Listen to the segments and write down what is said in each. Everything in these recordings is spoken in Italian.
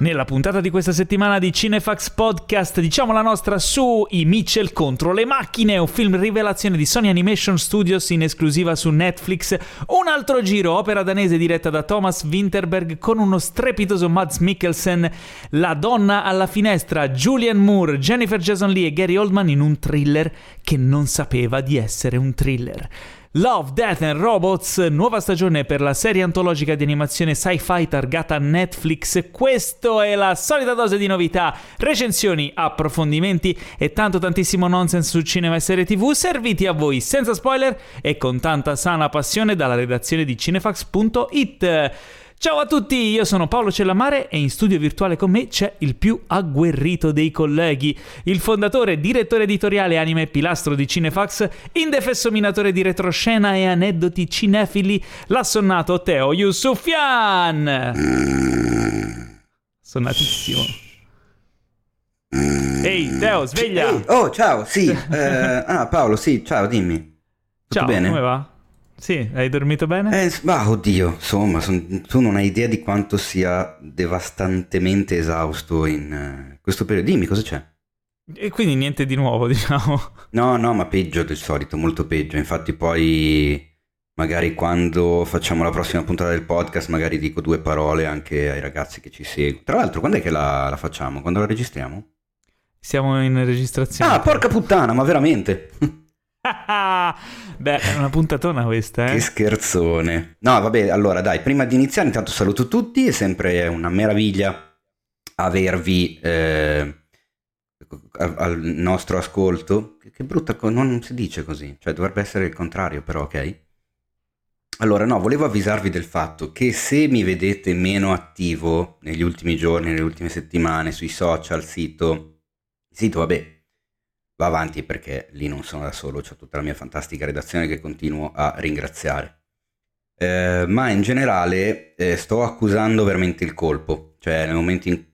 Nella puntata di questa settimana di Cinefax Podcast diciamo la nostra su I Mitchell contro le macchine, un film rivelazione di Sony Animation Studios in esclusiva su Netflix, un altro giro, opera danese diretta da Thomas Winterberg con uno strepitoso Mads Mikkelsen, La donna alla finestra, Julian Moore, Jennifer Jason Lee e Gary Oldman in un thriller che non sapeva di essere un thriller. Love, Death and Robots, nuova stagione per la serie antologica di animazione sci-fi targata Netflix. Questo è la solita dose di novità, recensioni, approfondimenti e tanto tantissimo nonsense su cinema e serie tv serviti a voi senza spoiler e con tanta sana passione dalla redazione di cinefax.it. Ciao a tutti, io sono Paolo Cellamare e in studio virtuale con me c'è il più agguerrito dei colleghi, il fondatore, direttore editoriale, anime e pilastro di Cinefax, indefesso minatore di retroscena e aneddoti cinefili, l'assonnato Teo Yusufian. Sonnatissimo. Ehi, Teo, sveglia! Ehi, oh, ciao, sì. eh, ah, Paolo, sì, ciao, dimmi. Tutto Ciao, bene? come va? Sì, hai dormito bene? Eh, ma oddio, insomma, son- tu non hai idea di quanto sia devastantemente esausto in eh, questo periodo. Dimmi, cosa c'è? E quindi niente di nuovo, diciamo. No, no, ma peggio del solito, molto peggio. Infatti poi magari quando facciamo la prossima puntata del podcast magari dico due parole anche ai ragazzi che ci seguono. Tra l'altro, quando è che la, la facciamo? Quando la registriamo? Siamo in registrazione. Ah, porca puttana, ma veramente? Beh, è una puntatona questa, Che eh? scherzone. No, vabbè, allora dai, prima di iniziare intanto saluto tutti, è sempre una meraviglia avervi eh, al nostro ascolto. Che, che brutta cosa, non si dice così, cioè dovrebbe essere il contrario però, ok? Allora, no, volevo avvisarvi del fatto che se mi vedete meno attivo negli ultimi giorni, nelle ultime settimane, sui social, sito, il sito, vabbè, va avanti perché lì non sono da solo, c'è tutta la mia fantastica redazione che continuo a ringraziare. Eh, ma in generale eh, sto accusando veramente il colpo, cioè nel momento in,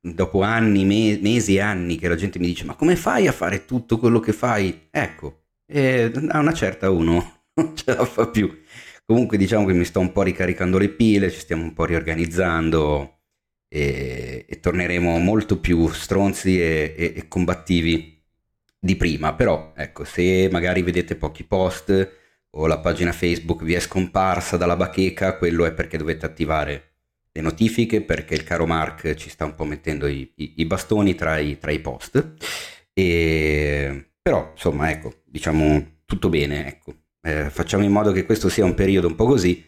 dopo anni, me- mesi e anni che la gente mi dice ma come fai a fare tutto quello che fai? Ecco, eh, a una certa uno non ce la fa più. Comunque diciamo che mi sto un po' ricaricando le pile, ci stiamo un po' riorganizzando e, e torneremo molto più stronzi e- e- e combattivi di prima, però ecco, se magari vedete pochi post o la pagina Facebook vi è scomparsa dalla bacheca, quello è perché dovete attivare le notifiche, perché il caro Mark ci sta un po' mettendo i, i- i bastoni tra i, tra i post. E, però, insomma, ecco, diciamo tutto bene, ecco. Eh, facciamo in modo che questo sia un periodo un po' così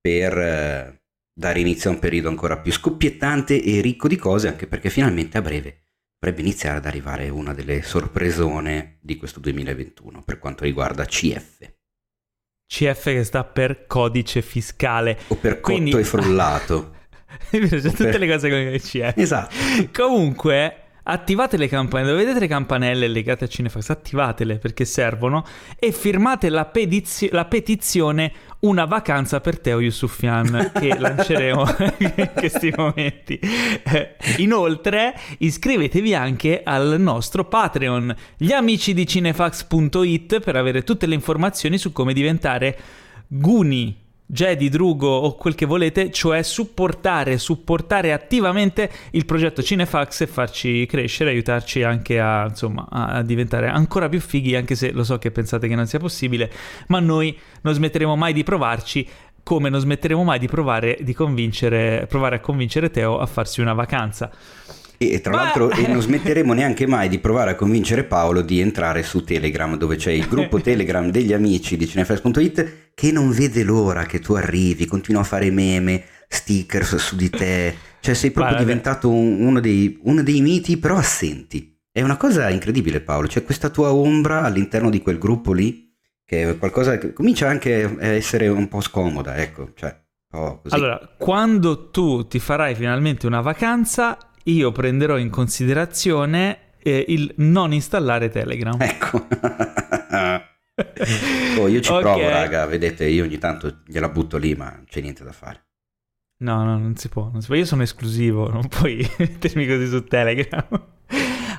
per eh, dare inizio a un periodo ancora più scoppiettante e ricco di cose, anche perché finalmente a breve dovrebbe iniziare ad arrivare una delle sorpresone di questo 2021 per quanto riguarda CF CF che sta per codice fiscale. o per cotto Quindi- e frullato. Vero, c'è tutte per- le cose con il CF. esatto. Comunque, attivate le campanelle, dove vedete le campanelle legate a Cinefax, attivatele perché servono e firmate la, pedizio- la petizione Una vacanza per Teo Yusufian che lanceremo in questi momenti. Eh, Inoltre, iscrivetevi anche al nostro Patreon, gli amici di cinefax.it per avere tutte le informazioni su come diventare Guni, Jedi, Drugo o quel che volete, cioè supportare, supportare attivamente il progetto Cinefax e farci crescere, aiutarci anche a, insomma, a diventare ancora più fighi, anche se lo so che pensate che non sia possibile, ma noi non smetteremo mai di provarci. Come non smetteremo mai di provare, di convincere, provare a convincere Teo a farsi una vacanza. E, tra Ma- l'altro e non smetteremo neanche mai di provare a convincere Paolo di entrare su Telegram dove c'è il gruppo Telegram degli amici di cinefest.it che non vede l'ora che tu arrivi, continua a fare meme, stickers su di te, cioè sei proprio Guarda, diventato un- uno, dei, uno dei miti però assenti. È una cosa incredibile Paolo, c'è questa tua ombra all'interno di quel gruppo lì che è qualcosa che comincia anche a essere un po' scomoda, ecco, cioè così. Allora, quando tu ti farai finalmente una vacanza, io prenderò in considerazione eh, il non installare Telegram. Ecco. oh, io ci Ok. provo, raga, vedete, io ogni tanto gliela butto lì, ma non c'è niente da fare. No, no, non si può, non si può. Io sono esclusivo, non puoi mettermi così su Telegram.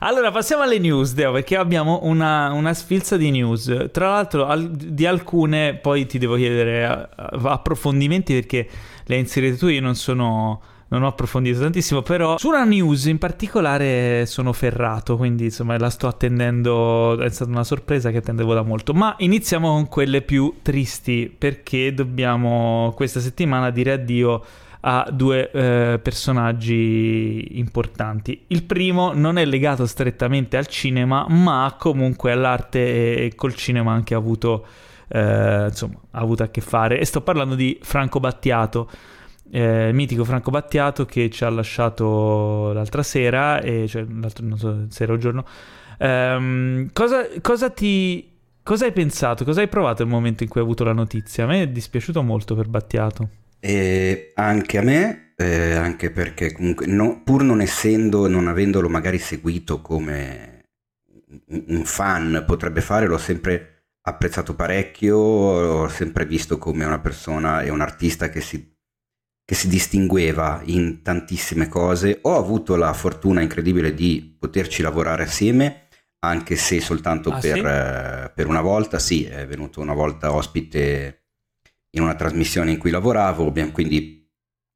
Allora, passiamo alle news, Deo, perché abbiamo una, una sfilza di news. Tra l'altro, al- di alcune poi ti devo chiedere eh, approfondimenti perché le hai inserite tu, io non sono non ho approfondito tantissimo, però su una news in particolare sono ferrato, quindi insomma la sto attendendo, è stata una sorpresa che attendevo da molto. Ma iniziamo con quelle più tristi, perché dobbiamo questa settimana dire addio a due eh, personaggi importanti. Il primo non è legato strettamente al cinema, ma comunque all'arte e col cinema anche ha avuto, eh, insomma, ha avuto a che fare. E sto parlando di Franco Battiato eh, mitico Franco Battiato che ci ha lasciato l'altra sera, e, cioè l'altro, non so, sera o giorno. Um, cosa, cosa, ti, cosa hai pensato? Cosa hai provato nel momento in cui hai avuto la notizia? A me è dispiaciuto molto per Battiato. E anche a me, eh, anche perché comunque, no, pur non essendo, non avendolo magari seguito come un fan potrebbe fare, l'ho sempre apprezzato parecchio, l'ho sempre visto come una persona e un artista che si che si distingueva in tantissime cose. Ho avuto la fortuna incredibile di poterci lavorare assieme, anche se soltanto ah, per, sì? eh, per, una volta. Sì, è venuto una volta ospite in una trasmissione in cui lavoravo, quindi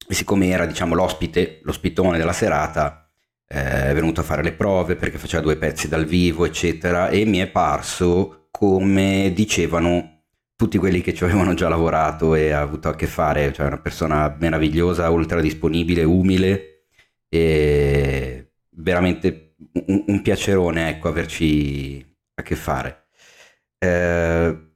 siccome era diciamo l'ospite, l'ospitone della serata, eh, è venuto a fare le prove perché faceva due pezzi dal vivo, eccetera, e mi è parso come dicevano tutti quelli che ci avevano già lavorato e ha avuto a che fare, cioè una persona meravigliosa, ultra disponibile, umile e veramente un, un piacerone ecco, averci a che fare. Eh,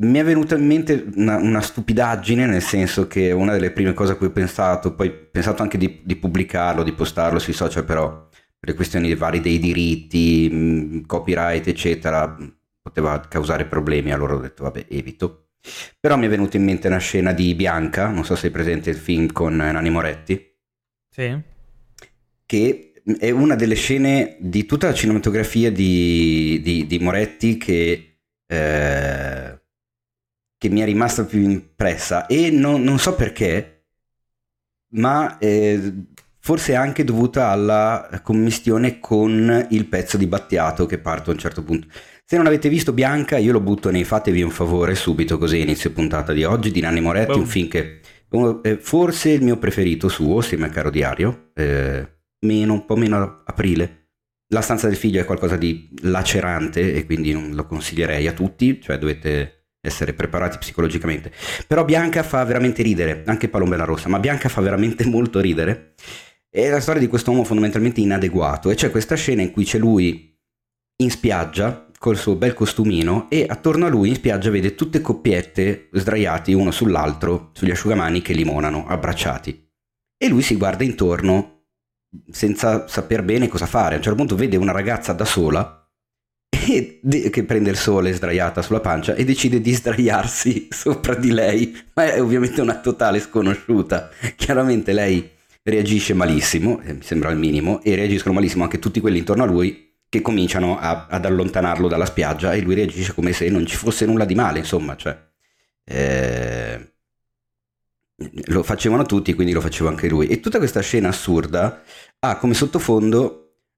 mi è venuta in mente una, una, stupidaggine, nel senso che una delle prime cose a cui ho pensato, poi ho pensato anche di, di pubblicarlo, di postarlo sui social, però per le questioni vari dei diritti, copyright, eccetera, poteva causare problemi, allora ho detto vabbè evito. Però mi è venuta in mente una scena di Bianca, non so se hai presente il film con Nani Moretti. Sì. Che è una delle scene di tutta la cinematografia di, di, di Moretti che, eh, che, mi è rimasta più impressa e non, non so perché, ma eh, forse anche dovuta alla commistione con il pezzo di Battiato che parte a un certo punto. Se non avete visto Bianca, io lo butto nei fatevi un favore subito, così inizio puntata di oggi di Nanni Moretti, Boom. un film che eh, forse il mio preferito suo, assieme a Caro Diario, eh, meno, un po' meno aprile. La stanza del figlio è qualcosa di lacerante e quindi non lo consiglierei a tutti, cioè dovete essere preparati psicologicamente. Però Bianca fa veramente ridere, anche Palombella Rossa, ma Bianca fa veramente molto ridere. È la storia di questo uomo fondamentalmente inadeguato e c'è questa scena in cui c'è lui in spiaggia col suo bel costumino e attorno a lui in spiaggia vede tutte coppiette sdraiati uno sull'altro sugli asciugamani che limonano, abbracciati. E lui si guarda intorno senza saper bene cosa fare. A un certo punto vede una ragazza da sola e, che prende il sole sdraiata sulla pancia e decide di sdraiarsi sopra di lei, ma è ovviamente una totale sconosciuta. Chiaramente lei reagisce malissimo, eh, mi sembra il minimo, e reagiscono malissimo anche tutti quelli intorno a lui che cominciano a, ad allontanarlo dalla spiaggia e lui reagisce come se non ci fosse nulla di male, insomma, cioè, eh, lo facevano tutti, quindi lo faceva anche lui. E tutta questa scena assurda ha come sottofondo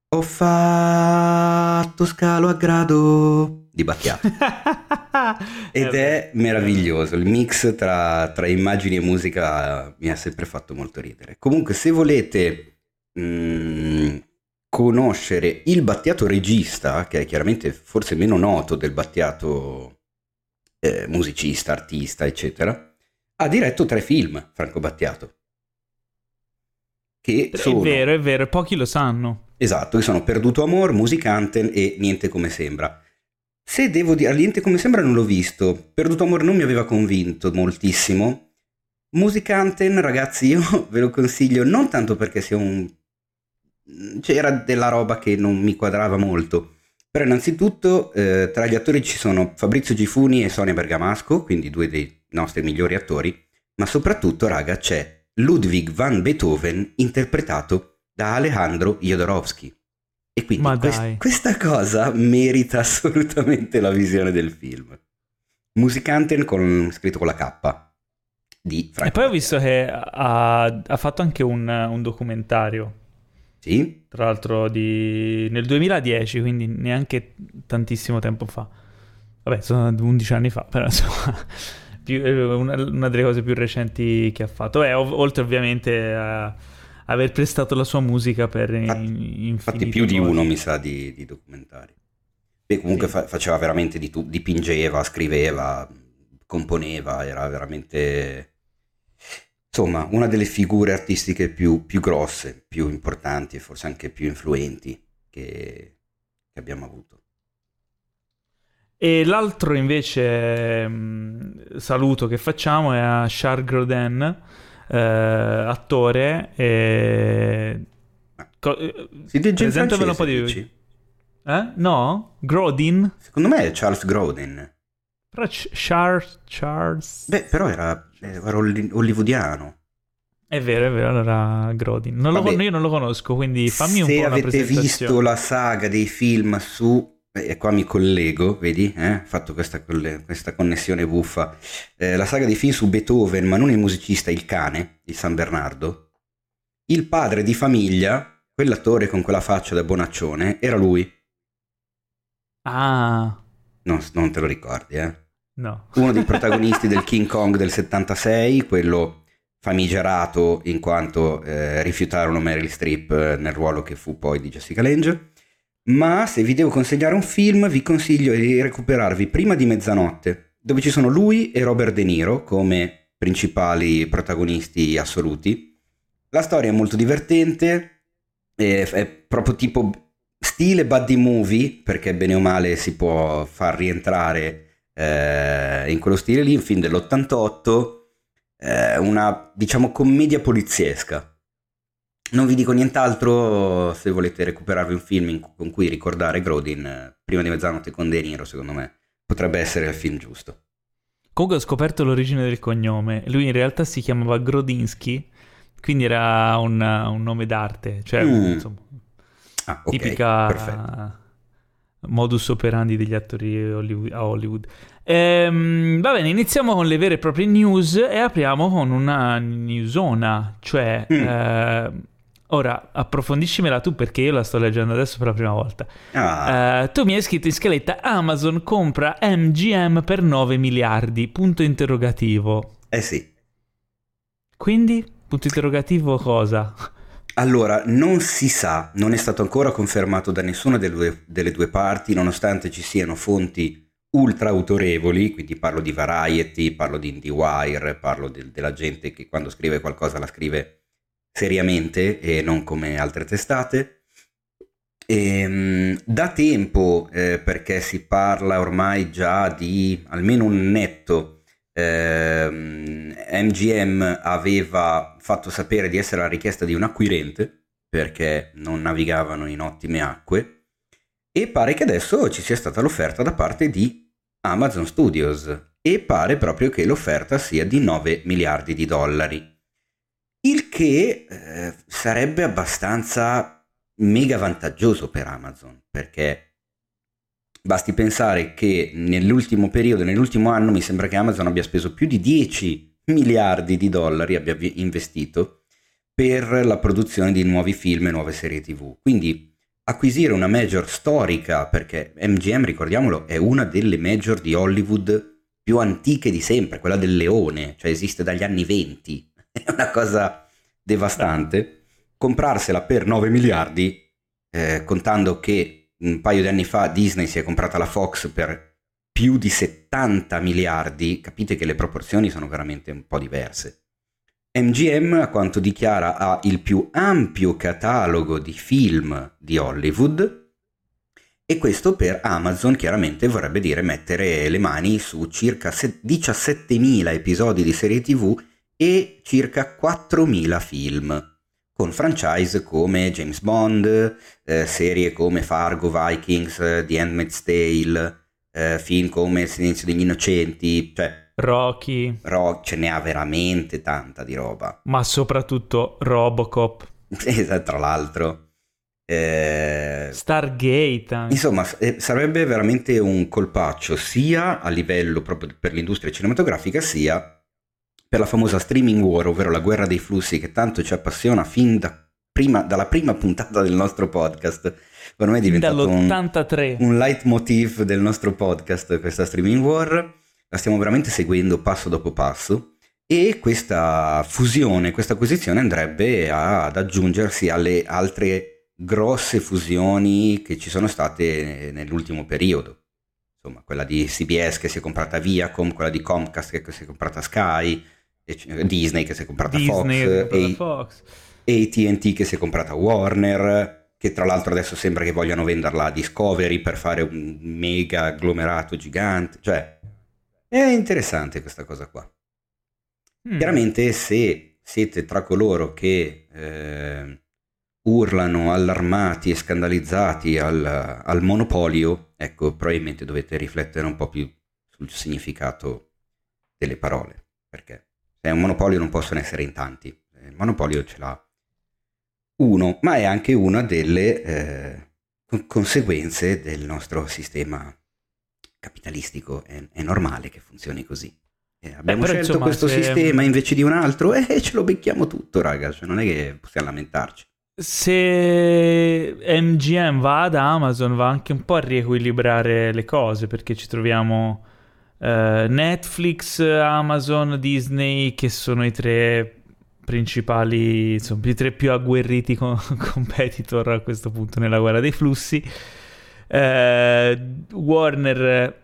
ho fatto scalo a grado di Battiato. Ed è meraviglioso, il mix tra, tra, immagini e musica mi ha sempre fatto molto ridere. Comunque se volete... Mh, mm, conoscere il Battiato regista, che è chiaramente forse meno noto del Battiato eh, musicista, artista, eccetera, ha diretto tre film, Franco Battiato. Che sono... È vero, è vero, pochi lo sanno. Esatto, che sono Perduto Amor, Musicanten e Niente come sembra. Se devo dire, Niente come sembra non l'ho visto, Perduto Amor non mi aveva convinto moltissimo. Musicanten, ragazzi, io ve lo consiglio non tanto perché sia un c'era della roba che non mi quadrava molto. Però innanzitutto eh, tra gli attori ci sono Fabrizio Gifuni e Sonia Bergamasco, quindi due dei nostri migliori attori, ma soprattutto, raga, c'è Ludwig van Beethoven interpretato da Alejandro Jodorowsky. E quindi quest- questa cosa merita assolutamente la visione del film. Musicanten con, scritto con la K. Di Frank e poi ho visto che ha, ha fatto anche un, un documentario sì. Tra l'altro di... nel 2010, quindi neanche tantissimo tempo fa. Vabbè, sono 11 anni fa, però insomma, più, una, una, delle cose più recenti che ha fatto. Beh, ov- oltre ovviamente a, aver prestato la sua musica per infatti, infatti più di uno mi sa di, di documentari. Beh, comunque sì. fa- faceva veramente di tutto, dipingeva, scriveva, componeva, era veramente insomma una delle figure artistiche più, più grosse, più importanti e forse anche più influenti che, che abbiamo avuto. E l'altro invece mh, saluto che facciamo è a Charles Grodin, eh, attore. E... Co- eh, si in francese, un po' di... Eh? No? Grodin? Secondo me è Charles Grodin. Però Charles... Charles... Beh, però era, era hollywoodiano. È vero, è vero, allora Grodin. Non lo, io non lo conosco, quindi fammi un po' una presentazione. Se avete visto la saga dei film su... E qua mi collego, vedi? Eh? Ho fatto questa, questa, connessione buffa. Eh, la saga dei film su Beethoven, ma non il musicista, il cane, di San Bernardo. Il padre di famiglia, quell'attore con quella faccia da bonaccione, era lui. Ah. Non, non te lo ricordi, eh? No. Uno dei protagonisti del King Kong del 76, quello famigerato in quanto eh, rifiutarono Meryl Streep eh, nel ruolo che fu poi di Jessica Lange. Ma se vi devo consigliare un film, vi consiglio di recuperarvi Prima di mezzanotte, dove ci sono lui e Robert De Niro come principali protagonisti assoluti. La storia è molto divertente, è, è proprio tipo stile buddy movie, perché bene o male si può far rientrare eh, in quello stile lì, un film dell'88, eh, una diciamo commedia poliziesca. Non vi dico nient'altro se volete recuperarvi un film in, con cui ricordare Grodin eh, prima di mezzanotte con De Niro, secondo me potrebbe essere il film giusto. Comunque ho scoperto l'origine del cognome. Lui in realtà si chiamava Grodinsky, quindi era un, un nome d'arte, cioè mm. insomma, Ah, okay, tipica perfetto. Modus operandi degli attori a Hollywood. Ehm, va bene, iniziamo con le vere e proprie news e apriamo con una newsona, cioè... Mm. Eh, ora, approfondiscimela tu perché io la sto leggendo adesso per la prima volta. Ah. Eh, tu mi hai scritto in scaletta Amazon compra MGM per 9 miliardi, punto interrogativo. Eh sì. Quindi, punto interrogativo cosa? Allora, non si sa, non è stato ancora confermato da nessuna delle due, delle due parti, nonostante ci siano fonti ultra autorevoli, quindi parlo di Variety, parlo di IndieWire, parlo de, della gente che quando scrive qualcosa la scrive seriamente e non come altre testate. E, ehm, da tempo, eh, perché si parla ormai già di almeno un netto ehm, MGM aveva fatto sapere di essere la richiesta di un acquirente perché non navigavano in ottime acque e pare che adesso ci sia stata l'offerta da parte di Amazon Studios e pare proprio che l'offerta sia di 9 miliardi di dollari. Il che eh, sarebbe abbastanza mega vantaggioso per Amazon perché Basti pensare che nell'ultimo periodo, nell'ultimo anno, mi sembra che Amazon abbia speso più di 10 miliardi di dollari, abbia investito per la produzione di nuovi film e nuove serie TV. Quindi acquisire una major storica, perché MGM, ricordiamolo, è una delle major di Hollywood più antiche di sempre, quella del leone, cioè esiste dagli anni 20, è una cosa devastante. Comprarsela per 9 miliardi, eh, contando che un paio di anni fa Disney si è comprata la Fox per più di 70 miliardi, capite che le proporzioni sono veramente un po' diverse. MGM, a quanto dichiara, ha il più ampio catalogo di film di Hollywood e questo per Amazon chiaramente vorrebbe dire mettere le mani su circa 17.000 episodi di serie tv e circa 4.000 film con franchise come James Bond, eh, serie come Fargo, Vikings, eh, The Handmaid's Tale, eh, film come Il silenzio degli innocenti, cioè Rocky. Ro- ce ne ha veramente tanta di roba. Ma soprattutto Robocop. esatto, tra l'altro. Eh, Stargate. Anche. Insomma, eh, sarebbe veramente un colpaccio sia a livello proprio per l'industria cinematografica sia per la famosa streaming war, ovvero la guerra dei flussi che tanto ci appassiona fin da prima, dalla prima puntata del nostro podcast. Per me è diventato un, un leitmotiv del nostro podcast questa streaming war. La stiamo veramente seguendo passo dopo passo e questa fusione, questa acquisizione andrebbe ad aggiungersi alle altre grosse fusioni che ci sono state nell'ultimo periodo. Insomma, quella di CBS che si è comprata Viacom, quella di Comcast che si è comprata Sky, Disney che si è comprata Disney, Fox, e, Fox. AT&T che si è comprata Warner, che tra l'altro adesso sembra che vogliano venderla a Discovery per fare un mega agglomerato gigante. Cioè, è interessante questa cosa qua. Mm. Chiaramente se siete tra coloro che eh, urlano allarmati e scandalizzati al, al, monopolio, ecco, probabilmente dovete riflettere un po' più sul significato delle parole, perché è un monopolio non possono essere in tanti, il monopolio ce l'ha uno, ma è anche una delle eh, conseguenze del nostro sistema capitalistico, è, è normale che funzioni così. Eh, abbiamo eh, scelto insomma, questo se... sistema invece di un altro e eh, ce lo becchiamo tutto, raga. Cioè, non è che possiamo lamentarci. Se MGM va ad Amazon, va anche un po' a riequilibrare le cose perché ci troviamo eh, Netflix, Amazon, Disney, che sono i tre principali, insomma, i tre più agguerriti con- competitor a questo punto nella guerra dei flussi. Eh, Warner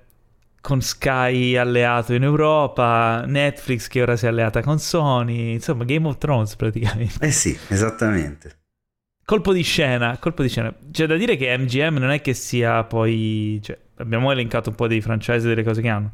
con Sky alleato in Europa, Netflix che ora si è alleata con Sony, insomma Game of Thrones praticamente. Eh sì, esattamente. Colpo di scena, colpo di scena. C'è da dire che MGM non è che sia poi... Cioè, abbiamo elencato un po' dei franchise delle cose che hanno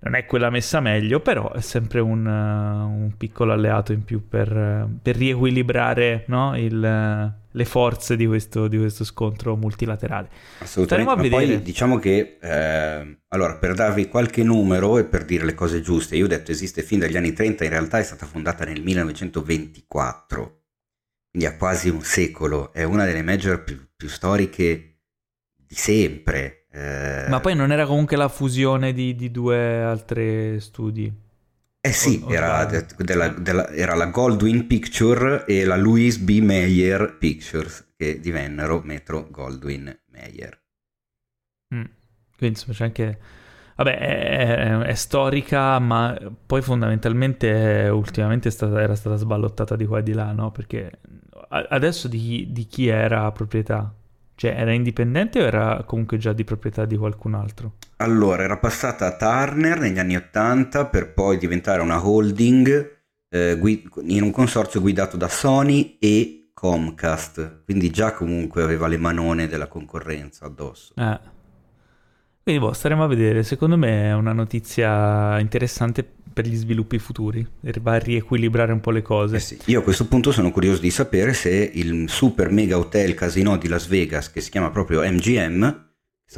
non è quella messa meglio, però è sempre un, uh, un piccolo alleato in più per, uh, per riequilibrare no? Il, uh, le forze di questo, di questo, scontro multilaterale. Assolutamente, ma vedere. poi diciamo che, eh, allora, per darvi qualche numero e per dire le cose giuste, io ho detto esiste fin dagli anni 30, in realtà è stata fondata nel 1924, quindi ha quasi un secolo, è una delle major più, più storiche di sempre eh... Ma poi non era comunque la fusione di, di due altri studi? Eh sì, o, era, de, della, della, era, la Goldwyn Picture e la Louis B. Mayer Pictures che divennero Metro Goldwyn Mayer. Mm. Quindi insomma c'è anche... Vabbè, è, è, storica, ma poi fondamentalmente ultimamente è stata, era stata sballottata di qua e di là, no? Perché adesso di, di chi era proprietà? Cioè, era indipendente o era comunque già di proprietà di qualcun altro? Allora, era passata a Turner negli anni 80 per poi diventare una holding eh, gui- in un consorzio guidato da Sony e Comcast, quindi già comunque aveva le manone della concorrenza addosso. Eh. Quindi boh, staremo a vedere, secondo me è una notizia interessante per gli sviluppi futuri, va a riequilibrare un po' le cose. Eh sì. Io a questo punto sono curioso di sapere se il super mega hotel casino di Las Vegas, che si chiama proprio MGM,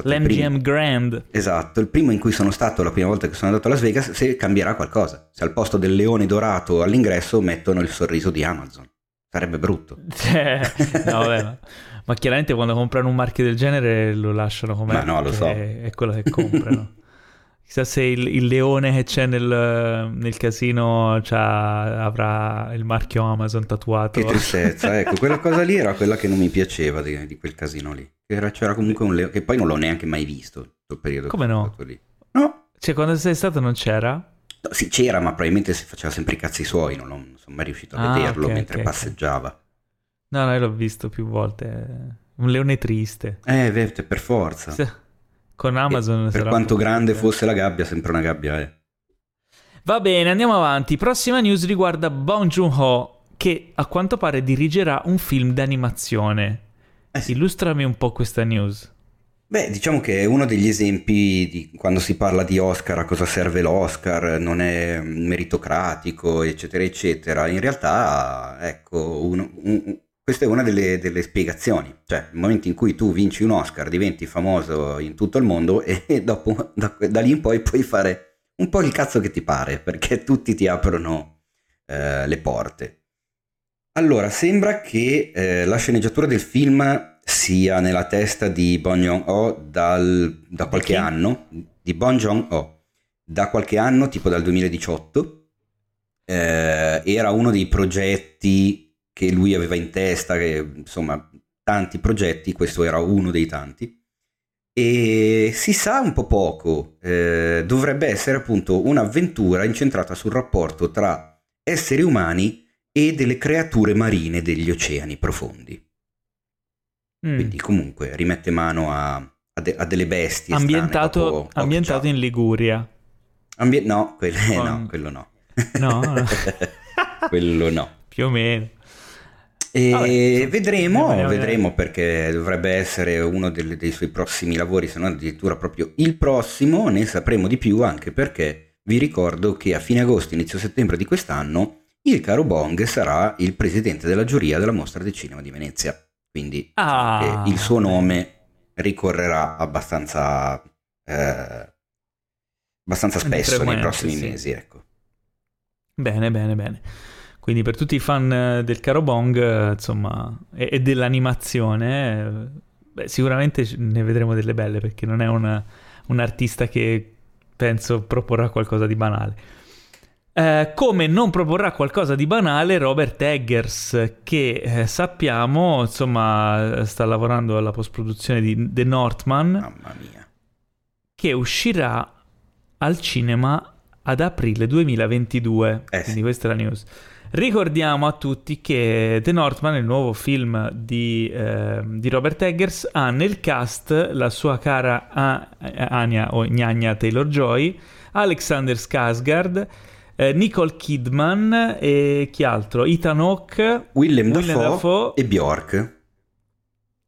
L'MGM primo... Grand. Esatto, il primo in cui sono stato la prima volta che sono andato a Las Vegas, se cambierà qualcosa. Se al posto del leone dorato all'ingresso mettono il sorriso di Amazon. Sarebbe brutto. Eh, no, vabbè, ma, chiaramente quando comprano un marchio del genere lo lasciano come... Ma no, lo so. È quello che comprano. Chissà se il, il, leone che c'è nel, nel casino avrà il marchio Amazon tatuato. Che tristezza, ecco, quella cosa lì era quella che non mi piaceva di, di quel casino lì. Era, c'era comunque un leone, che poi non l'ho neanche mai visto quel periodo. Come no? No. Cioè, quando sei stato non c'era? No, sì, c'era, ma probabilmente si faceva sempre i cazzi suoi, non, non sono mai riuscito a ah, vederlo okay, mentre okay, passeggiava. No, no, io l'ho visto più volte. Un leone triste. Eh, per forza. Sì. Con Amazon e per quanto grande fosse la gabbia, sempre una gabbia è. Va bene, andiamo avanti. Prossima news riguarda Bong Joon-ho, che a quanto pare dirigerà un film d'animazione. Eh sì. Illustrami un po' questa news. Beh, diciamo che è uno degli esempi di quando si parla di Oscar, a cosa serve l'Oscar, non è meritocratico, eccetera, eccetera. In realtà, ecco, uno, un, questa è una delle, delle, spiegazioni, cioè nel momento in cui tu vinci un Oscar, diventi famoso in tutto il mondo e dopo, da, da lì in poi puoi fare un po' il cazzo che ti pare, perché tutti ti aprono eh, le porte. Allora, sembra che eh, la sceneggiatura del film sia nella testa di Bon Joon-ho dal, da qualche okay. anno, di Bon Joon-ho, da qualche anno, tipo dal 2018. Eh, era uno dei progetti che lui aveva in testa, che, insomma tanti progetti, questo era uno dei tanti, e si sa un po' poco, eh, dovrebbe essere appunto un'avventura incentrata sul rapporto tra esseri umani e delle creature marine degli oceani profondi. Mm. Quindi comunque rimette mano a, a, de, a delle bestie. Ambientato, strane, poco, ambientato in Liguria. Ambie- no, que- Con... no, quello no. No, quello no. Più o meno. E Vabbè, vedremo, vedremo, vedremo perché dovrebbe essere uno dei, dei suoi prossimi lavori, se non addirittura proprio il prossimo, ne sapremo di più anche perché vi ricordo che a fine agosto, inizio settembre di quest'anno, il caro Bong sarà il presidente della giuria della Mostra del Cinema di Venezia. Quindi ah, il suo nome ricorrerà abbastanza, eh, abbastanza spesso nei prossimi sì. mesi. Ecco. Bene, bene, bene. Quindi per tutti i fan eh, del caro Bong, eh, insomma, e, e dell'animazione, eh, beh, sicuramente ne vedremo delle belle perché non è una, un artista che penso proporrà qualcosa di banale. Eh, come non proporrà qualcosa di banale Robert Eggers, che eh, sappiamo, insomma, sta lavorando alla post-produzione di The Northman. Mamma mia. Che uscirà al cinema ad aprile 2022. Eh, Quindi sì. questa è la news. Ricordiamo a tutti che The Northman, il nuovo film di, eh, di Robert Eggers, ha nel cast la sua cara a- Anya o Gnagna Taylor-Joy, Alexander Skarsgård, eh, Nicole Kidman e chi altro? Ethan Hawke, Willem, Willem Dafoe, Dafoe e Bjork.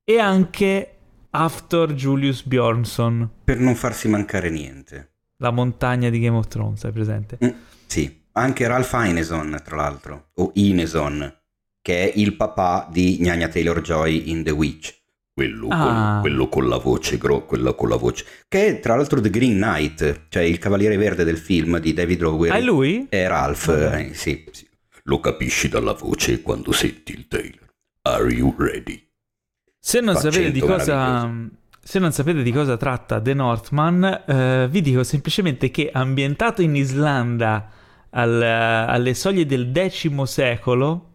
E anche After Julius Bjornsson. Per non farsi mancare niente. La montagna di Game of Thrones, hai presente? Mm, sì. Anche Ralph Ineson, tra l'altro, o Ineson, che è il papà di Gnagna Taylor-Joy in The Witch. Quello, ah. quello, quello, con la voce, gro, quello con la voce. Che è tra l'altro The Green Knight, cioè il cavaliere verde del film di David Lowery. È lui? È Ralph, eh, sì, sì. Lo capisci dalla voce quando senti il Taylor. Are you ready? Se non sapete di cosa... Se non sapete di cosa tratta The Northman, eh, vi dico semplicemente che ambientato in Islanda al, alle soglie del X secolo,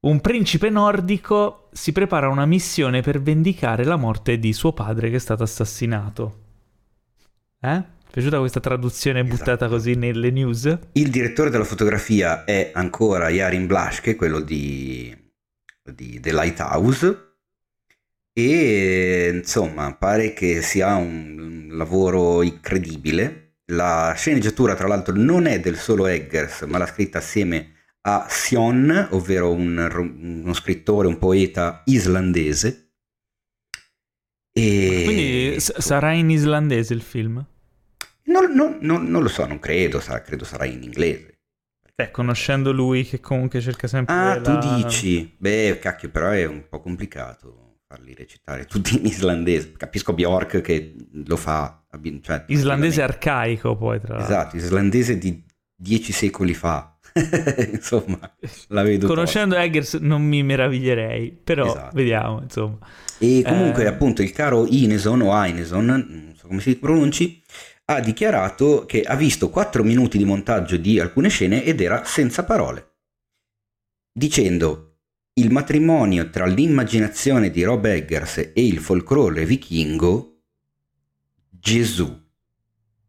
un principe nordico si prepara a una missione per vendicare la morte di suo padre che è stato assassinato. Eh? Piaciuta questa traduzione esatto. buttata così nelle news? Il direttore della fotografia è ancora Yarin Blaschke, quello di, di The Lighthouse. E insomma, pare che sia un lavoro incredibile la sceneggiatura, tra l'altro, non è del solo Eggers, ma l'ha scritta assieme a Sion, ovvero un, uno scrittore, un poeta islandese. E... Quindi s- sarà in islandese il film? Non, non, non, non lo so, non credo, sarà, credo sarà in inglese. Beh, conoscendo lui che comunque cerca sempre... Ah, la... tu dici? Beh, cacchio, però è un po' complicato farli recitare tutti in islandese. Capisco Bjork che lo fa. Cioè, islandese arcaico poi tra l'altro. Esatto, islandese di dieci secoli fa. insomma, la vedo. Conoscendo tosta. Eggers non mi meraviglierei, però esatto. vediamo, insomma. E comunque, eh... appunto, il caro Ineson o Ineson, non so come si pronunci, ha dichiarato che ha visto 4 minuti di montaggio di alcune scene ed era senza parole. Dicendo il matrimonio tra l'immaginazione di Rob Eggers e il folklore vichingo, Gesù.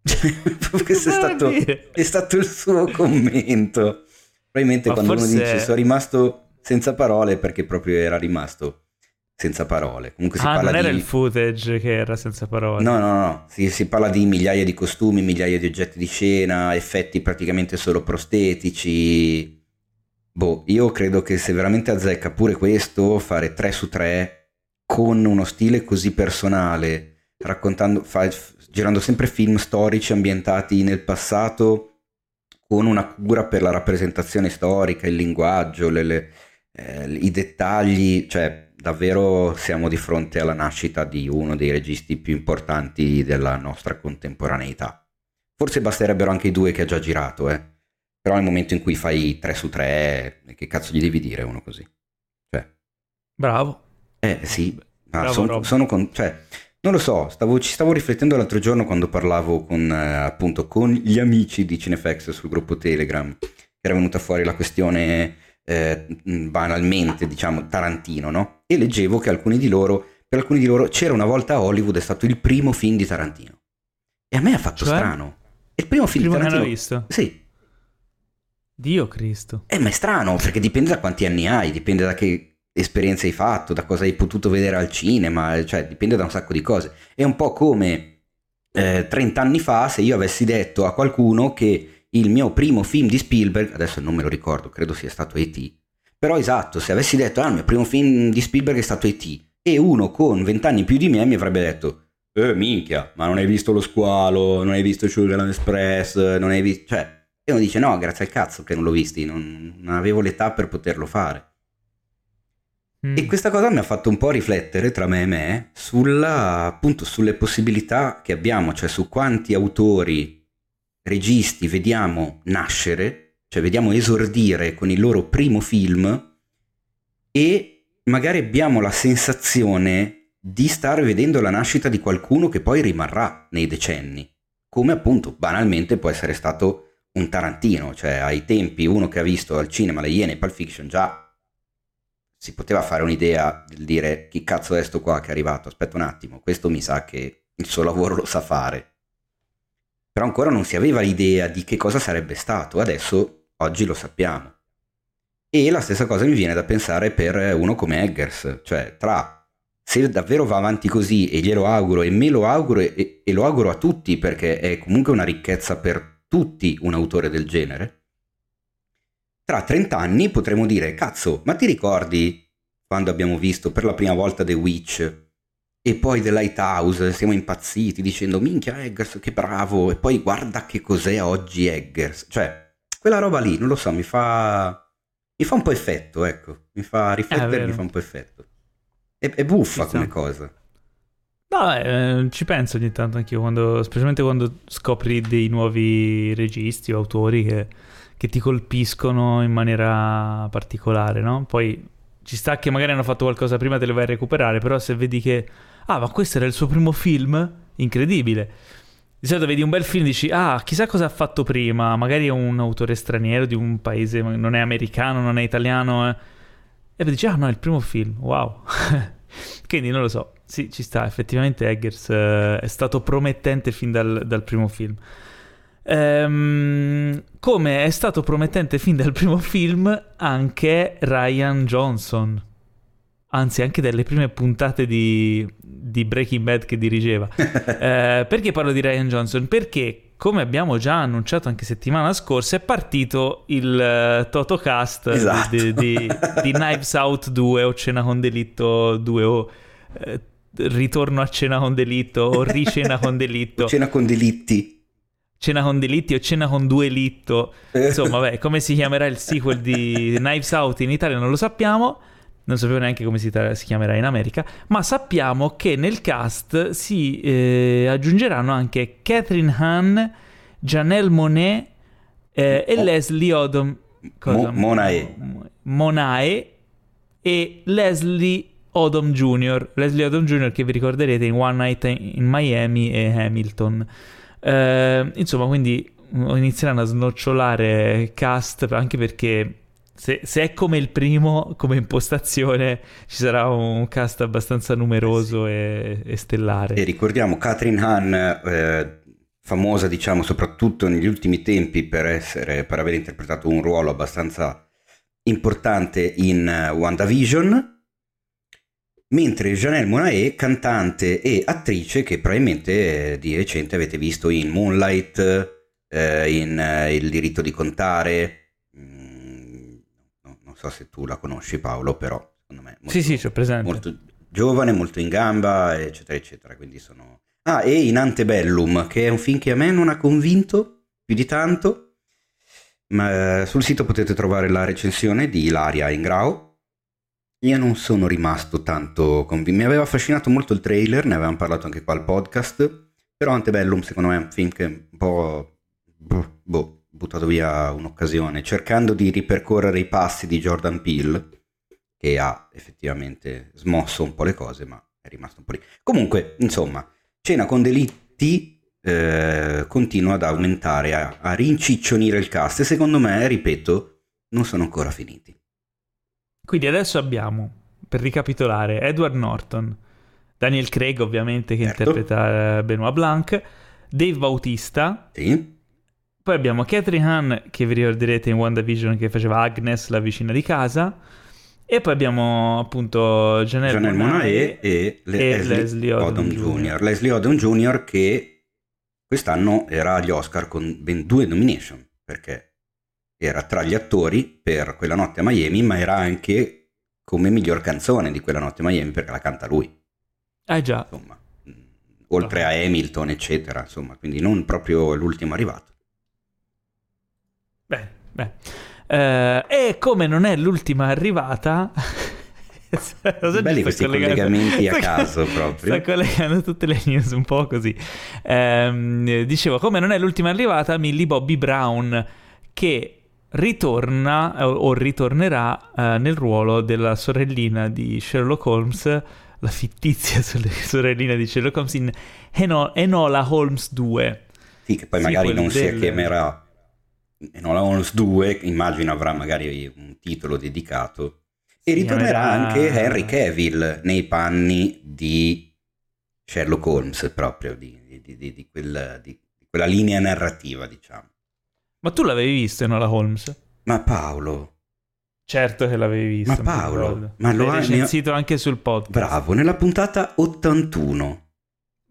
Questo è stato, è stato, il suo commento. Probabilmente Ma quando forse... uno dice sono rimasto senza parole perché proprio era rimasto senza parole. Comunque si ah, parla non di... era il footage che era senza parole. No, no, no, si, si, parla di migliaia di costumi, migliaia di oggetti di scena, effetti praticamente solo prostetici, Boh, io credo che se veramente azzecca pure questo, fare 3 su 3 con uno stile così personale, raccontando, fa, girando sempre film storici ambientati nel passato, con una cura per la rappresentazione storica, il linguaggio, le, le, eh, i dettagli, cioè davvero siamo di fronte alla nascita di uno dei registi più importanti della nostra contemporaneità. Forse basterebbero anche i due che ha già girato, eh. Però nel momento in cui fai 3 su 3, che cazzo gli devi dire uno così? Cioè. Bravo. Eh sì, Bravo, sono, sono con, cioè, non lo so, stavo, ci stavo riflettendo l'altro giorno quando parlavo con, eh, appunto, con gli amici di Cinefx sul gruppo Telegram, era venuta fuori la questione eh, banalmente, diciamo, Tarantino, no? E leggevo che alcuni di loro per alcuni di loro c'era una volta a Hollywood, è stato il primo film di Tarantino. E a me ha fatto Cioè? strano. È il primo film Primo di che Tarantino. visto? Sì, Dio Cristo. eh, ma è strano perché dipende da quanti anni hai, dipende da che esperienza hai fatto, da cosa hai potuto vedere al cinema, cioè dipende da un sacco di cose. È un po' come eh, 30 anni fa se io avessi detto a qualcuno che il mio primo film di Spielberg, adesso non me lo ricordo, credo sia stato E.T., però esatto, se avessi detto ah, il mio primo film di Spielberg è stato E.T., e uno con 20 anni più di me mi avrebbe detto eh minchia, ma non hai visto lo squalo, non hai visto Sugarland Express, non hai visto... Cioè, e uno dice no, grazie al cazzo che non l'ho visti, non, non avevo l'età per poterlo fare. Mm. E questa cosa mi ha fatto un po' riflettere tra me e me sulla, appunto, sulle possibilità che abbiamo, cioè su quanti autori, registi vediamo nascere, cioè vediamo esordire con il loro primo film e magari abbiamo la sensazione di stare vedendo la nascita di qualcuno che poi rimarrà nei decenni, come appunto banalmente può essere stato un Tarantino, cioè ai tempi uno che ha visto al cinema Le Iene e Pulp Fiction già si poteva fare un'idea del dire chi cazzo è sto qua che è arrivato, aspetta un attimo, questo mi sa che il suo lavoro lo sa fare. Però ancora non si aveva l'idea di che cosa sarebbe stato, adesso oggi lo sappiamo. E la stessa cosa mi viene da pensare per uno come Eggers, cioè tra se davvero va avanti così e glielo auguro e me lo auguro e, e lo auguro a tutti perché è comunque una ricchezza per tutti un autore del genere, tra 30 anni potremo dire, cazzo, ma ti ricordi quando abbiamo visto per la prima volta The Witch e poi The Lighthouse, siamo impazziti dicendo, minchia Eggers, che bravo, e poi guarda che cos'è oggi Eggers. Cioè, quella roba lì, non lo so, mi fa... mi fa un po' effetto, ecco, mi fa riflettere, mi fa un po' effetto. È, è buffa come cosa. No, eh, ci penso ogni tanto anch'io, quando, specialmente quando scopri dei nuovi registi o autori che, che ti colpiscono in maniera particolare, no? Poi ci sta che magari hanno fatto qualcosa prima, te le vai a recuperare, però se vedi che, ah, ma questo era il suo primo film, incredibile. Di solito vedi un bel film e dici, ah, chissà cosa ha fatto prima, magari è un autore straniero di un paese, non è americano, non è italiano, eh. e poi dici, ah no, è il primo film, wow. Quindi non lo so, sì, ci sta, effettivamente Eggers eh, è stato promettente fin dal, dal primo film. Ehm, come è stato promettente fin dal primo film anche Ryan Johnson, anzi anche dalle prime puntate di, di Breaking Bad che dirigeva. Eh, perché parlo di Ryan Johnson? Perché, come abbiamo già annunciato anche settimana scorsa, è partito il eh, Totocast Esatto. di, di, di Knives Out 2 o Cena con Delitto 2 o eh, Ritorno a Cena con Delitto o Ricena con Delitto. Cena con delitti. Cena con delitti o cena con due litto. Insomma, vabbè, come si chiamerà il sequel di Knives Out in Italia non lo sappiamo. Non sapevo neanche come si, si chiamerà in America. Ma sappiamo che nel cast si eh, aggiungeranno anche Catherine Hahn, Janelle Monet eh, e Mo- Leslie Odom. Mo- Monae. Monae e Leslie Odom Jr. Leslie Odom Jr. che vi ricorderete in One Night in Miami e Hamilton. Eh, insomma, quindi mm, inizieranno a snocciolare cast anche perché se, se è come il primo, come impostazione, ci sarà un cast abbastanza numeroso e, e stellare. E ricordiamo Catherine Hahn, eh, famosa diciamo soprattutto negli ultimi tempi per, essere, per aver interpretato un ruolo abbastanza importante in eh, WandaVision, mentre Janelle Monae, cantante e attrice che probabilmente eh, di recente avete visto in Moonlight, eh, in eh, Il diritto di contare, mm, no- non so se tu la conosci Paolo, però secondo me... molto- Sì, sì, molto giovane, molto in gamba, eccetera, eccetera. Quindi sono. Ah, e in Antebellum, che è un film che a me non ha convinto più di tanto. Ma sul sito potete trovare la recensione di Ilaria Ingrao. Io non sono rimasto tanto convinto. Mi aveva affascinato molto il trailer, ne avevamo parlato anche qua al podcast. Però Antebellum, secondo me, è un film che un po'. Boh, boh, buttato via un'occasione, cercando di ripercorrere i passi di Jordan Peele che ha effettivamente smosso un po' le cose, ma è rimasto un po' lì. Comunque, insomma, Cena con delitti eh, continua ad aumentare, a, a rinciccionire il cast e secondo me, ripeto, non sono ancora finiti. Quindi adesso abbiamo, per ricapitolare, Edward Norton, Daniel Craig ovviamente che Certo. interpreta eh, Benoit Blanc, Dave Bautista, Sì. poi abbiamo Catherine Hahn che vi ricorderete in WandaVision che faceva Agnes, la vicina di casa, e poi abbiamo appunto Janelle, Janelle Monáe e, e Leslie, Leslie Odom Odom Jr. Leslie Odom Jr. che quest'anno era agli Oscar con ben due nomination, perché era tra gli attori per Quella notte a Miami, ma era anche come miglior canzone di Quella notte a Miami perché la canta lui, Ah già, insomma. Mm, Oltre a Hamilton, eccetera, insomma, quindi non proprio l'ultimo arrivato. beh, beh. Eh, e come non è l'ultima arrivata... Cosa Belli questi collegamenti a caso proprio. Sto collegando tutte le news un po' così. Ehm, dicevo, come non è l'ultima arrivata, Millie Bobby Brown, che ritorna eh, o ritornerà eh, nel ruolo della sorellina di Sherlock Holmes, la fittizia sore- sorellina di Sherlock Holmes in Eno- Enola Holmes 2. Sì, che poi Sì, magari non si del- chiamerà Enola Holmes 2, immagino avrà magari un titolo dedicato. E Si ritornerà anche Henry Cavill nei panni di Sherlock Holmes, proprio di, di- di- di quel- quella linea narrativa, diciamo. Ma tu l'avevi visto Enola Holmes? Ma Paolo, Certo che l'avevi visto. Ma Paolo, ma lo hai- recensito anche sul podcast. bravo, nella puntata 81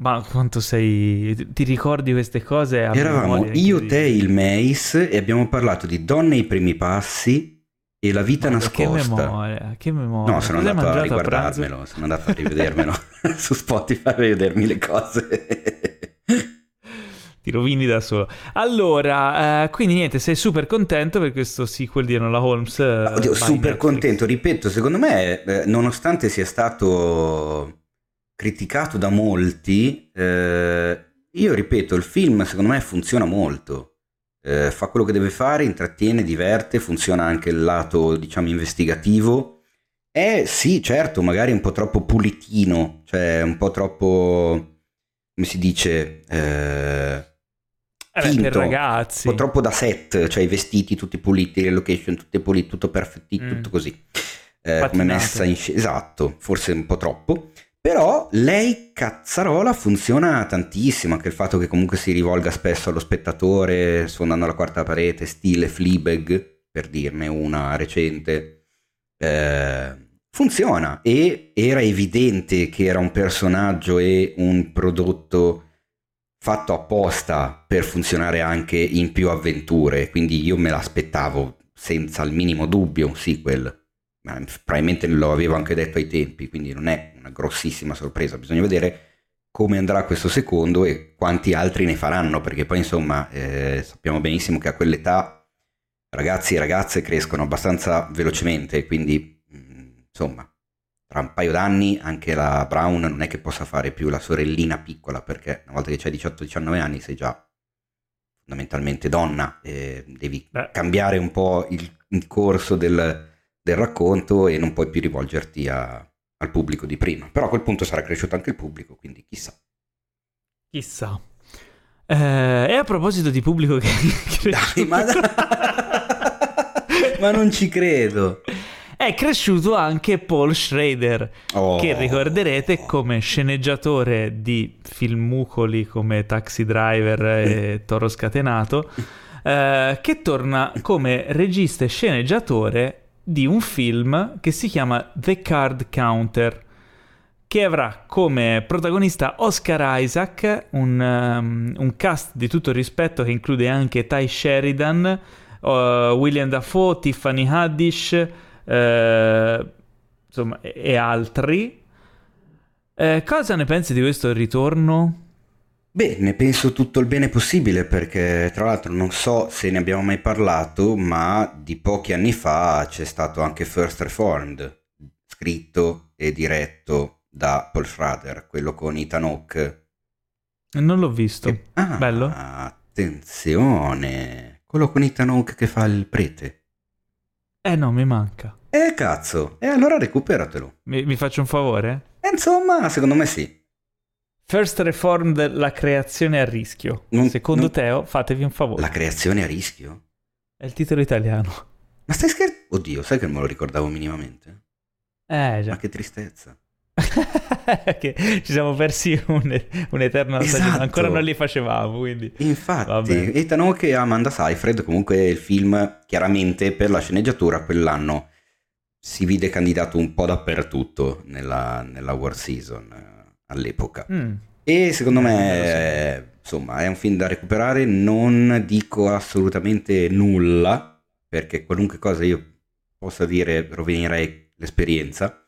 Ma quanto sei... Ti ricordi queste cose? a eravamo io, te e il Mace e abbiamo parlato di donne ai primi passi e la vita Che nascosta. memoria, che memoria. No, sono Cosa andato a riguardarmelo, sono andato a rivedermelo su Spotify a vedermi le cose. Ti rovini da solo. Allora, eh, quindi niente, sei super contento per questo sequel di Enola Holmes. eh, Oddio, super Netflix. contento, ripeto, secondo me, eh, nonostante sia stato criticato da molti, eh, io ripeto, il film secondo me funziona molto. Eh, fa quello che deve fare, intrattiene, diverte, funziona anche il lato, diciamo, investigativo. È sì, certo, magari un po' troppo pulitino, cioè un po' troppo, come si dice, eh, Eh beh, per finto, ragazzi. un po' troppo da set, cioè i vestiti tutti puliti, le location tutte pulite, tutto perfettito, Mm. tutto così. Eh, come messa in scena, esatto, forse un po' troppo. Però lei, cazzarola, funziona tantissimo. Anche il fatto che comunque si rivolga spesso allo spettatore, sfondando la quarta parete, stile Fleabag, per dirne una recente. Eh, funziona e era evidente che era un personaggio e un prodotto fatto apposta per funzionare anche in più avventure, quindi io me l'aspettavo senza il minimo dubbio un sequel, ma probabilmente lo avevo anche detto ai tempi, quindi non è una grossissima sorpresa, bisogna vedere come andrà questo secondo e quanti altri ne faranno, perché poi insomma eh, sappiamo benissimo che a quell'età ragazzi e ragazze crescono abbastanza velocemente, quindi mh, insomma tra un paio d'anni anche la Brown non è che possa fare più la sorellina piccola perché una volta che c'hai 18-19 anni sei già fondamentalmente donna e devi Beh. cambiare un po' il, il corso del, del racconto e non puoi più rivolgerti a- al pubblico di prima però a quel punto sarà cresciuto anche il pubblico quindi chissà Chissà. Eh, e a proposito di pubblico che... Dai, ma, ma non ci credo È cresciuto anche Paul Schrader, Oh. che ricorderete come sceneggiatore di filmucoli come Taxi Driver e Toro Scatenato, eh, che torna come regista e sceneggiatore di un film che si chiama The Card Counter, che avrà come protagonista Oscar Isaac, un, um, un cast di tutto rispetto che include anche Ty Sheridan, uh, William Dafoe, Tiffany Haddish, eh, insomma, e, altri. Eh, cosa ne pensi di questo ritorno? Beh, ne penso tutto il bene possibile perché tra l'altro non so se ne abbiamo mai parlato, ma di pochi anni fa c'è stato anche First Reformed, scritto e diretto da Paul Schrader, quello con Ethan Hawke. Non l'ho visto. Che- Ah, Bello? Attenzione, quello con Ethan Hawke che fa il prete. Eh no, mi manca. Eh cazzo, e allora recuperatelo. Mi, mi faccio un favore? E insomma, secondo me sì. First Reformed, la creazione a rischio. Non- Secondo non- Teo, fatevi un favore. La creazione a rischio? È il titolo italiano. Ma stai scherzando? Oddio, sai che non me lo ricordavo minimamente? Eh già. Ma che tristezza. Che ci siamo persi un, un'eterna Esatto. stagione, ancora non li facevamo, quindi... Infatti, Vabbè. Ethan Hawke e Amanda Seyfried, comunque il film, chiaramente per la sceneggiatura quell'anno si vide candidato un po' dappertutto nella, nella War Season eh, all'epoca. Mm. E secondo me, Eh, eh, insomma, è un film da recuperare. Non dico assolutamente nulla, perché qualunque cosa io possa dire rovinerei l'esperienza,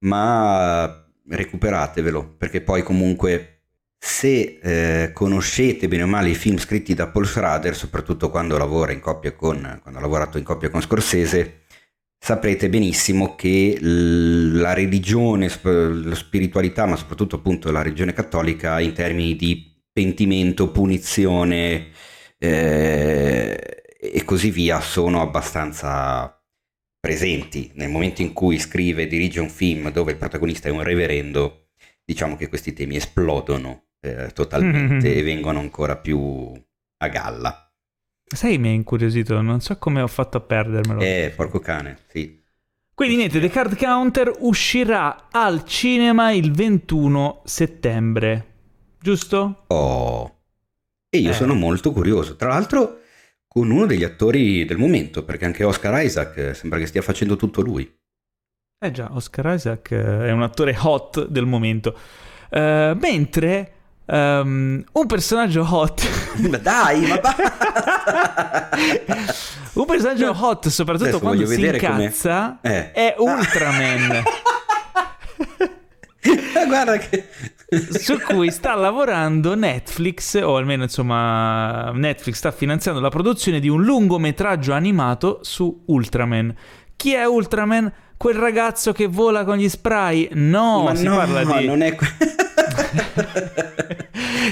ma recuperatevelo, perché poi comunque se eh, conoscete bene o male i film scritti da Paul Schrader, soprattutto quando lavora in coppia con, quando ha lavorato in coppia con Scorsese, saprete benissimo che la religione, la spiritualità, ma soprattutto appunto la religione cattolica in termini di pentimento, punizione eh, e così via sono abbastanza presenti. Nel momento in cui scrive e dirige un film dove il protagonista è un reverendo, diciamo che questi temi esplodono eh, totalmente e vengono ancora più a galla. Sai, mi ha incuriosito, non so come ho fatto a perdermelo. Eh, porco cane, sì. Quindi niente, The Card Counter uscirà al cinema il 21 settembre, giusto? Oh. E io Eh. sono molto curioso. Tra l'altro con uno degli attori del momento, perché anche Oscar Isaac eh, sembra che stia facendo tutto lui. Eh già, Oscar Isaac eh, è un attore hot del momento. Eh, mentre ehm, un personaggio hot... Ma dai, ma basta! un personaggio hot, soprattutto Adesso quando si incazza, Eh. è Ultraman. Guarda che... su cui sta lavorando Netflix, o almeno insomma Netflix sta finanziando la produzione di un lungometraggio animato su Ultraman. Chi è Ultraman? Quel ragazzo che vola con gli spray? No, ma si no, parla di... non è...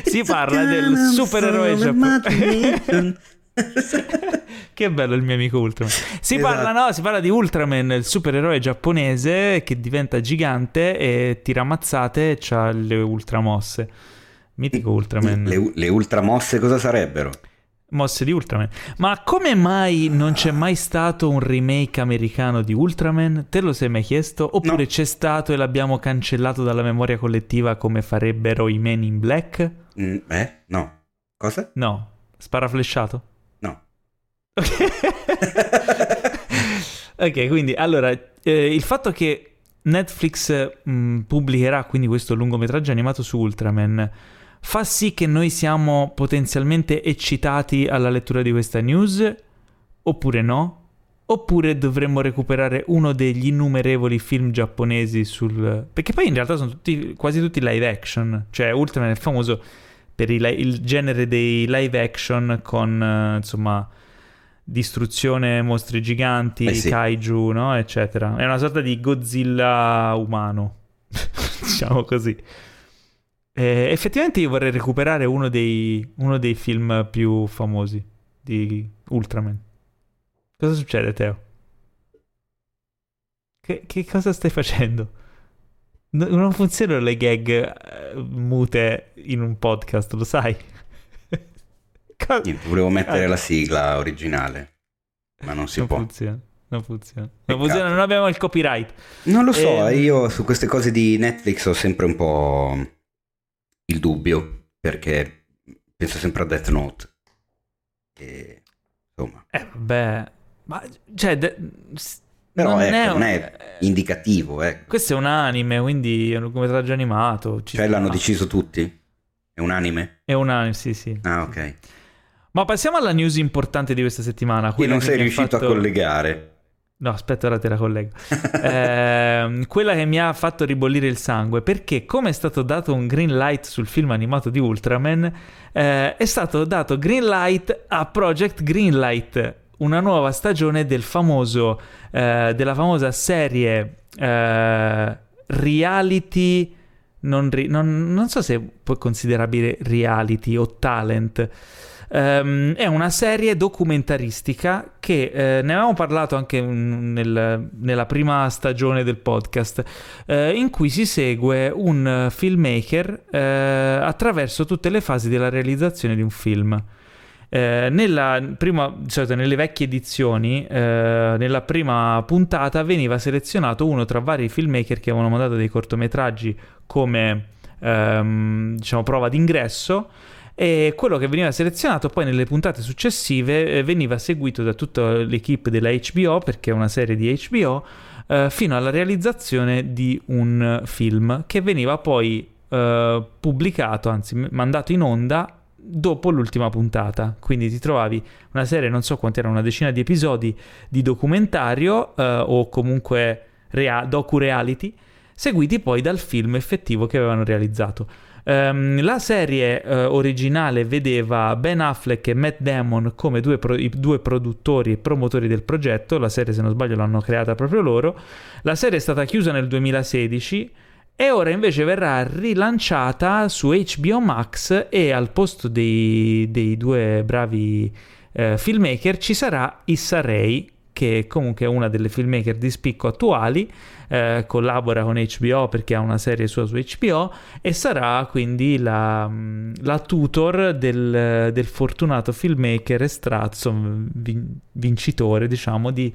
si parla del supereroe giapponese. che bello il mio amico Ultraman. Si Esatto. parla, no, si parla di Ultraman, il supereroe giapponese che diventa gigante e tira mazzate e ha le ultramosse. Mitico Ultraman. Le, le ultramosse cosa sarebbero? Mosse di Ultraman. Ma come mai non c'è mai stato un remake americano di Ultraman? Te lo sei mai chiesto? Oppure No. c'è stato e l'abbiamo cancellato dalla memoria collettiva come farebbero i Men in Black? Mm, eh? No. Cosa? No. Sparaflesciato? Ok, quindi allora eh, il fatto che Netflix mh, pubblicherà quindi questo lungometraggio animato su Ultraman fa sì che noi siamo potenzialmente eccitati alla lettura di questa news oppure no? Oppure dovremmo recuperare uno degli innumerevoli film giapponesi sul... Perché poi in realtà sono tutti, quasi tutti live action. Cioè Ultraman è famoso per il, il genere dei live action con, eh, insomma, distruzione, mostri giganti, Eh sì. kaiju, no? Eccetera. È una sorta di Godzilla umano, diciamo così. Eh, effettivamente io vorrei recuperare uno dei, uno dei film più famosi di Ultraman. Cosa succede, Teo? Che, che cosa stai facendo? No- non funzionano le gag eh, mute in un podcast, lo sai? Co- Niente, volevo mettere Ah. la sigla originale, ma non si non può. funziona. Non funziona. Non funziona, non abbiamo il copyright. Non lo so, Ehm. io su queste cose di Netflix ho sempre un po' il dubbio, perché penso sempre a Death Note. E, insomma, Eh, vabbè. Ma, cioè, de- però non ecco, è, non è indicativo, ecco. Questo è un anime, quindi è un lungometraggio animato. ci Cioè l'hanno deciso tutti? È un anime? È un anime, sì, sì. Ah, ok. Ma passiamo alla news importante di questa settimana. Quella non che sei ha riuscito fatto- a collegare. No, aspetta, ora te la collego. Ehm, quella che mi ha fatto ribollire il sangue perché, come è stato dato un green light sul film animato di Ultraman, eh, è stato dato green light a Project Greenlight, una nuova stagione del famoso, eh, della famosa serie eh, reality. Non, ri- non- non so se può considerabile reality o talent. Ehm, è una serie documentaristica che eh, ne avevamo parlato anche nel- nella prima stagione del podcast, eh, in cui si segue un filmmaker eh, attraverso tutte le fasi della realizzazione di un film. Eh, nella prima, solito nelle vecchie edizioni, eh, nella prima puntata veniva selezionato uno tra vari filmmaker che avevano mandato dei cortometraggi come ehm, diciamo, prova d'ingresso e quello che veniva selezionato poi nelle puntate successive eh, veniva seguito da tutta l'equipe della HBO perché è una serie di HBO eh, fino alla realizzazione di un film che veniva poi eh, pubblicato, anzi mandato in onda dopo l'ultima puntata. Quindi ti trovavi una serie, non so quanti erano, una decina di episodi di documentario eh, o comunque rea- docu-reality, seguiti poi dal film effettivo che avevano realizzato. Um, la serie uh, originale vedeva Ben Affleck e Matt Damon come due, pro- due, produttori e promotori del progetto. La serie, se non sbaglio, l'hanno creata proprio loro. La serie è stata chiusa nel 2016 e ora invece verrà rilanciata su HBO Max e al posto dei, dei due bravi eh, filmmaker ci sarà Issa Rae che comunque è una delle filmmaker di spicco attuali, eh, collabora con HBO perché ha una serie sua su HBO e sarà quindi la, la tutor del, del, fortunato filmmaker estrazzo, vin, vincitore diciamo di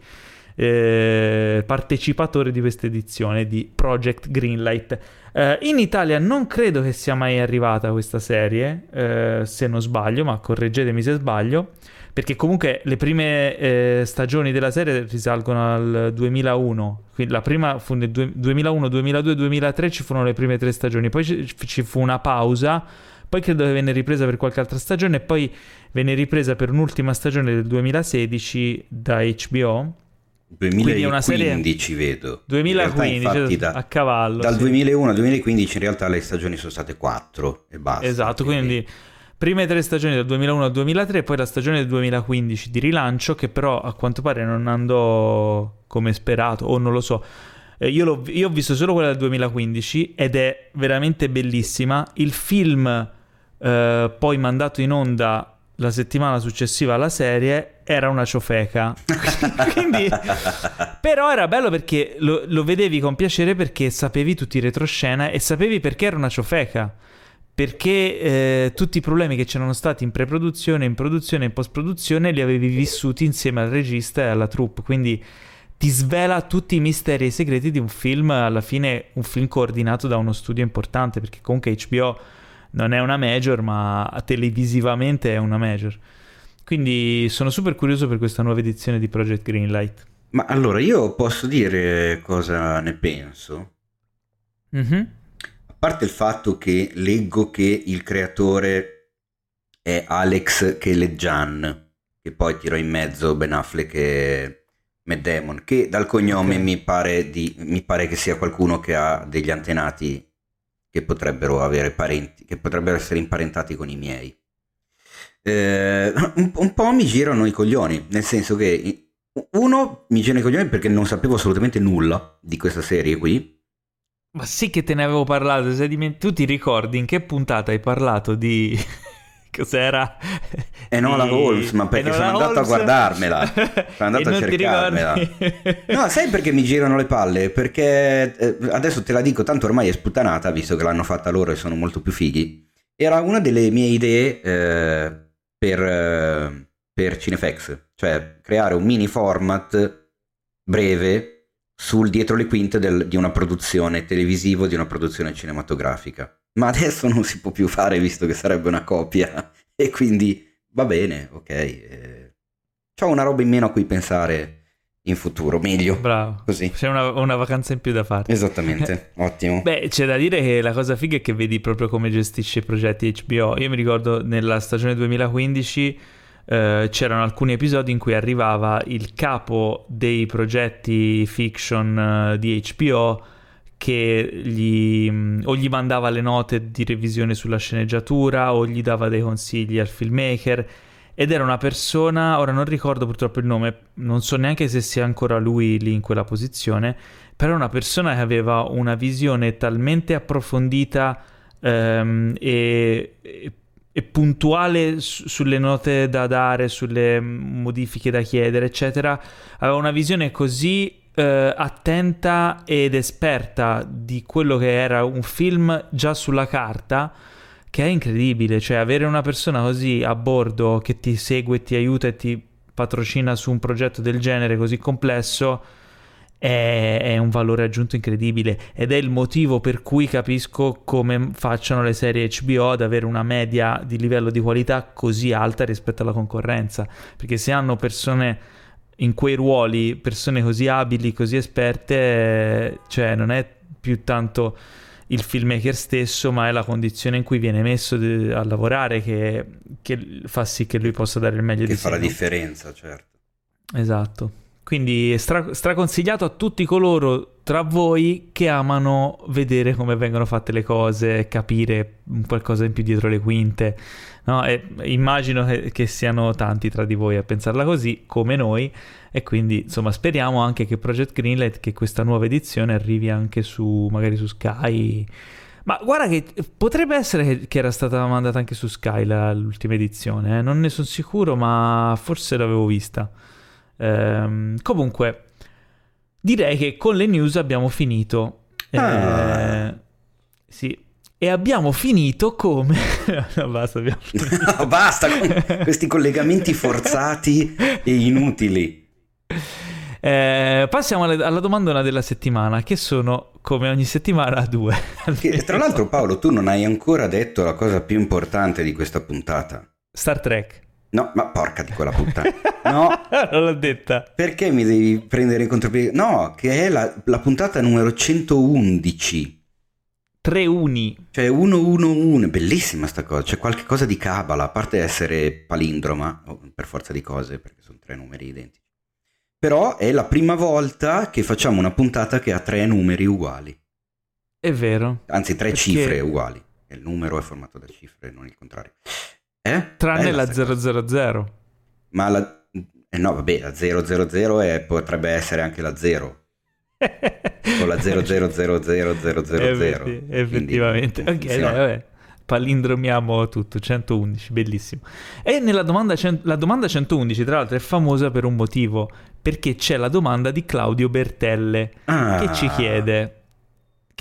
eh, partecipatore di questa edizione di Project Greenlight. Eh, in Italia non credo che sia mai arrivata questa serie, eh, se non sbaglio, ma correggetemi se sbaglio, perché comunque le prime eh, stagioni della serie risalgono al 2001, quindi la prima fu nel 2001, 2002, 2003 ci furono le prime tre stagioni, poi ci, ci fu una pausa. Poi credo che venne ripresa per qualche altra stagione. E poi venne ripresa per un'ultima stagione del 2016 da HBO 2015 vedo. 2015 infatti, da, a cavallo dal sì. 2001 al 2015 in realtà le stagioni sono state 4 e basta. Esatto quindi, quindi prime tre stagioni dal 2001 al 2003 e poi la stagione del 2015 di rilancio che però a quanto pare non andò come sperato o non lo so eh, io, io, ho visto solo quella del 2015 ed è veramente bellissima il film eh, poi mandato in onda la settimana successiva alla serie era una ciofeca. Quindi, però era bello perché lo, lo, vedevi con piacere perché sapevi tutti i retroscena e sapevi perché era una ciofeca. Perché eh, tutti i problemi che c'erano stati in pre-produzione, in produzione e in post-produzione li avevi vissuti insieme al regista e alla troupe. Quindi ti svela tutti i misteri e i segreti di un film, alla fine un film coordinato da uno studio importante, perché comunque HBO non è una major, ma televisivamente è una major. Quindi sono super curioso per questa nuova edizione di Project Greenlight. Ma allora io posso dire cosa ne penso? Mm-hmm. A parte il fatto che leggo che il creatore è Alex Keleggian, che poi tiro in mezzo Ben Affleck e Matt Damon, che dal cognome okay. mi, pare di, mi pare che sia qualcuno che ha degli antenati che potrebbero avere parenti, che potrebbero essere imparentati con i miei. Eh, un, un, po' mi girano i coglioni, nel senso che uno mi gira i coglioni perché non sapevo assolutamente nulla di questa serie qui. Ma sì che te ne avevo parlato, diment- tu ti ricordi in che puntata hai parlato di cos'era? Enola di... Holmes, ma perché Enola sono andato Holmes... a guardarmela, sono andato a cercarmela. no, sai perché mi girano le palle? Perché eh, adesso te la dico, tanto ormai è sputtanata, visto che l'hanno fatta loro e sono molto più fighi. Era una delle mie idee eh, per, eh, per Cinefx, cioè creare un mini format breve sul dietro le quinte del, di una produzione televisiva, di una produzione cinematografica ma adesso non si può più fare visto che sarebbe una copia e quindi va bene, ok. Eh, ho una roba in meno a cui pensare in futuro, meglio. Bravo. Così. C'è una, una, vacanza in più da fare. Esattamente, ottimo. Beh, c'è da dire che la cosa figa è che vedi proprio come gestisce i progetti HBO. Io mi ricordo nella stagione 2015 eh, c'erano alcuni episodi in cui arrivava il capo dei progetti fiction eh, di HBO che gli, mm, o gli mandava le note di revisione sulla sceneggiatura o gli dava dei consigli al filmmaker ed era una persona, ora non ricordo purtroppo il nome, non so neanche se sia ancora lui lì in quella posizione, però una persona che aveva una visione talmente approfondita ehm, e, e, e, puntuale su, sulle note da dare, sulle modifiche da chiedere, eccetera, aveva una visione così eh, attenta ed esperta di quello che era un film già sulla carta che è incredibile, cioè avere una persona così a bordo che ti segue, ti aiuta e ti patrocina su un progetto del genere così complesso è, è, un valore aggiunto incredibile ed è il motivo per cui capisco come facciano le serie HBO ad avere una media di livello di qualità così alta rispetto alla concorrenza, perché se hanno persone in quei ruoli, persone così abili, così esperte, cioè non è più tanto il filmmaker stesso, ma è la condizione in cui viene messo a lavorare che, che, fa sì che lui possa dare il meglio che di sé. Che fa la differenza, certo. Esatto. Quindi stra- straconsigliato a tutti coloro tra voi che amano vedere come vengono fatte le cose, capire qualcosa in più dietro le quinte. No? immagino che, che, siano tanti tra di voi a pensarla così, come noi, e quindi insomma speriamo anche che Project Greenlight, che questa nuova edizione arrivi anche su, magari su Sky. Ma guarda che potrebbe essere che, che era stata mandata anche su Sky la, l'ultima edizione, eh? non ne sono sicuro, ma forse l'avevo vista. Ehm, comunque, direi che con le news abbiamo finito. Ah. Eh, sì. E abbiamo finito come... no, basta, abbiamo finito. basta con questi collegamenti forzati e inutili. Eh, passiamo alla, alla domandona della settimana, che sono come ogni settimana due. Che, tra l'altro, Paolo, tu non hai ancora detto la cosa più importante di questa puntata. Star Trek. No, ma porca di quella puttana. No. non l'ho detta. Perché mi devi prendere in contropiede? No, che è la, la puntata numero 111. Tre uni. Cioè 111, bellissima sta cosa. C'è qualche cosa di cabala, a parte essere palindroma, per forza di cose, perché sono tre numeri identici. Però è la prima volta che facciamo una puntata che ha tre numeri uguali. È vero. Anzi, tre perché... cifre uguali. il numero è formato da cifre, non il contrario. Eh? Tranne la, la 000. Ma la... Eh no, vabbè, la 000 è, potrebbe essere anche la 0. o la 0000000. Effetti, effettivamente. ok, dai, vabbè. Palindromiamo tutto, 111, bellissimo. E nella domanda, la domanda 111, tra l'altro, è famosa per un motivo, perché c'è la domanda di Claudio Bertelle, ah. che ci chiede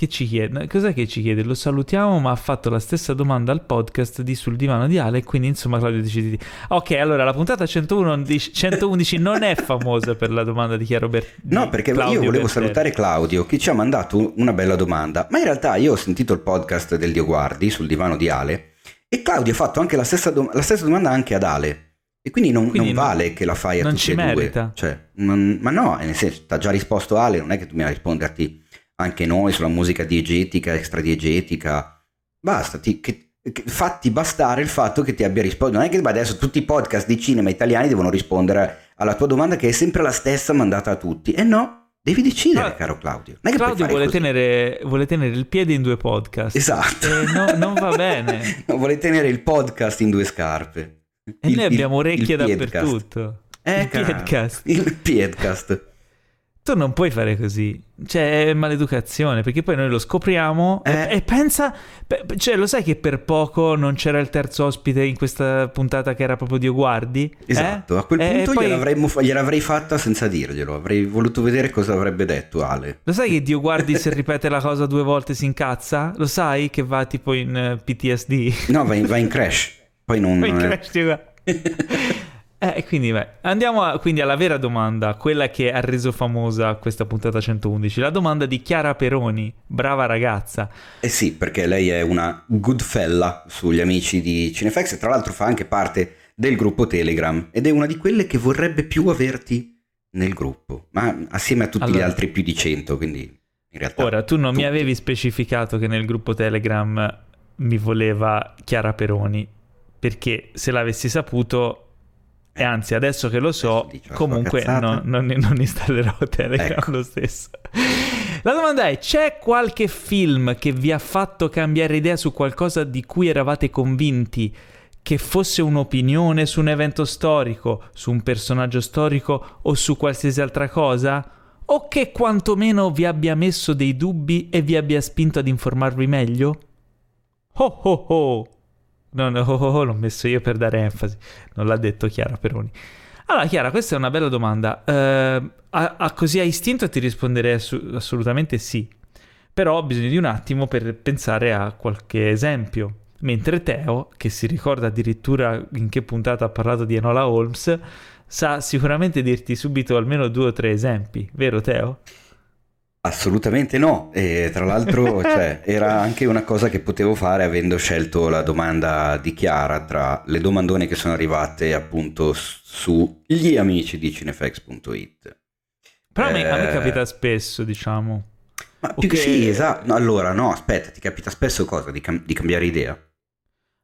che ci chiede, cos'è che ci chiede? Lo salutiamo, ma ha fatto la stessa domanda al podcast di Sul Divano di Ale, quindi insomma Claudio decide di... Ok, allora la puntata 111, 111 non è famosa per la domanda di Chiaro Bertelli. No, perché Claudio io volevo Bertelli. salutare Claudio che ci ha mandato una bella domanda, ma in realtà io ho sentito il podcast del Dio Guardi Sul Divano di Ale e Claudio ha fatto anche la stessa, do- la stessa domanda anche ad Ale. E quindi non, quindi non vale che la fai a tutti e merita. due. Cioè, non, ma no, nel senso, ti ha già risposto Ale, non è che tu mi risponderti anche noi sulla musica diegetica, extradiegetica. Basta, ti, che, che, fatti bastare il fatto che ti abbia risposto. Non è che adesso tutti i podcast di cinema italiani devono rispondere alla tua domanda che è sempre la stessa mandata a tutti. E no, Devi decidere, ah, caro Claudio. Claudio vuole tenere, vuole tenere, il piede in due podcast. Esatto. No, non va bene. no, vuole tenere il podcast in due scarpe. E il, noi abbiamo orecchie dappertutto. Eh, il podcast. Il podcast. Tu non puoi fare così, cioè è maleducazione, perché poi noi lo scopriamo eh. e, e, pensa, cioè lo sai che per poco non c'era il terzo ospite in questa puntata che era proprio Dio Guardi? Esatto, eh? a quel punto poi... gliel'avrei fatta senza dirglielo, avrei voluto vedere cosa avrebbe detto Ale. Lo sai che Dio Guardi se ripete la cosa due volte si incazza? Lo sai che va tipo in eh, PTSD? No, va in, va in crash, poi non... Va in crash, Dio Guardi. Eh, quindi beh, andiamo a, quindi alla vera domanda, quella che ha reso famosa questa puntata 111, la domanda di Chiara Peroni, brava ragazza. Eh sì, perché lei è una good fella sugli amici di Cinefax e tra l'altro fa anche parte del gruppo Telegram ed è una di quelle che vorrebbe più averti nel gruppo, ma assieme a tutti allora, gli altri più di 100, quindi in realtà... Ora, tu non tutti. mi avevi specificato che nel gruppo Telegram mi voleva Chiara Peroni, perché se l'avessi saputo e anzi, adesso che lo so, comunque no, non, non, installerò Telegram ecco. lo stesso. La domanda è: c'è qualche film che vi ha fatto cambiare idea su qualcosa di cui eravate convinti? Che fosse un'opinione su un evento storico, su un personaggio storico o su qualsiasi altra cosa? O che quantomeno vi abbia messo dei dubbi e vi abbia spinto ad informarvi meglio? Oh oh oh! No, no, oh, oh, l'ho messo io per dare enfasi, non l'ha detto Chiara Peroni. Allora, Chiara, questa è una bella domanda. Uh, a, a, così a istinto ti risponderei ass- assolutamente sì. Però ho bisogno di un attimo per pensare a qualche esempio. Mentre Teo, che si ricorda addirittura in che puntata ha parlato di Enola Holmes, sa sicuramente dirti subito almeno due o tre esempi, vero Teo? Assolutamente no, e tra l'altro cioè, era anche una cosa che potevo fare avendo scelto la domanda di Chiara tra le domandone che sono arrivate appunto su gli amici di cinefax.it. Però eh... a, me, a me eh, capita spesso, diciamo. Ma più che sì, esatto. No, allora, no, aspetta, ti capita spesso cosa? Di, cam- di cambiare idea?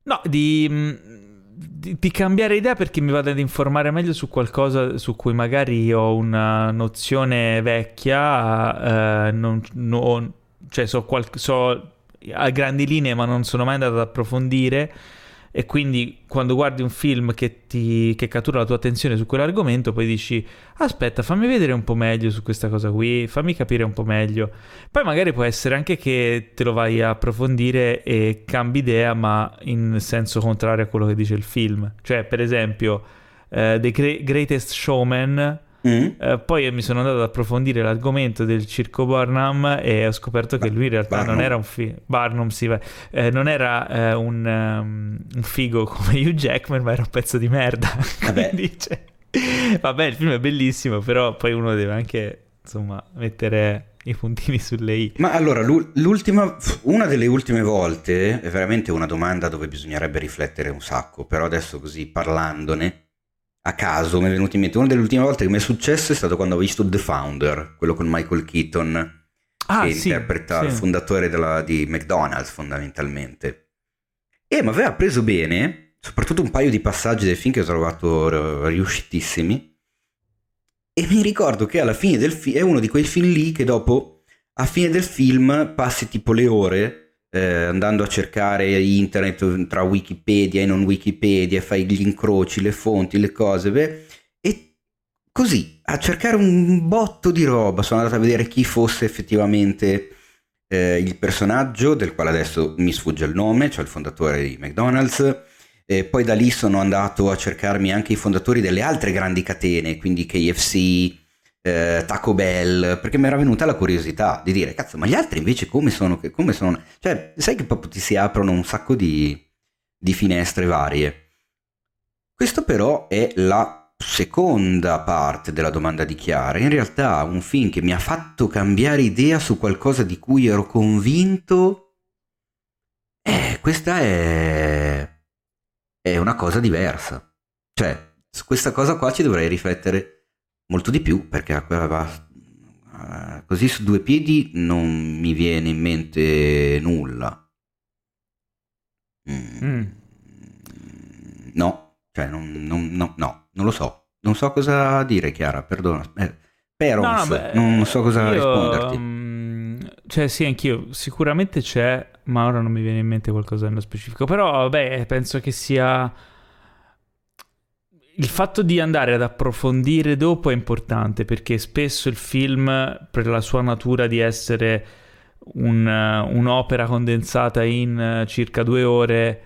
No, di, mm, di, di, cambiare idea perché mi vado ad informare meglio su qualcosa su cui magari ho una nozione vecchia, eh, non, non, cioè so, qual- so a grandi linee ma non sono mai andato ad approfondire e quindi quando guardi un film che, ti, che cattura la tua attenzione su quell'argomento poi dici aspetta fammi vedere un po' meglio su questa cosa qui fammi capire un po' meglio. Poi magari può essere anche che te lo vai a approfondire e cambi idea ma in senso contrario a quello che dice il film. Cioè per esempio uh, The Greatest Showman Mm. Eh, poi mi sono andato ad approfondire l'argomento del circo Barnum e ho scoperto che lui in realtà Barnum. non era un figo. Barnum, sì, eh, non era eh, un, um, un, figo come Hugh Jackman, ma era un pezzo di merda. Vabbè. Dice. Vabbè, il film è bellissimo, però poi uno deve anche insomma mettere i puntini sulle i. Ma allora, l'ultima, una delle ultime volte è veramente una domanda dove bisognerebbe riflettere un sacco, però adesso così parlandone a caso mi è venuto in mente una delle ultime volte che mi è successo è stato quando ho visto The Founder, quello con Michael Keaton ah, che sì, interpreta sì. il fondatore della, di McDonald's fondamentalmente. E mi aveva preso bene, soprattutto un paio di passaggi del film che ho trovato riuscitissimi. E mi ricordo che alla fine del film è uno di quei film lì che dopo, a fine del film, passi tipo le ore eh, andando a cercare internet tra Wikipedia e non Wikipedia, fai gli incroci, le fonti, le cose, beh, e così a cercare un botto di roba. Sono andato a vedere chi fosse effettivamente eh, il personaggio, del quale adesso mi sfugge il nome, cioè il fondatore di McDonald's. E poi da lì sono andato a cercarmi anche i fondatori delle altre grandi catene, quindi KFC, eh, Taco Bell, perché mi era venuta la curiosità di dire, cazzo, ma gli altri invece come sono? Come sono? Cioè, sai che proprio ti si aprono un sacco di, di finestre varie. Questo però è la seconda parte della domanda di Chiara. In realtà un film che mi ha fatto cambiare idea su qualcosa di cui ero convinto, eh, questa è, è una cosa diversa. Cioè, su questa cosa qua ci dovrei riflettere molto di più perché uh, così su due piedi non mi viene in mente nulla. Mm. Mm. No, cioè non, non, no, no, non lo so. Non so cosa dire, Chiara, perdona. Eh, però no, no, non so cosa io, risponderti. Um, cioè, sì, anch'io. Sicuramente c'è, ma ora non mi viene in mente qualcosa nello specifico. Però, beh, penso che sia il fatto di andare ad approfondire dopo è importante perché spesso il film, per la sua natura di essere un, un'opera condensata in circa due ore,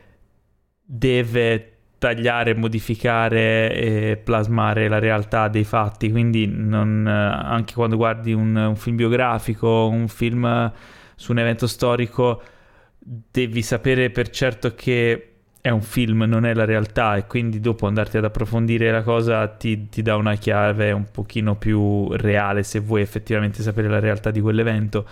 deve tagliare, modificare e plasmare la realtà dei fatti. Quindi non, anche quando guardi un, un film biografico, un film su un evento storico, devi sapere per certo che è un film, non è la realtà e quindi dopo andarti ad approfondire la cosa ti, ti, dà una chiave un pochino più reale se vuoi effettivamente sapere la realtà di quell'evento.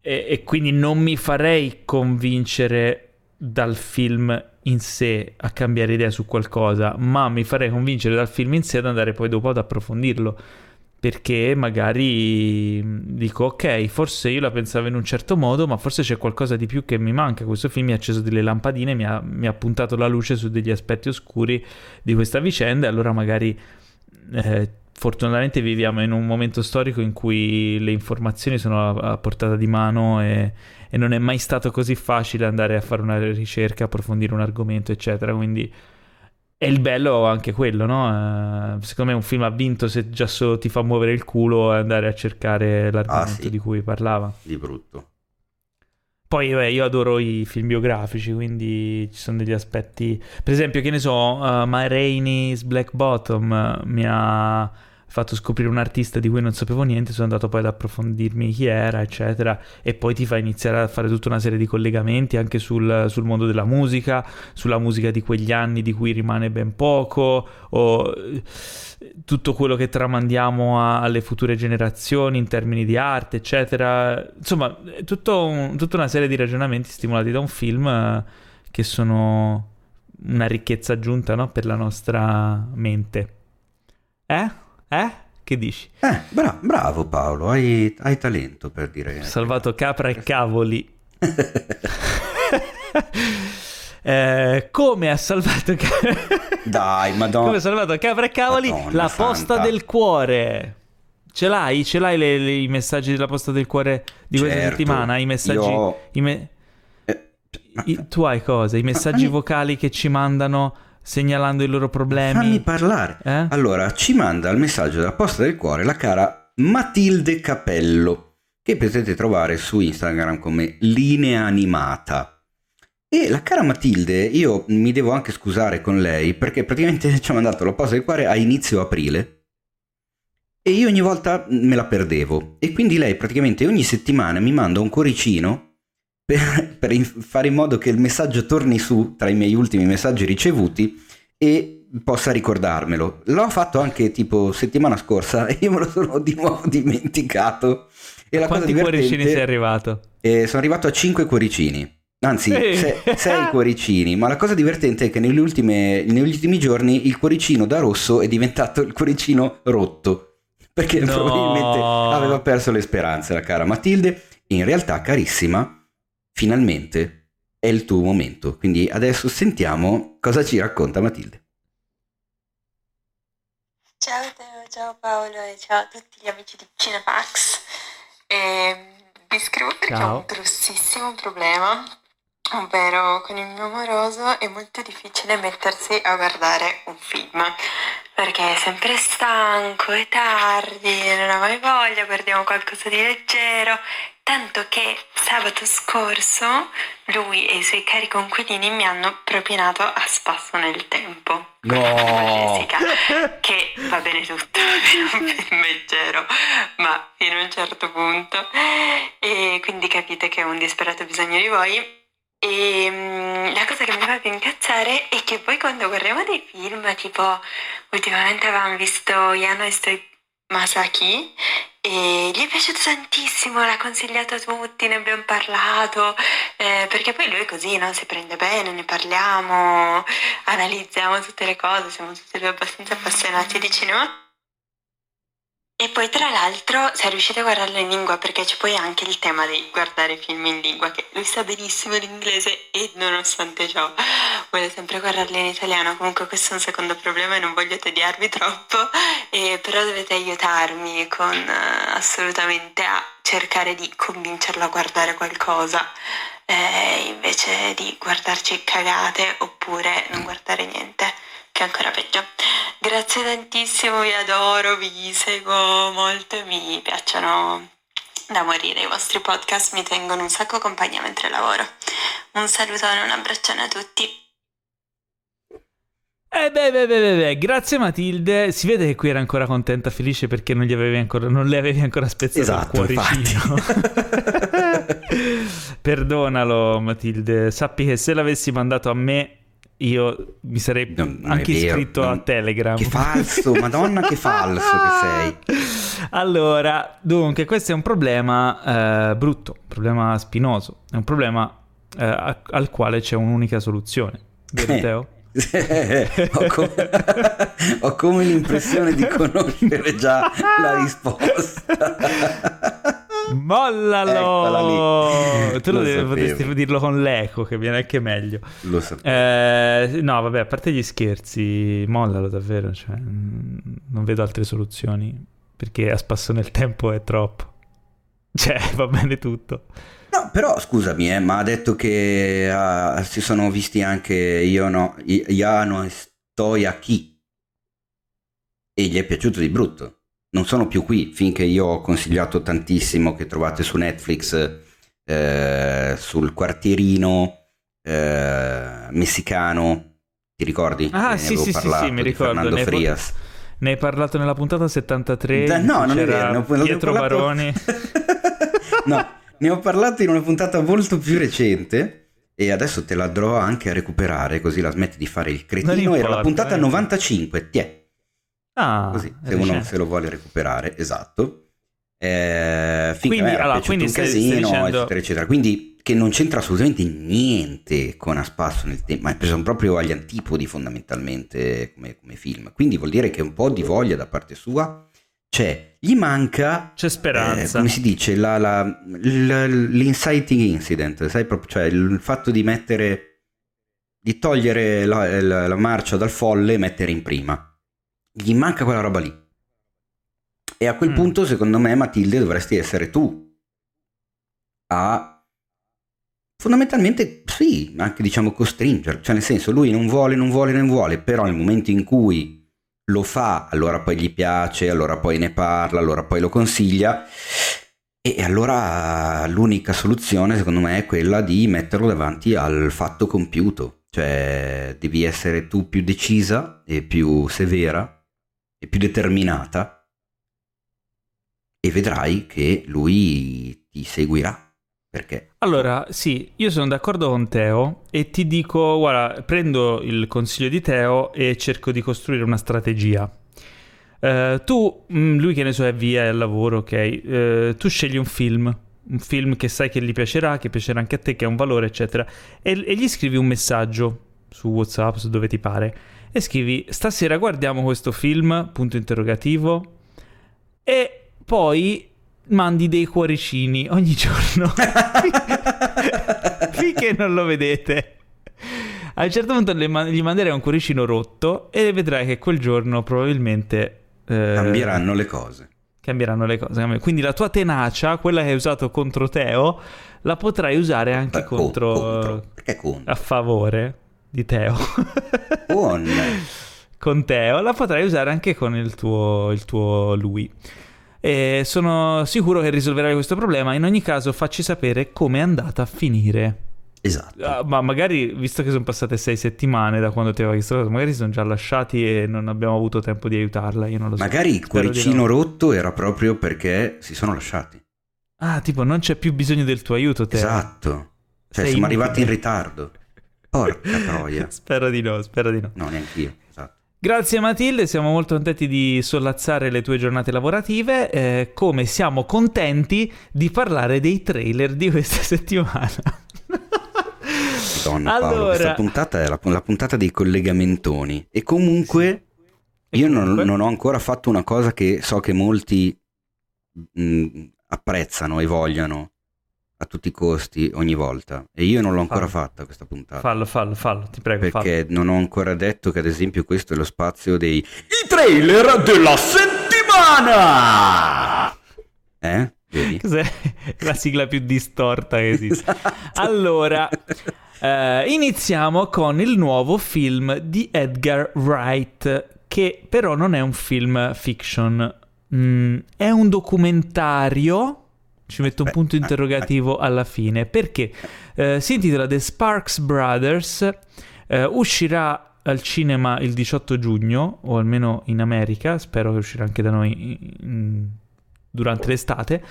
E, e quindi non mi farei convincere dal film in sé a cambiare idea su qualcosa ma mi farei convincere dal film in sé ad andare poi dopo ad approfondirlo perché magari dico ok, forse io la pensavo in un certo modo, ma forse c'è qualcosa di più che mi manca. Questo film mi ha acceso delle lampadine, mi ha, mi ha puntato la luce su degli aspetti oscuri di questa vicenda e allora magari eh, fortunatamente viviamo in un momento storico in cui le informazioni sono a, a portata di mano e, e non è mai stato così facile andare a fare una ricerca, approfondire un argomento, eccetera. Quindi e il bello anche quello, no? Uh, secondo me un film ha vinto se già solo ti fa muovere il culo e andare a cercare l'argomento ah, sì. di cui parlava. Di brutto. Poi beh, io adoro i film biografici, quindi ci sono degli aspetti... Per esempio, che ne so, uh, My Rainey's Black Bottom mi ha fatto scoprire un artista di cui non sapevo niente, sono andato poi ad approfondirmi chi era, eccetera, e poi ti fa iniziare a fare tutta una serie di collegamenti anche sul, sul mondo della musica, sulla musica di quegli anni di cui rimane ben poco, o eh, tutto quello che tramandiamo a, alle future generazioni in termini di arte, eccetera. Insomma, un, tutta una serie di ragionamenti stimolati da un film eh, che sono una ricchezza aggiunta no? per la nostra mente. Eh? Eh? Che dici? Eh, bra- bravo Paolo, hai, hai, talento per dire. Salvato capra e cavoli. eh, come ha salvato Dai, madonna. Come ha salvato capra e cavoli madonna la santa. posta del cuore. Ce l'hai? Ce l'hai le, le, i messaggi della posta del cuore di certo, questa settimana? I messaggi... Io... I me... eh, I, tu hai cosa? I messaggi vocali che ci mandano segnalando i loro problemi. Fammi parlare. Eh? Allora, ci manda il messaggio della posta del cuore la cara Matilde Capello, che potete trovare su Instagram come linea animata. E la cara Matilde, io mi devo anche scusare con lei perché praticamente ci ha mandato la posta del cuore a inizio aprile e io ogni volta me la perdevo. E quindi lei praticamente ogni settimana mi manda un cuoricino per, per fare in modo che il messaggio torni su tra i miei ultimi messaggi ricevuti e possa ricordarmelo. L'ho fatto anche tipo settimana scorsa e io me lo sono di nuovo dimenticato. E la Quanti cosa cuoricini sei arrivato? Eh, sono arrivato a 5 cuoricini. Anzi, 6 cuoricini, ma la cosa divertente è che negli, ultime, negli ultimi giorni il cuoricino da rosso è diventato il cuoricino rotto, perché no. probabilmente aveva perso le speranze la cara Matilde. In realtà, carissima, finalmente è il tuo momento. Quindi adesso sentiamo cosa ci racconta Matilde. Ciao Teo, ciao Paolo e ciao a tutti gli amici di Cinefax. E ehm, vi scrivo perché ciao. ho un grossissimo problema, ovvero con il mio amoroso è molto difficile mettersi a guardare un film perché è sempre stanco, è tardi, non ha mai voglia, guardiamo qualcosa di leggero tanto che sabato scorso lui e i suoi cari conquilini mi hanno propinato a spasso nel tempo. No! Jessica, che va bene tutto, leggero, ma fino a un certo punto. E quindi capite che ho un disperato bisogno di voi. E um, la cosa che mi fa più incazzare è che poi quando guardiamo dei film, tipo ultimamente avevamo visto Yano e Stoi Masaki e gli è piaciuto tantissimo, l'ha consigliato a tutti, ne abbiamo parlato, eh, perché poi lui è così, no? si prende bene, ne parliamo, analizziamo tutte le cose, siamo tutti due abbastanza appassionati di cinema. E poi tra l'altro sei riuscito a guardarlo in lingua perché c'è poi anche il tema di guardare film in lingua che lui sa benissimo l'inglese e nonostante ciò vuole sempre guardarli in italiano. Comunque questo è un secondo problema e non voglio tediarvi troppo, eh, però dovete aiutarmi con uh, assolutamente a cercare di convincerlo a guardare qualcosa. Eh, invece di guardarci cagate oppure non guardare niente che è ancora peggio. Grazie tantissimo, vi adoro, vi seguo molto e mi piacciono da morire. I vostri podcast mi tengono un sacco compagnia mentre lavoro. Un salutone, un abbraccione a tutti. Eh beh, beh, beh, beh, grazie Matilde. Si vede che qui era ancora contenta, felice perché non, gli avevi ancora, non le avevi ancora spezzato esatto, il cuoricino. Perdonalo Matilde, sappi che se l'avessi mandato a me io mi sarei non anche iscritto non... a Telegram. Che falso, madonna che falso che sei. Allora, dunque, questo è un problema eh, brutto, un problema spinoso, è un problema eh, al quale c'è un'unica soluzione. Vero eh. Teo? ho, come, ho come l'impressione di conoscere già la risposta. Mollalo! Tu lo, lo potresti dirlo con l'eco, che viene anche meglio. Lo sapevo. Eh, no, vabbè, a parte gli scherzi, mollalo davvero. Cioè, non vedo altre soluzioni. Perché a spasso nel tempo è troppo. Cioè, va bene tutto. No, però scusami, eh, ma ha detto che uh, si sono visti anche Iono, Iano e Stoiachi. E gli è piaciuto di brutto non sono più qui finché io ho consigliato tantissimo che trovate su Netflix eh, sul quartierino eh, messicano ti ricordi? Ah sì sì, sì sì mi ricordo Fernando Frias Ne hai parlato nella puntata 73? Da, no, non è vero. Pietro parlato... Baroni. no, ne ho parlato in una puntata molto più recente e adesso te la andrò anche a recuperare così la smetti di fare il cretino. Importa, Era la puntata eh. 95, tiè. Ah, così, se uno se lo vuole recuperare, esatto. Eh, quindi, allora, quindi un casino, dicendo... eccetera, eccetera. Quindi che non c'entra assolutamente niente con A Spasso nel tempo, ma sono proprio agli antipodi fondamentalmente come, come, film. Quindi vuol dire che un po' di voglia da parte sua c'è. Gli manca... C'è speranza. Eh, come si dice? La, la, la, l'inciting incident, sai proprio, cioè il fatto di mettere... di togliere la, la marcia dal folle e mettere in prima. Gli manca quella roba lì. E a quel mm. punto, secondo me, Matilde, dovresti essere tu a Fondamentalmente sì, anche diciamo costringere, cioè nel senso lui non vuole, non vuole, non vuole, però nel momento in cui lo fa, allora poi gli piace, allora poi ne parla, allora poi lo consiglia e allora l'unica soluzione secondo me è quella di metterlo davanti al fatto compiuto, cioè devi essere tu più decisa e più severa e più determinata e vedrai che lui ti seguirà perché? Allora, sì, io sono d'accordo con Teo e ti dico, guarda, prendo il consiglio di Teo e cerco di costruire una strategia. Uh, tu, mm, lui che ne so è via, è al lavoro, ok? Uh, tu scegli un film, un film che sai che gli piacerà, che piacerà anche a te, che ha un valore, eccetera, e, e gli scrivi un messaggio su WhatsApp, su dove ti pare, e scrivi stasera guardiamo questo film, punto interrogativo, e poi mandi dei cuoricini ogni giorno finché non lo vedete. A un certo punto gli manderai un cuoricino rotto e vedrai che quel giorno probabilmente... Eh, cambieranno le cose. Cambieranno le cose. Quindi la tua tenacia, quella che hai usato contro Teo, la potrai usare anche Beh, contro... contro. Perché contro? A favore di Teo. Con... con Teo, la potrai usare anche con il tuo, il tuo lui e sono sicuro che risolverai questo problema. In ogni caso, facci sapere come è andata a finire. Esatto. Uh, ma magari, visto che sono passate sei settimane da quando ti aveva chiesto magari sono già lasciati e non abbiamo avuto tempo di aiutarla. Io non lo so. Magari il cuoricino rotto era proprio perché si sono lasciati. Ah, tipo, non c'è più bisogno del tuo aiuto, te. Esatto. Cioè, Sei siamo inutile. arrivati in ritardo. Porca troia. spero di no, spero di no. No, neanche io. Grazie Matilde, siamo molto contenti di sollazzare le tue giornate lavorative, eh, come siamo contenti di parlare dei trailer di questa settimana. Madonna allora... Paolo, questa puntata è la, la, puntata dei collegamentoni e comunque sì. io. Non, non, ho ancora fatto una cosa che so che molti mh, apprezzano e vogliono a tutti i costi ogni volta e io non l'ho ancora fallo. fatta questa puntata. Fallo, fallo, fallo, ti prego. Perché fallo. non ho ancora detto che ad esempio questo è lo spazio dei I trailer della settimana. Eh? Vedi? Cos'è la sigla più distorta che esiste? Esatto. Allora, eh, iniziamo con il nuovo film di Edgar Wright che però non è un film fiction, mm, è un documentario ci metto un punto interrogativo alla fine perché eh, si intitola The Sparks Brothers, eh, uscirà al cinema il 18 giugno, o almeno in America, spero che uscirà anche da noi in, durante l'estate.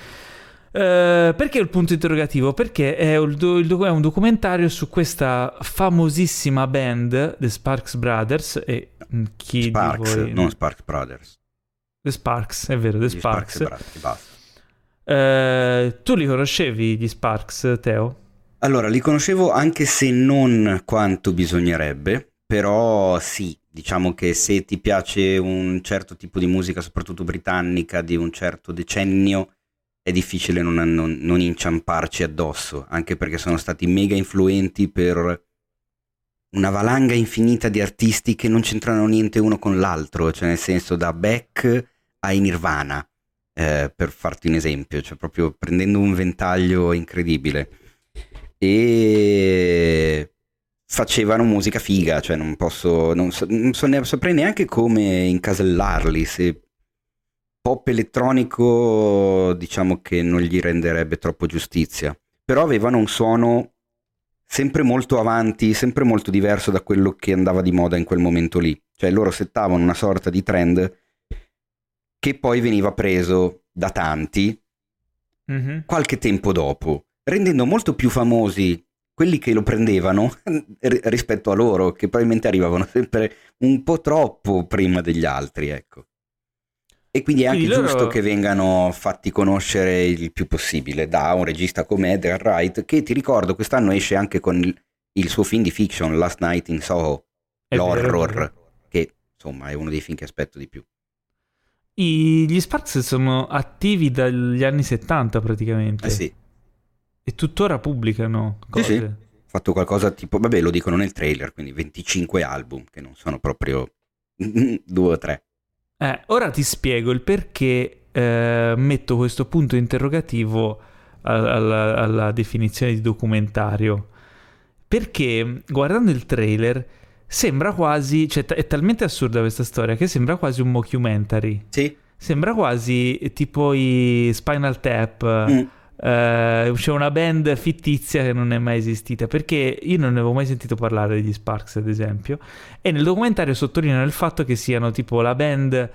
Uh, perché il punto interrogativo? Perché è, un, è un documentario su questa famosissima band, The Sparks Brothers, e chi Sparks, voi... non Sparks Brothers. The Sparks, è vero, The Sparks. Sparks basta. Eh, tu li conoscevi gli Sparks, Teo? Allora, li conoscevo anche se non quanto bisognerebbe, però sì, diciamo che se ti piace un certo tipo di musica, soprattutto britannica, di un certo decennio, è difficile non, non, non inciamparci addosso, anche perché sono stati mega influenti per una valanga infinita di artisti che non c'entrano niente uno con l'altro, cioè nel senso da Beck a Nirvana eh, per farti un esempio, cioè proprio prendendo un ventaglio incredibile. E facevano musica figa, cioè non posso, non, so, non so ne, saprei neanche come incasellarli, se pop elettronico diciamo che non gli renderebbe troppo giustizia, però avevano un suono sempre molto avanti, sempre molto diverso da quello che andava di moda in quel momento lì, cioè loro settavano una sorta di trend che poi veniva preso da tanti Mhm. qualche tempo dopo, rendendo molto più famosi quelli che lo prendevano ri- rispetto a loro, che probabilmente arrivavano sempre un po' troppo prima degli altri, ecco. E quindi è anche loro- giusto che vengano fatti conoscere il più possibile da un regista come Edgar Wright, che ti ricordo quest'anno esce anche con il, il suo film di fiction, Last Night in Soho, è l'horror, vero. che insomma è uno dei film che aspetto di più. I- gli Sparks sono attivi dagli anni 70 praticamente. Eh sì, E tuttora pubblicano Sì, cose. sì. ha fatto qualcosa tipo, vabbè lo dicono nel trailer, quindi 25 album, che non sono proprio due o tre. Eh, ora ti spiego il perché eh, metto questo punto interrogativo al- alla, alla definizione di documentario. Perché guardando il trailer sembra quasi, cioè t- è talmente assurda questa storia che sembra quasi un mockumentary. Sì, Sembra quasi tipo i Spinal Tap. Mm. eh, c'è una band fittizia che non è mai esistita perché io non ne avevo mai sentito parlare degli Sparks ad esempio e nel documentario sottolineano il fatto che siano tipo la band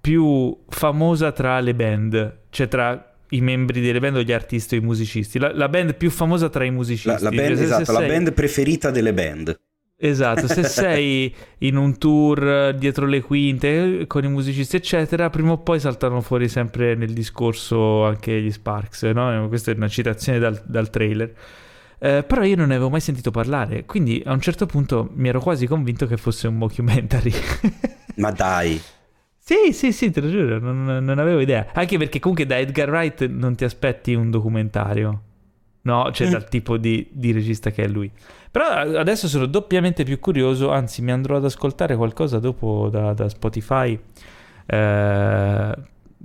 più famosa tra le band cioè tra i membri delle band o gli artisti o i musicisti la, la band più famosa tra i musicisti la, la band, Cioè, se esatto, la band preferita delle band. Esatto, se sei in un tour eh, dietro le quinte eh, con i musicisti, eccetera, prima o poi saltano fuori sempre nel discorso anche gli Sparks, no? Questa è una citazione dal, dal trailer. Eh, però io non ne avevo mai sentito parlare, quindi a un certo punto mi ero quasi convinto che fosse un mockumentary. Ma dai, sì, sì, sì, te lo giuro, non, non avevo idea. Anche perché comunque da Edgar Wright non ti aspetti un documentario, no? Cioè Mm. dal tipo di, di regista che è lui. Però adesso sono doppiamente più curioso, anzi mi andrò ad ascoltare qualcosa dopo da, da Spotify. eh,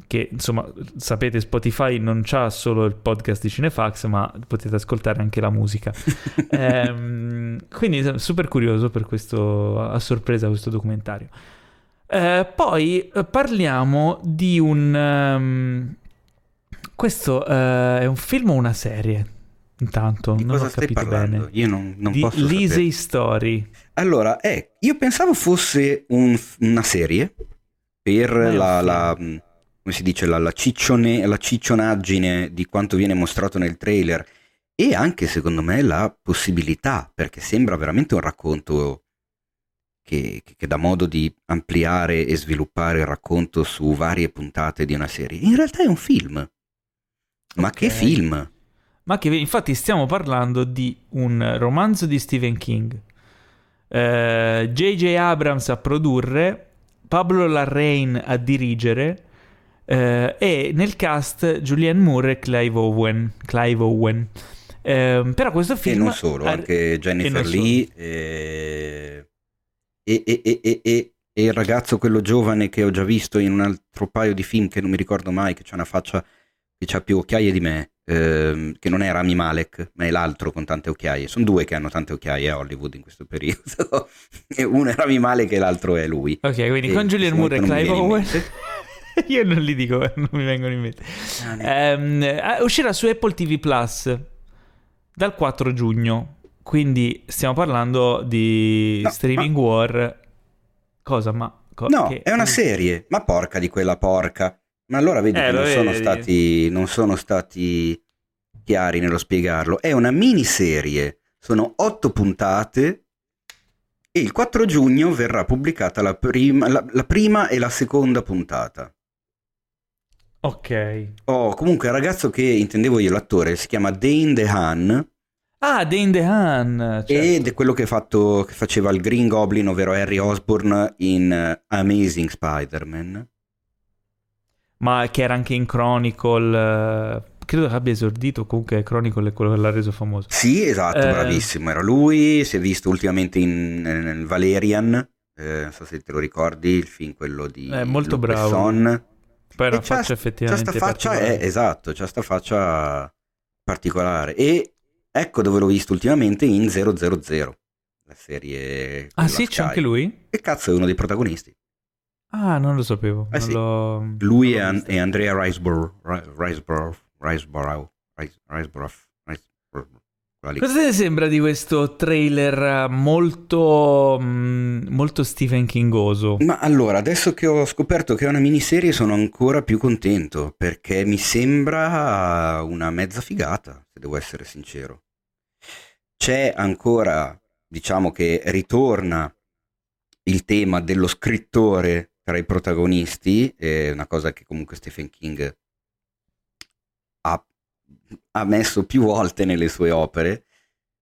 che insomma, sapete, Spotify non c'ha solo il podcast di Cinefax, ma potete ascoltare anche la musica. Ehm, quindi sono super curioso per questo, a sorpresa, questo documentario. Eh, poi eh, parliamo di un. ehm, questo eh, è un film o una serie? Intanto, di non cosa ho stai capito parlando? bene. Io non, non di posso sapere. Story. Allora, eh, io pensavo fosse un- una serie per la, la- mh, come si dice, la, la ciccione- la ciccionaggine di quanto viene mostrato nel trailer e anche, secondo me, la possibilità, perché sembra veramente un racconto che, che- che dà modo di ampliare e sviluppare il racconto su varie puntate di una serie. In realtà è un film. Ma che Ok. film? Ma che infatti stiamo parlando di un romanzo di Stephen King. Eh, J.J. Abrams a produrre, Pablo Larrain a dirigere eh, e nel cast Julianne Moore e Clive Owen. Clive Owen. Eh, però questo E film... non solo, ha- anche e Jennifer. Lee e, e, e- e- e- e- e il ragazzo quello giovane che ho già visto in un altro paio di film che non mi ricordo mai, che ha una faccia che ha più occhiaie di me, ehm, che non è Rami Malek, ma è l'altro con tante occhiaie. Sono due che hanno tante occhiaie a Hollywood in questo periodo. uno è Rami Malek e l'altro è lui. Ok, quindi E con Julianne Moore e Clive Owen... Io non li dico, non mi vengono in mente. Ehm, eh, uscirà su Apple TV Plus dal 4 giugno. Quindi stiamo parlando di No, streaming war. Cosa? Ma co- No, che- è una serie, ma porca di quella porca. Ma allora vedi Eh, che non sono, stati, non sono stati chiari nello spiegarlo. È una miniserie, sono otto puntate e il 4 giugno verrà pubblicata la prima, la- la prima e la seconda puntata. Ok. Oh, comunque il ragazzo che intendevo io, l'attore, si chiama Dane DeHaan Ah, Dane DeHaan. certo. ed è quello che, ha fatto, che faceva il Green Goblin, ovvero Harry Osborn in eh, Amazing Spider-Man. Ma che era anche in Chronicle. eh, credo che abbia esordito. Comunque, Chronicle è quello che l'ha reso famoso. Sì, esatto, Eh. bravissimo, era lui, si è visto ultimamente in, nel Valerian, eh, non so se te lo ricordi, il film quello di È molto Luc bravo. Besson. Poi E c'ha- faccia effettivamente. C'ha faccia, è, esatto, c'ha sta faccia particolare. E ecco dove l'ho visto ultimamente in 000, la serie... Ah, sì, la c'è Sky. anche lui? Che cazzo è uno dei protagonisti? Ah, non lo sapevo. Eh non sì. l'ho- Lui e, An- e Andrea Riseborough, Ri- Riseborough, Riseborough, Ris- Riseborough, Ris- Cosa ti sembra di questo trailer molto, mm, molto Stephen Kingoso? Ma allora, adesso che ho scoperto che è una miniserie sono ancora più contento perché mi sembra una mezza figata, se devo essere sincero. C'è ancora, diciamo che ritorna il tema dello scrittore tra i protagonisti, è una cosa che comunque Stephen King ha ha messo più volte nelle sue opere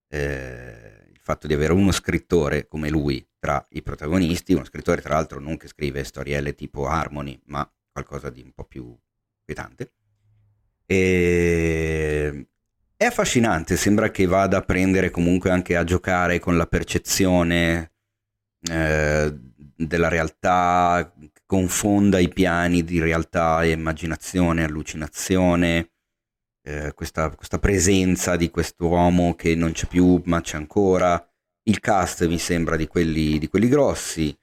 eh, il fatto di avere uno scrittore come lui tra i protagonisti, uno scrittore tra l'altro non che scrive storielle tipo Harmony, ma qualcosa di un po' più inquietante. E... È affascinante, sembra che vada a prendere comunque anche a giocare con la percezione eh, della realtà, confonda i piani di realtà e immaginazione, allucinazione, eh, questa, questa, presenza di quest'uomo che non c'è più ma c'è ancora. Il cast mi sembra di quelli, di quelli grossi.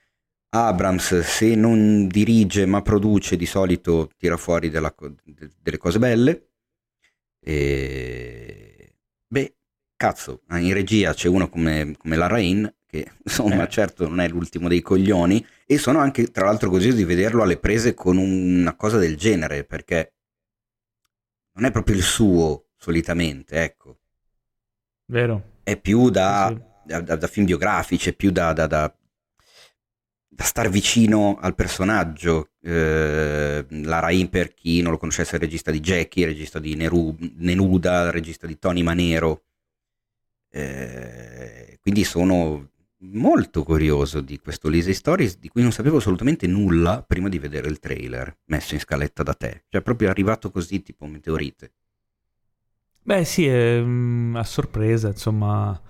Abrams, se non dirige ma produce, di solito tira fuori della, delle cose belle. E... Beh, cazzo, in regia c'è uno come, come la Rain, che insomma eh. certo non è l'ultimo dei coglioni, e sono anche tra l'altro così di vederlo alle prese con una cosa del genere, perché non è proprio il suo solitamente, ecco. Vero. È più da, sì, sì. da, da film biografici, è più da, da, da, star vicino al personaggio. Eh, la Rain, per chi non lo conoscesse, è il regista di Jackie, il regista di Neru, Nenuda, il regista di Tony Manero. Eh, quindi sono molto curioso di questo Lizzie Stories di cui non sapevo assolutamente nulla prima di vedere il trailer messo in scaletta da te. Cioè, proprio arrivato così, tipo meteorite. Beh, sì, è, mm, a sorpresa, insomma.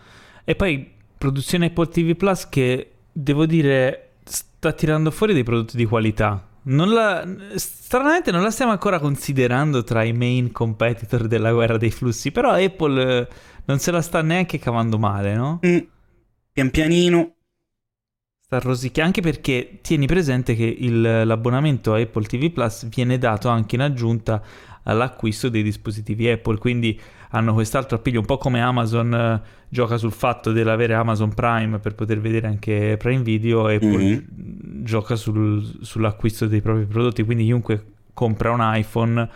E poi produzione Apple TV Plus che devo dire sta tirando fuori dei prodotti di qualità. Non la, stranamente non la stiamo ancora considerando tra i main competitor della guerra dei flussi, però Apple eh, non se la sta neanche cavando male, no? Mm pian pianino. Sta rosicchiando, anche perché tieni presente che il, l'abbonamento a Apple TV Plus viene dato anche in aggiunta all'acquisto dei dispositivi Apple, quindi hanno quest'altro appiglio, un po' come Amazon eh, gioca sul fatto dell'avere Amazon Prime per poter vedere anche Prime Video, Apple mm-hmm. gioca sul, sull'acquisto dei propri prodotti, quindi chiunque compra un iPhone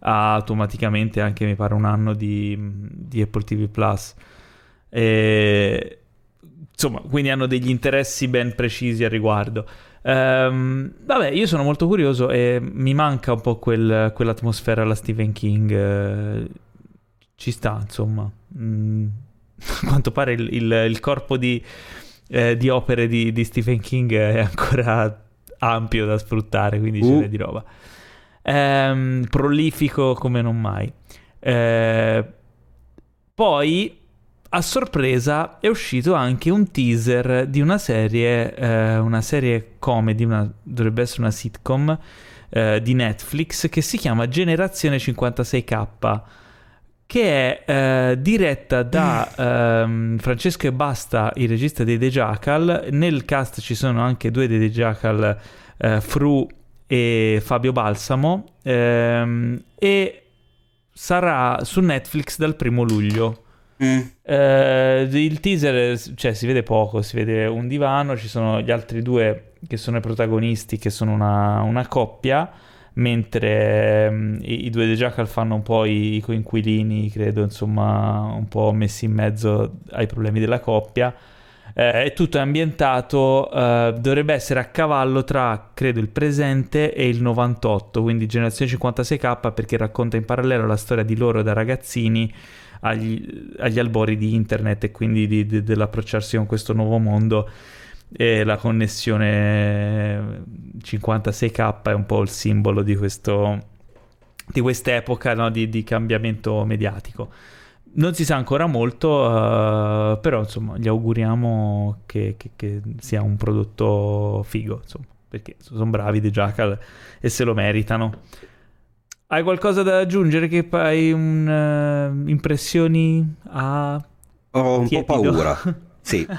ha automaticamente anche, mi pare, un anno di, di Apple TV Plus. E insomma, quindi hanno degli interessi ben precisi al riguardo. Um, vabbè, io sono molto curioso e mi manca un po' quel, quell'atmosfera alla Stephen King. Uh, ci sta, insomma. Mm, a quanto pare il, il, il corpo di, eh, di opere di, di, Stephen King è ancora ampio da sfruttare, quindi uh. ce n'è di roba. Um, prolifico come non mai. Uh, poi a sorpresa è uscito anche un teaser di una serie, eh, una serie comedy, una, dovrebbe essere una sitcom eh, di Netflix che si chiama Generazione 56K che è eh, diretta da ehm, Francesco e Basta, il regista dei The Jackal. Nel cast ci sono anche due dei The Jackal, eh, Fru e Fabio Balsamo, ehm, e sarà su Netflix dal primo luglio. Mm. Uh, il teaser, cioè, si vede poco, si vede un divano, ci sono gli altri due che sono i protagonisti, che sono una, una coppia, mentre um, i, i, due The Jackal fanno un po' i, i coinquilini, credo, insomma, un po' messi in mezzo ai problemi della coppia. Eh, è tutto ambientato, eh, dovrebbe essere a cavallo tra, credo, il presente e il 98, quindi generazione 56K, perché racconta in parallelo la storia di loro da ragazzini agli, agli albori di internet e quindi di, di, dell'approcciarsi con questo nuovo mondo e la connessione 56k è un po' il simbolo di, questo, di quest'epoca no? di, di, cambiamento mediatico. Non si sa ancora molto, uh, però insomma gli auguriamo che, che, che, sia un prodotto figo, insomma, perché sono bravi di Jackal e se lo meritano. Hai qualcosa da aggiungere che hai un, uh, impressioni a... Ho un tiepido? po' paura, sì,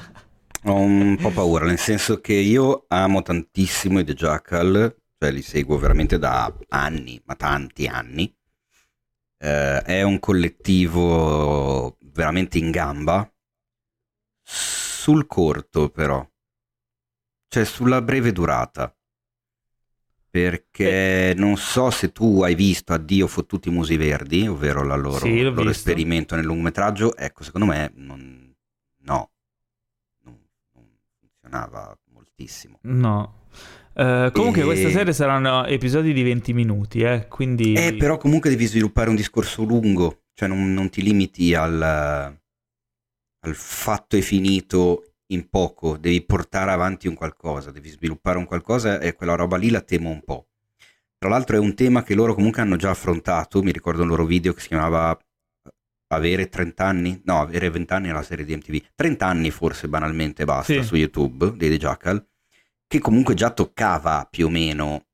ho un po' paura, nel senso che io amo tantissimo i The Jackal, cioè li seguo veramente da anni, ma tanti anni. Uh, è un collettivo veramente in gamba. Sul corto, però, cioè sulla breve durata. Perché non so se tu hai visto Addio fottuti musi verdi, ovvero la loro, Sì, loro esperimento nel lungometraggio. Ecco, secondo me non, no, non, non funzionava moltissimo. No. Eh, comunque E- questa serie saranno episodi di 20 minuti, eh, quindi... Eh, però comunque devi sviluppare un discorso lungo, cioè non, non ti limiti al, al fatto è finito in poco, devi portare avanti un qualcosa, devi sviluppare un qualcosa e quella roba lì la temo un po'. Tra l'altro è un tema che loro comunque hanno già affrontato, mi ricordo un loro video che si chiamava Avere 30 anni, no, avere 20 anni era la serie di MTV, 30 anni forse banalmente basta Sì. su YouTube dei The Jackal, che comunque già toccava più o meno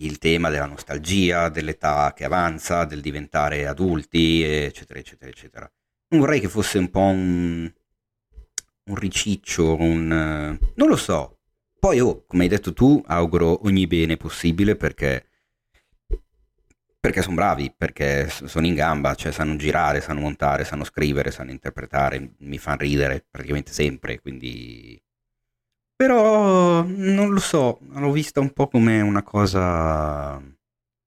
il tema della nostalgia, dell'età che avanza, del diventare adulti, eccetera, eccetera, eccetera. Non vorrei che fosse un po' un, un riciccio, un... eh, non lo so. Poi, oh, come hai detto tu, auguro ogni bene possibile perché... Perché sono bravi, perché sono in gamba, cioè sanno girare, sanno montare, sanno scrivere, sanno interpretare, mi fanno ridere praticamente sempre, quindi... Però non lo so, l'ho vista un po' come una cosa...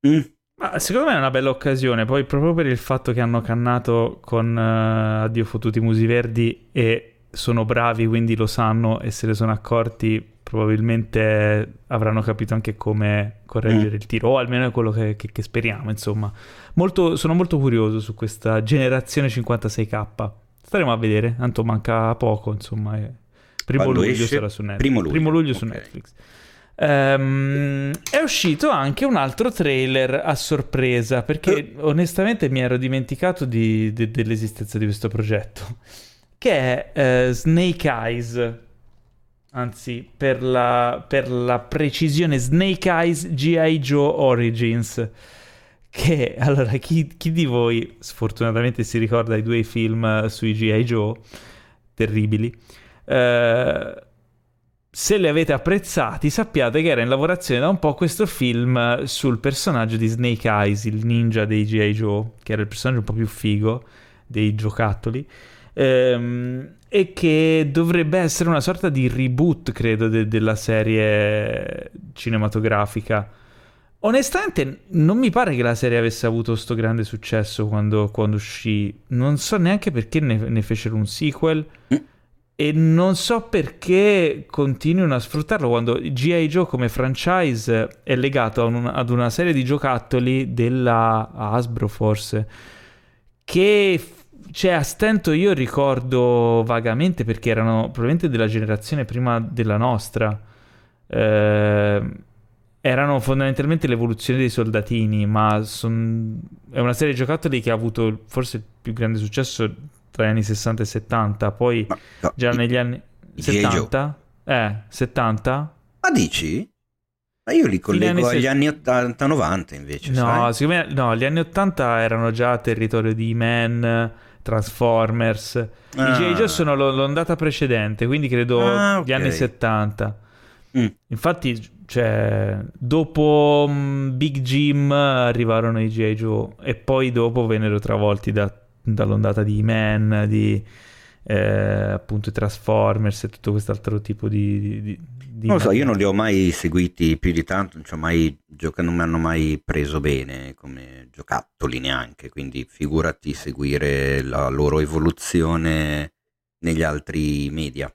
Mm, Ma secondo me è una bella occasione, poi proprio per il fatto che hanno cannato con eh, Addio fottuti musi verdi e sono bravi, quindi lo sanno e se ne sono accorti, probabilmente avranno capito anche come correggere Mm. il tiro, o almeno è quello che, che- che speriamo, insomma. Molto- sono molto curioso su questa generazione 56K. Staremo a vedere, tanto manca poco, insomma. Primo Quando luglio sarà su Netflix. Primo luglio, su ok. Netflix. Ehm, è uscito anche un altro trailer a sorpresa perché Eh. onestamente mi ero dimenticato di- de- dell'esistenza di questo progetto che è eh, Snake Eyes anzi per la, per la precisione Snake Eyes G.I. Joe Origins che allora chi, chi di voi sfortunatamente si ricorda i due film eh, sui G.I. Joe terribili eh, se li avete apprezzati, sappiate che era in lavorazione da un po' questo film sul personaggio di Snake Eyes, il ninja dei G.I. Joe, che era il personaggio un po' più figo dei giocattoli, ehm, e che dovrebbe essere una sorta di reboot, credo, de- della serie cinematografica. Onestamente, non mi pare che la serie avesse avuto sto grande successo quando, quando uscì. Non so neanche perché ne, ne fecero un sequel. E non so perché continuino a sfruttarlo quando G.I. Joe come franchise è legato un- ad una serie di giocattoli della Hasbro forse che cioè a stento io ricordo vagamente perché erano probabilmente della generazione prima della nostra Ehm, erano fondamentalmente l'evoluzione dei soldatini ma son- è una serie di giocattoli che ha avuto forse il più grande successo tra gli anni 60 e 70 poi ma, no, già i- negli anni i G.I. Joe. 70 eh 70 Ma dici? Ma io li collego anni agli se- anni 80-90 invece, No, sai? secondo me no, gli anni 80 erano già territorio di Man, Transformers. I Ah. G.I. Joe sono lo- l'ondata precedente, quindi credo Ah, gli ok. anni 70. Mm. Infatti, cioè, dopo mm, Big Jim arrivarono i G.I. Joe e poi dopo vennero travolti da- dall'ondata di Man, di eh, appunto i Transformers e tutto quest'altro tipo di... di- di- di- Non lo so, io non li ho mai seguiti più di tanto, non, ci mai gioca- non mi hanno mai preso bene come giocattoli neanche, quindi figurati seguire la loro evoluzione negli altri media.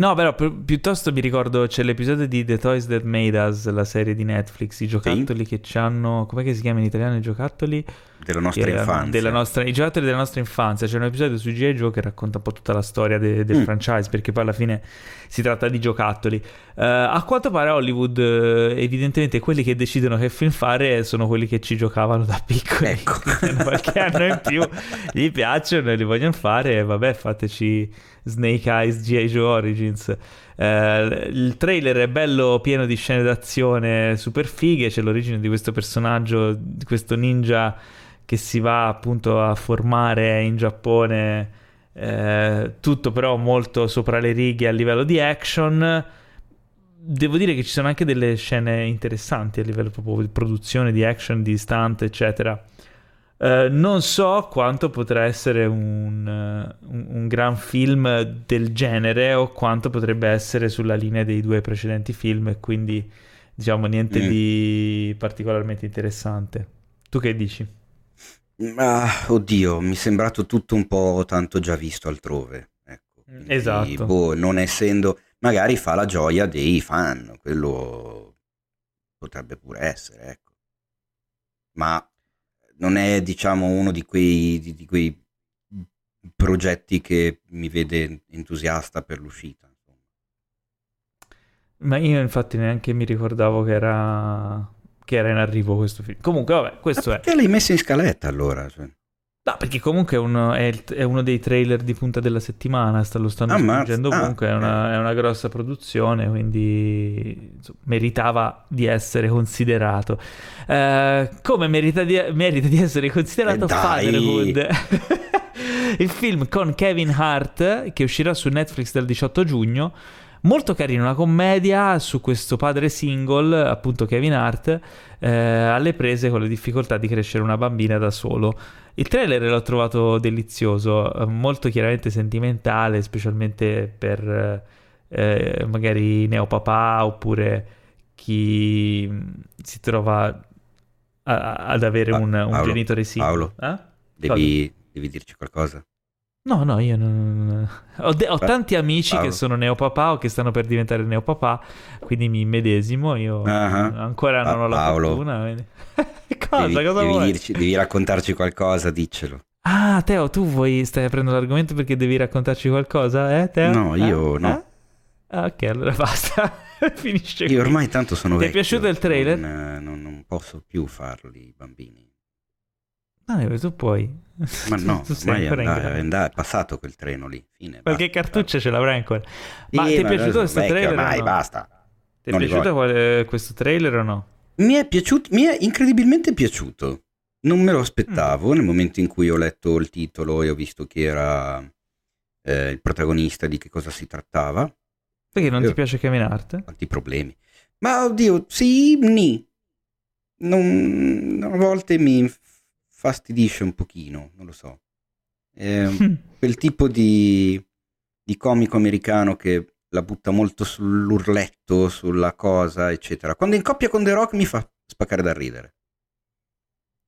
No, però pi- piuttosto mi ricordo c'è l'episodio di The Toys That Made Us, la serie di Netflix, i giocattoli che hanno, com'è che si chiama in italiano i giocattoli? Della nostra erano infanzia. della nostra- I giocattoli della nostra infanzia, c'è un episodio su G.I. Joe che racconta un po' tutta la storia de- del Mm. franchise, perché poi alla fine si tratta di giocattoli. Eh, a quanto pare Hollywood, eh, evidentemente quelli che decidono che film fare sono quelli che ci giocavano da piccoli. Ecco. Qualche anno in più, gli piacciono e li vogliono fare, e vabbè fateci Snake Eyes G.I. Joe Origins. Eh, il trailer è bello pieno di scene d'azione super fighe. C'è l'origine di questo personaggio, di questo ninja che si va appunto a formare in Giappone. eh, tutto però molto sopra le righe a livello di action. Devo dire che ci sono anche delle scene interessanti a livello proprio di produzione, di action, di stunt, eccetera. Uh, non so quanto potrà essere un, un, un, gran film del genere o quanto potrebbe essere sulla linea dei due precedenti film e quindi diciamo niente mm. di particolarmente interessante. Tu che dici? Ah, oddio, mi è sembrato tutto un po' tanto già visto altrove. Ecco. Quindi, esatto. Boh, non essendo, magari fa la gioia dei fan, quello potrebbe pure essere, ecco. Ma non è, diciamo, uno di quei, di, di quei progetti che mi vede entusiasta per l'uscita. Ma io infatti neanche mi ricordavo che era, che era in arrivo questo film. Comunque, vabbè, questo Ma perché è. Perché l'hai messo in scaletta allora? Cioè. No, perché comunque è, un, è, è, uno dei trailer di punta della settimana, sta, lo stanno spingendo ah, ovunque, ah, è, una, è, una, grossa produzione, quindi insomma, meritava di essere considerato. Uh, come merita di, merita di, essere considerato eh Fatherhood? Il film con Kevin Hart, che uscirà su Netflix dal 18 giugno, Molto carino, una commedia su questo padre single, appunto Kevin Hart, eh, alle prese con le difficoltà di crescere una bambina da solo. Il trailer l'ho trovato delizioso, molto chiaramente sentimentale, specialmente per eh, magari neopapà oppure chi mm, si trova a, ad avere un, un Paolo, genitore single. Paolo, eh? devi, devi dirci qualcosa. No, no, io non... Ho, de- ho tanti amici Paolo. che sono neopapà o che stanno per diventare neopapà, quindi mi medesimo, io uh-huh. ancora non ho la Paolo. fortuna. Quindi... cosa, devi, cosa devi, vuoi? Dirci, devi raccontarci qualcosa, diccelo. Ah, Teo, tu vuoi, stai aprendo l'argomento perché devi raccontarci qualcosa, eh, Teo? No, io eh? no. Eh? Ah, ok, allora basta. Finisce Io ormai tanto sono Ti vecchio. Ti è piaciuto il trailer? Non, non, non posso più farli, bambini. Ah, tu puoi. Ma no, ormai è, andà, è, passato quel treno lì. Fine, Qualche basta, cartuccia ce l'avrai ancora. Ma sì, ti è piaciuto questo trailer? Ormai no? basta. Ti è non piaciuto quale, questo trailer o no? Mi è piaciuto, mi è incredibilmente piaciuto. Non me lo aspettavo mm. nel momento in cui ho letto il titolo e ho visto che era eh, il protagonista di che cosa si trattava. Perché non Io, ti piace Kevin Hart? Tanti problemi. Ma oddio, sì, ni. Non, a volte mi fastidisce un pochino, non lo so. È quel tipo di, di comico americano che la butta molto sull'urletto, sulla cosa, eccetera. Quando in coppia con The Rock mi fa spaccare da ridere.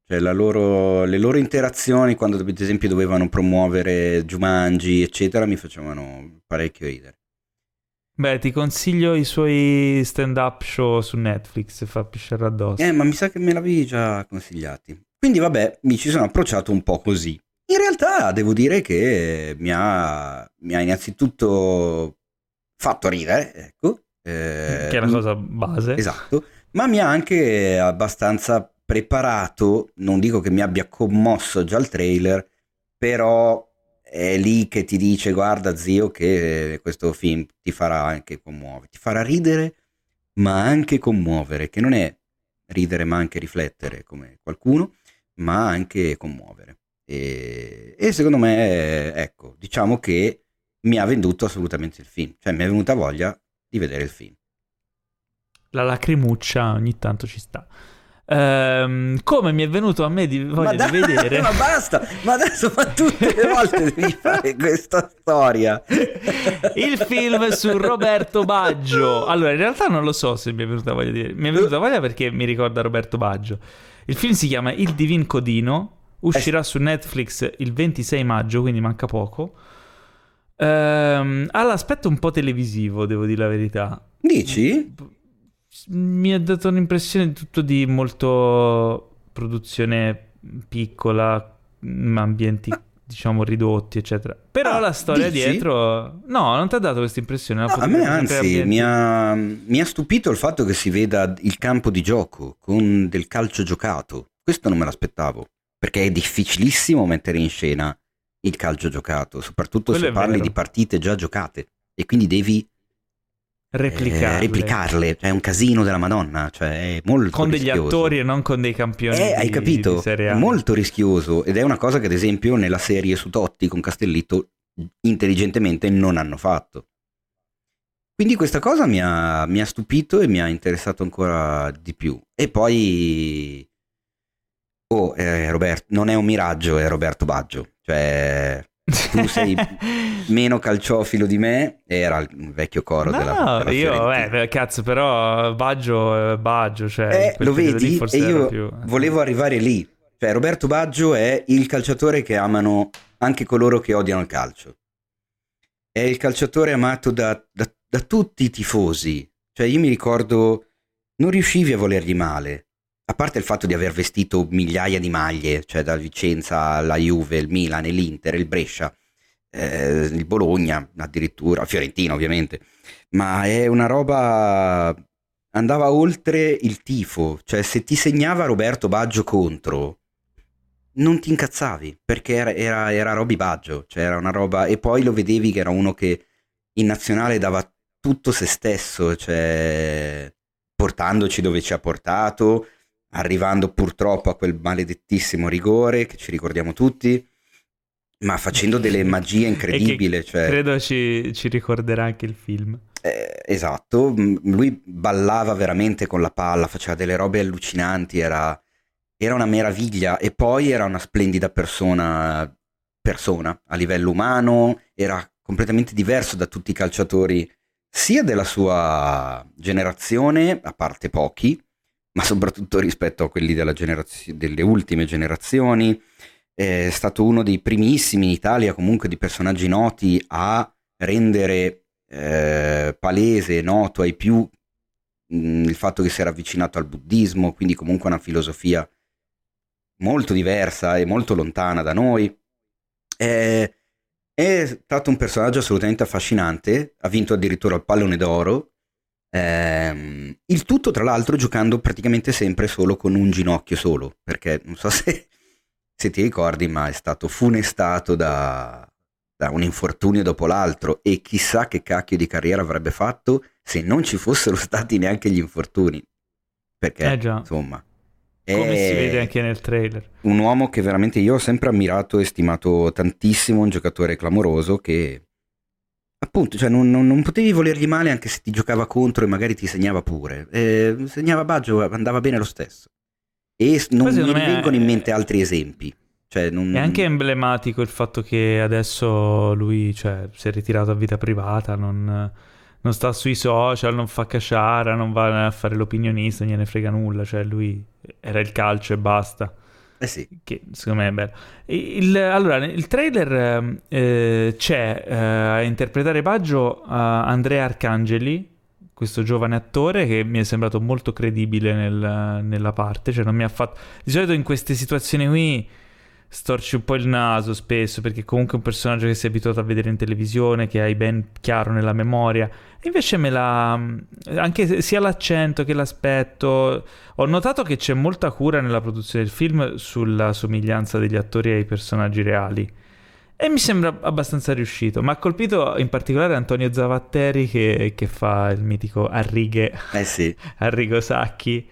Cioè loro, le loro interazioni, quando ad esempio dovevano promuovere Jumanji, eccetera, mi facevano parecchio ridere. Beh, ti consiglio i suoi stand-up show su Netflix, fa pisciare addosso. Eh, ma mi sa che me l'avevi già consigliati. Quindi vabbè, mi ci sono approcciato un po' così. In realtà devo dire che mi ha, mi ha innanzitutto fatto ridere, ecco. Eh, che è la cosa base. Esatto, ma mi ha anche abbastanza preparato, non dico che mi abbia commosso già il trailer, però è lì che ti dice guarda zio che questo film ti farà anche commuovere, ti farà ridere ma anche commuovere, che non è ridere ma anche riflettere come qualcuno ma anche commuovere. E, e secondo me, ecco, diciamo che mi ha venduto assolutamente il film, cioè mi è venuta voglia di vedere il film. La lacrimuccia ogni tanto ci sta. Um, come mi è venuto a me di voglia da- di vedere ma basta ma adesso ma tutte le volte devi fare questa storia il film su Roberto Baggio allora in realtà non lo so se mi è venuta voglia di vedere mi è venuta voglia perché mi ricorda Roberto Baggio il film si chiama Il Divin Codino, uscirà eh. su Netflix il 26 maggio, quindi manca poco. Ehm, ha l'aspetto un po' televisivo, devo dire la verità. Dici? Mi ha dato un'impressione di tutto di molto produzione piccola, ambienti diciamo ridotti, eccetera. Però ah, la storia dici? dietro, no, non ti ha dato questa impressione. No, a me anzi mi ha, mi ha, stupito il fatto che si veda il campo di gioco con del calcio giocato. Questo non me l'aspettavo, perché è difficilissimo mettere in scena il calcio giocato, soprattutto Quello se parli vero. di partite già giocate e quindi devi replicarle. Eh, replicarle. È un casino della Madonna, cioè è molto Con rischioso. degli attori e non con dei campioni. Eh, di, hai capito? Molto rischioso ed è una cosa che ad esempio nella serie su Totti con Castellitto intelligentemente non hanno fatto. Quindi questa cosa mi ha, mi ha stupito e mi ha interessato ancora di più. E poi Oh, eh, Roberto, non è un miraggio, è Roberto Baggio. Cioè, tu sei meno calciofilo di me, era il vecchio coro no, della, della io, eh, cazzo, però Baggio, Baggio, cioè, eh, lo vedi? E io più... volevo arrivare lì. Cioè, Roberto Baggio è il calciatore che amano anche coloro che odiano il calcio. È il calciatore amato da, da, da tutti i tifosi. Cioè, io mi ricordo, non riuscivi a volergli male a parte il fatto di aver vestito migliaia di maglie, cioè da Vicenza alla Juve, il Milan, l'Inter, il Brescia, eh, il Bologna addirittura, Fiorentina ovviamente, ma è una roba andava oltre il tifo, cioè se ti segnava Roberto Baggio contro non ti incazzavi perché era, era, era Roby Baggio, cioè era una roba e poi lo vedevi che era uno che in nazionale dava tutto se stesso, cioè portandoci dove ci ha portato, arrivando purtroppo a quel maledettissimo rigore che ci ricordiamo tutti, ma facendo delle magie incredibili. Cioè... Credo ci, ci, ricorderà anche il film. Eh, esatto, lui ballava veramente con la palla, faceva delle robe allucinanti, era, era una meraviglia e poi era una splendida persona, persona a livello umano, era completamente diverso da tutti i calciatori sia della sua generazione, a parte pochi, ma soprattutto rispetto a quelli generazio- delle ultime generazioni. È stato uno dei primissimi in Italia, comunque, di personaggi noti a rendere eh, palese noto ai più mh, mm, il fatto che si era avvicinato al buddismo, quindi comunque una filosofia molto diversa e molto lontana da noi. È, è stato un personaggio assolutamente affascinante, ha vinto addirittura il pallone d'oro Ehm, il tutto, tra l'altro, giocando praticamente sempre solo con un ginocchio solo, perché non so se, se ti ricordi, ma è stato funestato da, da, un infortunio dopo l'altro e chissà che cacchio di carriera avrebbe fatto se non ci fossero stati neanche gli infortuni. Perché, eh insomma... Come si vede anche nel trailer. Un uomo che veramente io ho sempre ammirato e stimato tantissimo, un giocatore clamoroso che appunto, cioè non, non, non, potevi volergli male anche se ti giocava contro e magari ti segnava pure. Eh, segnava Baggio, andava bene lo stesso. E non mi vengono in mente altri esempi. Cioè non... È anche emblematico il fatto che adesso lui cioè, si è ritirato a vita privata, non, non sta sui social, non fa casciara, non va a fare l'opinionista, non gliene frega nulla. Cioè lui era il calcio e basta. Eh sì. Che secondo me è bello. Il, allora, nel trailer ehm, eh, c'è eh, a interpretare Baggio uh, Andrea Arcangeli, questo giovane attore che mi è sembrato molto credibile nel, nella parte. Cioè non mi ha fatto... Di solito in queste situazioni qui storci un po' il naso spesso perché comunque è un personaggio che sei abituato a vedere in televisione, che hai ben chiaro nella memoria. E invece me la... anche sia l'accento che l'aspetto... Ho notato che c'è molta cura nella produzione del film sulla somiglianza degli attori ai personaggi reali. E mi sembra abbastanza riuscito. Mi ha colpito in particolare Antonio Zavatteri che, che fa il mitico Arrighe. Eh sì. Arrigo Sacchi.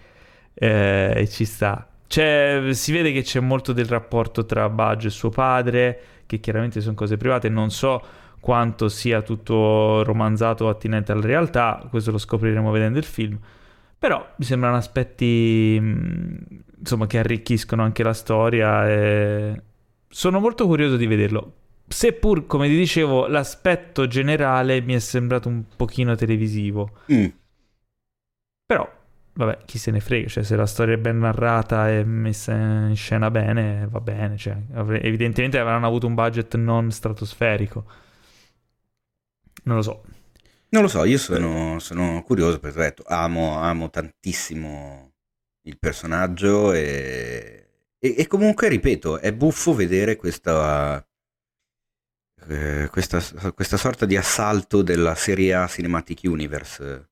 Eh, e ci sta. C'è, si vede che c'è molto del rapporto tra Baggio e suo padre, che chiaramente sono cose private, non so quanto sia tutto romanzato o attinente alla realtà, questo lo scopriremo vedendo il film. Però mi sembrano aspetti mm, insomma, che arricchiscono anche la storia e sono molto curioso di vederlo. Seppur, come ti dicevo, l'aspetto generale mi è sembrato un pochino televisivo. Mm. Però vabbè, chi se ne frega, cioè se la storia è ben narrata e messa in scena bene, va bene, cioè, evidentemente avranno avuto un budget non stratosferico. Non lo so. Non lo so, io sono, sono curioso perché detto, amo, amo tantissimo il personaggio e, e, e, comunque, ripeto, è buffo vedere questa, eh, questa, questa sorta di assalto della serie A Cinematic Universe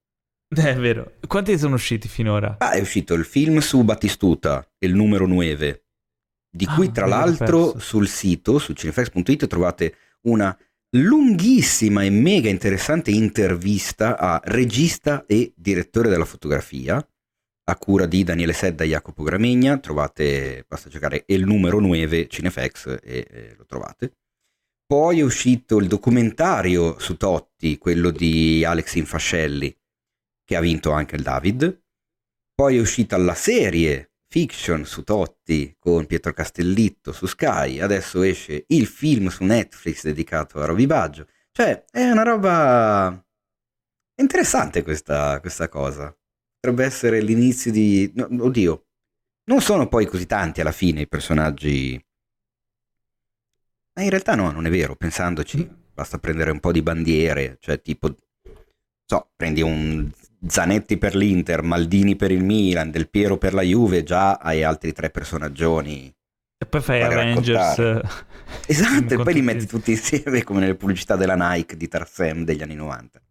è vero. Quanti sono usciti finora? Ah, è uscito il film su Battistuta, il numero 9, di cui ah, tra l'altro sul sito, su cinefx.it, trovate una lunghissima e mega interessante intervista a regista e direttore della fotografia, a cura di Daniele Sedda e Jacopo Gramegna. Trovate, basta cercare il numero 9 Cinefx e, e lo trovate. Poi è uscito il documentario su Totti, quello di Alex Infascelli, che ha vinto anche il David. Poi è uscita la serie fiction su Totti con Pietro Castellitto su Sky, adesso esce il film su Netflix dedicato a Roby Baggio. Cioè, è una roba interessante questa, questa cosa. Potrebbe essere l'inizio di... No, oddio, non sono poi così tanti alla fine i personaggi... Ma in realtà no, non è vero, pensandoci, basta prendere un po' di bandiere, cioè tipo... So, prendi un Zanetti per l'Inter, Maldini per il Milan, Del Piero per la Juve, già hai altri tre personaggioni. E poi fai Avengers. Esatto, e poi li metti tutti insieme come nelle pubblicità della Nike di Tarsem degli anni 90.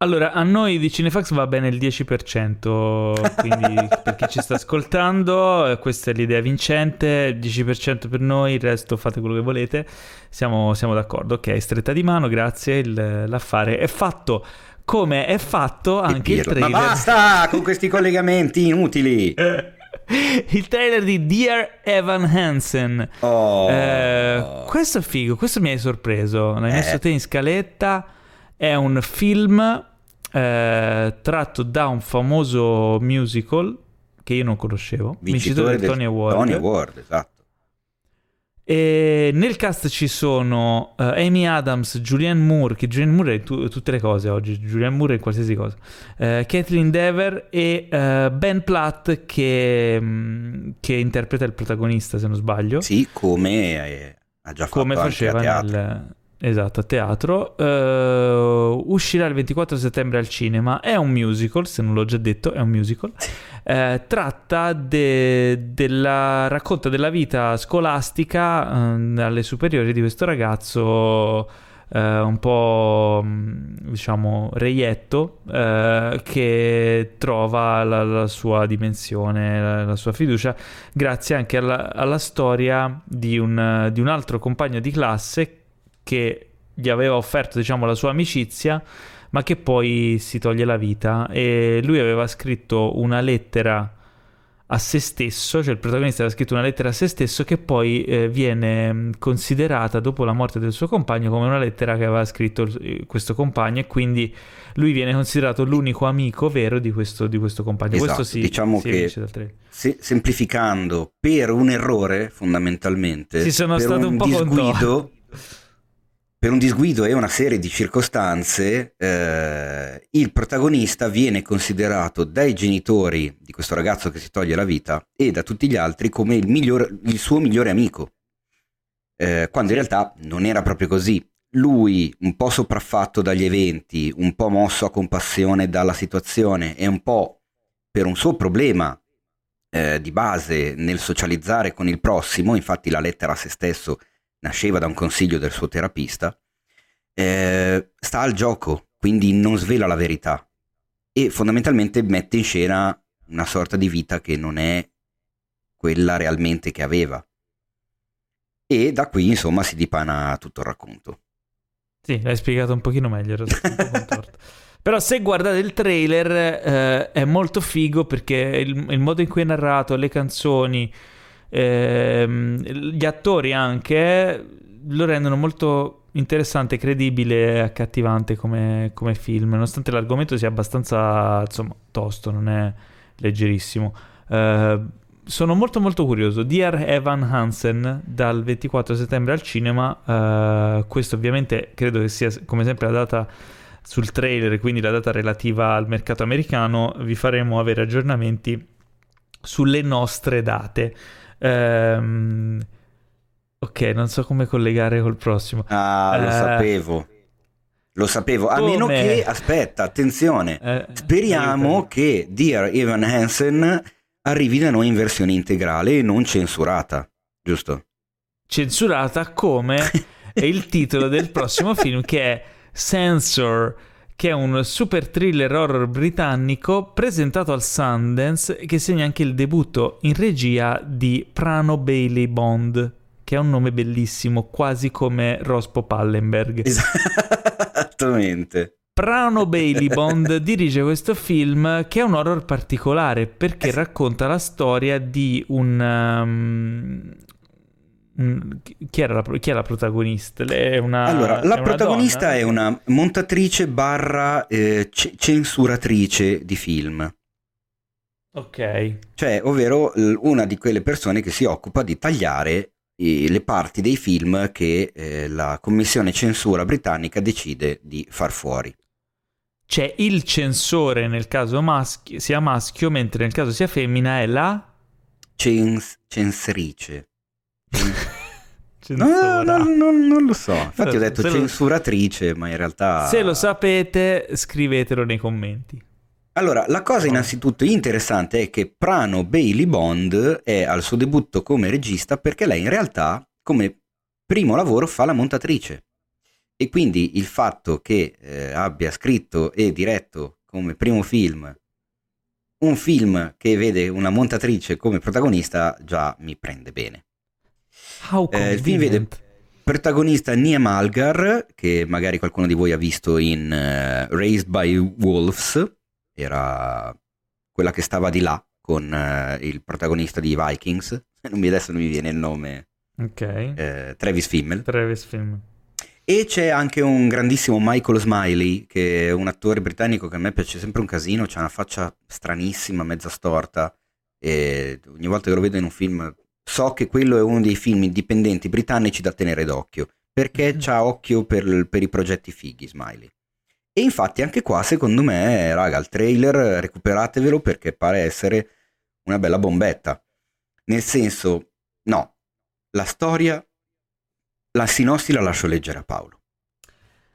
Allora, a noi di Cinefax va bene il 10%, quindi per chi ci sta ascoltando, eh, questa è l'idea vincente, il 10% per noi, il resto fate quello che volete, siamo, siamo d'accordo, ok, stretta di mano, grazie, il, l'affare è fatto come è fatto anche il trailer. Ma basta con questi collegamenti inutili. il trailer di Dear Evan Hansen. Oh. Eh, questo è figo, questo mi hai sorpreso. L'hai eh. messo te in scaletta. È un film eh, tratto da un famoso musical che io non conoscevo. Vincitore, del Tony Award. Tony Award, esatto. E nel cast ci sono uh, Amy Adams, Julianne Moore, che Julianne Moore è tu- tutte le cose oggi, Julianne Moore è qualsiasi cosa, uh, Kathleen Dever e uh, Ben Platt che, um, che, interpreta il protagonista se non sbaglio. Sì, come ha già fatto come faceva nel, Esatto, a teatro. Uh, uscirà il 24 settembre al cinema. È un musical, se non l'ho già detto, è un musical. Uh, tratta de- della racconta della vita scolastica uh, alle superiori di questo ragazzo un po' mm, diciamo reietto che trova la, la sua dimensione, la, la, sua fiducia grazie anche alla, alla storia di un, di un altro compagno di classe che gli aveva offerto diciamo la sua amicizia ma che poi si toglie la vita. E lui aveva scritto una lettera a se stesso, cioè il protagonista aveva scritto una lettera a se stesso che poi eh, viene mm, considerata dopo la morte del suo compagno come una lettera che aveva scritto eh, questo compagno e quindi lui viene considerato l'unico amico vero di questo, di questo compagno. Esatto, questo si, diciamo si che se, semplificando per un errore fondamentalmente, si sono per stato un, un po' disguido per un disguido e una serie di circostanze, eh, il protagonista viene considerato dai genitori di questo ragazzo che si toglie la vita e da tutti gli altri come il, miglior, il suo migliore amico, eh, quando in realtà non era proprio così. Lui, un po' sopraffatto dagli eventi, un po' mosso a compassione dalla situazione e un po' per un suo problema eh, di base nel socializzare con il prossimo, infatti la lettera a se stesso nasceva da un consiglio del suo terapista, eh, sta al gioco, quindi non svela la verità e fondamentalmente mette in scena una sorta di vita che non è quella realmente che aveva. E da qui insomma si dipana tutto il racconto. Sì, l'hai spiegato un pochino meglio. Però se guardate il trailer eh, è molto figo perché il, il, modo in cui è narrato, le canzoni, Ehm, gli attori anche lo rendono molto interessante, credibile e accattivante come, come, film, nonostante l'argomento sia abbastanza insomma, tosto, non è leggerissimo. Uh, sono molto molto curioso. Dear Evan Hansen dal 24 settembre al cinema. Uh, questo ovviamente credo che sia come sempre la data sul trailer, quindi la data relativa al mercato americano. Vi faremo avere aggiornamenti sulle nostre date. Ehm, ok, non so come collegare col prossimo. Ah, lo eh, sapevo. Lo sapevo, a come... meno che, aspetta, attenzione, eh, speriamo eh, che Dear Evan Hansen arrivi da noi in versione integrale e non censurata, giusto? Censurata come è il titolo del prossimo film che è Censor che è un super thriller horror britannico presentato al Sundance che segna anche il debutto in regia di Prano Bailey Bond, che è un nome bellissimo, quasi come Rospo Pallenberg. Esattamente. Prano Bailey Bond dirige questo film che è un horror particolare perché racconta la storia di un, um, chi, era la, chi è la protagonista? Lei è una, allora, la è protagonista donna? è una montatrice barra eh, c- censuratrice di film. Ok. Cioè, ovvero una di quelle persone che si occupa di tagliare i- le parti dei film che eh, la commissione censura britannica decide di far fuori. C'è il censore nel caso maschio, sia maschio, mentre nel caso sia femmina è la Cens- censrice. No, no, no, non lo so. Infatti ho Se detto lo- censuratrice, ma in realtà... Se lo sapete, scrivetelo nei commenti. Allora, la cosa innanzitutto interessante è che Prano Bailey Bond è al suo debutto come regista perché lei in realtà come primo lavoro fa la montatrice. E quindi il fatto che eh, abbia scritto e diretto come primo film un film che vede una montatrice come protagonista già mi prende bene. Eh, il film vede protagonista Nia Malgar, che magari qualcuno di voi ha visto in eh, Raised by Wolves, era quella che stava di là con eh, il protagonista di Vikings, non mi, adesso non mi viene il nome, Ok. eh, Travis Fimmel. Travis film. E c'è anche un grandissimo Michael Smiley, che è un attore britannico che a me piace sempre un casino, c'ha una faccia stranissima, mezza storta, e ogni volta che lo vedo in un film so che quello è uno dei film indipendenti britannici da tenere d'occhio, perché Mhm. c'ha occhio per, per i progetti fighi Smiley. E infatti anche qua, secondo me, raga, il trailer recuperatevelo perché pare essere una bella bombetta. Nel senso, no, la storia, la sinossi la lascio leggere a Paolo.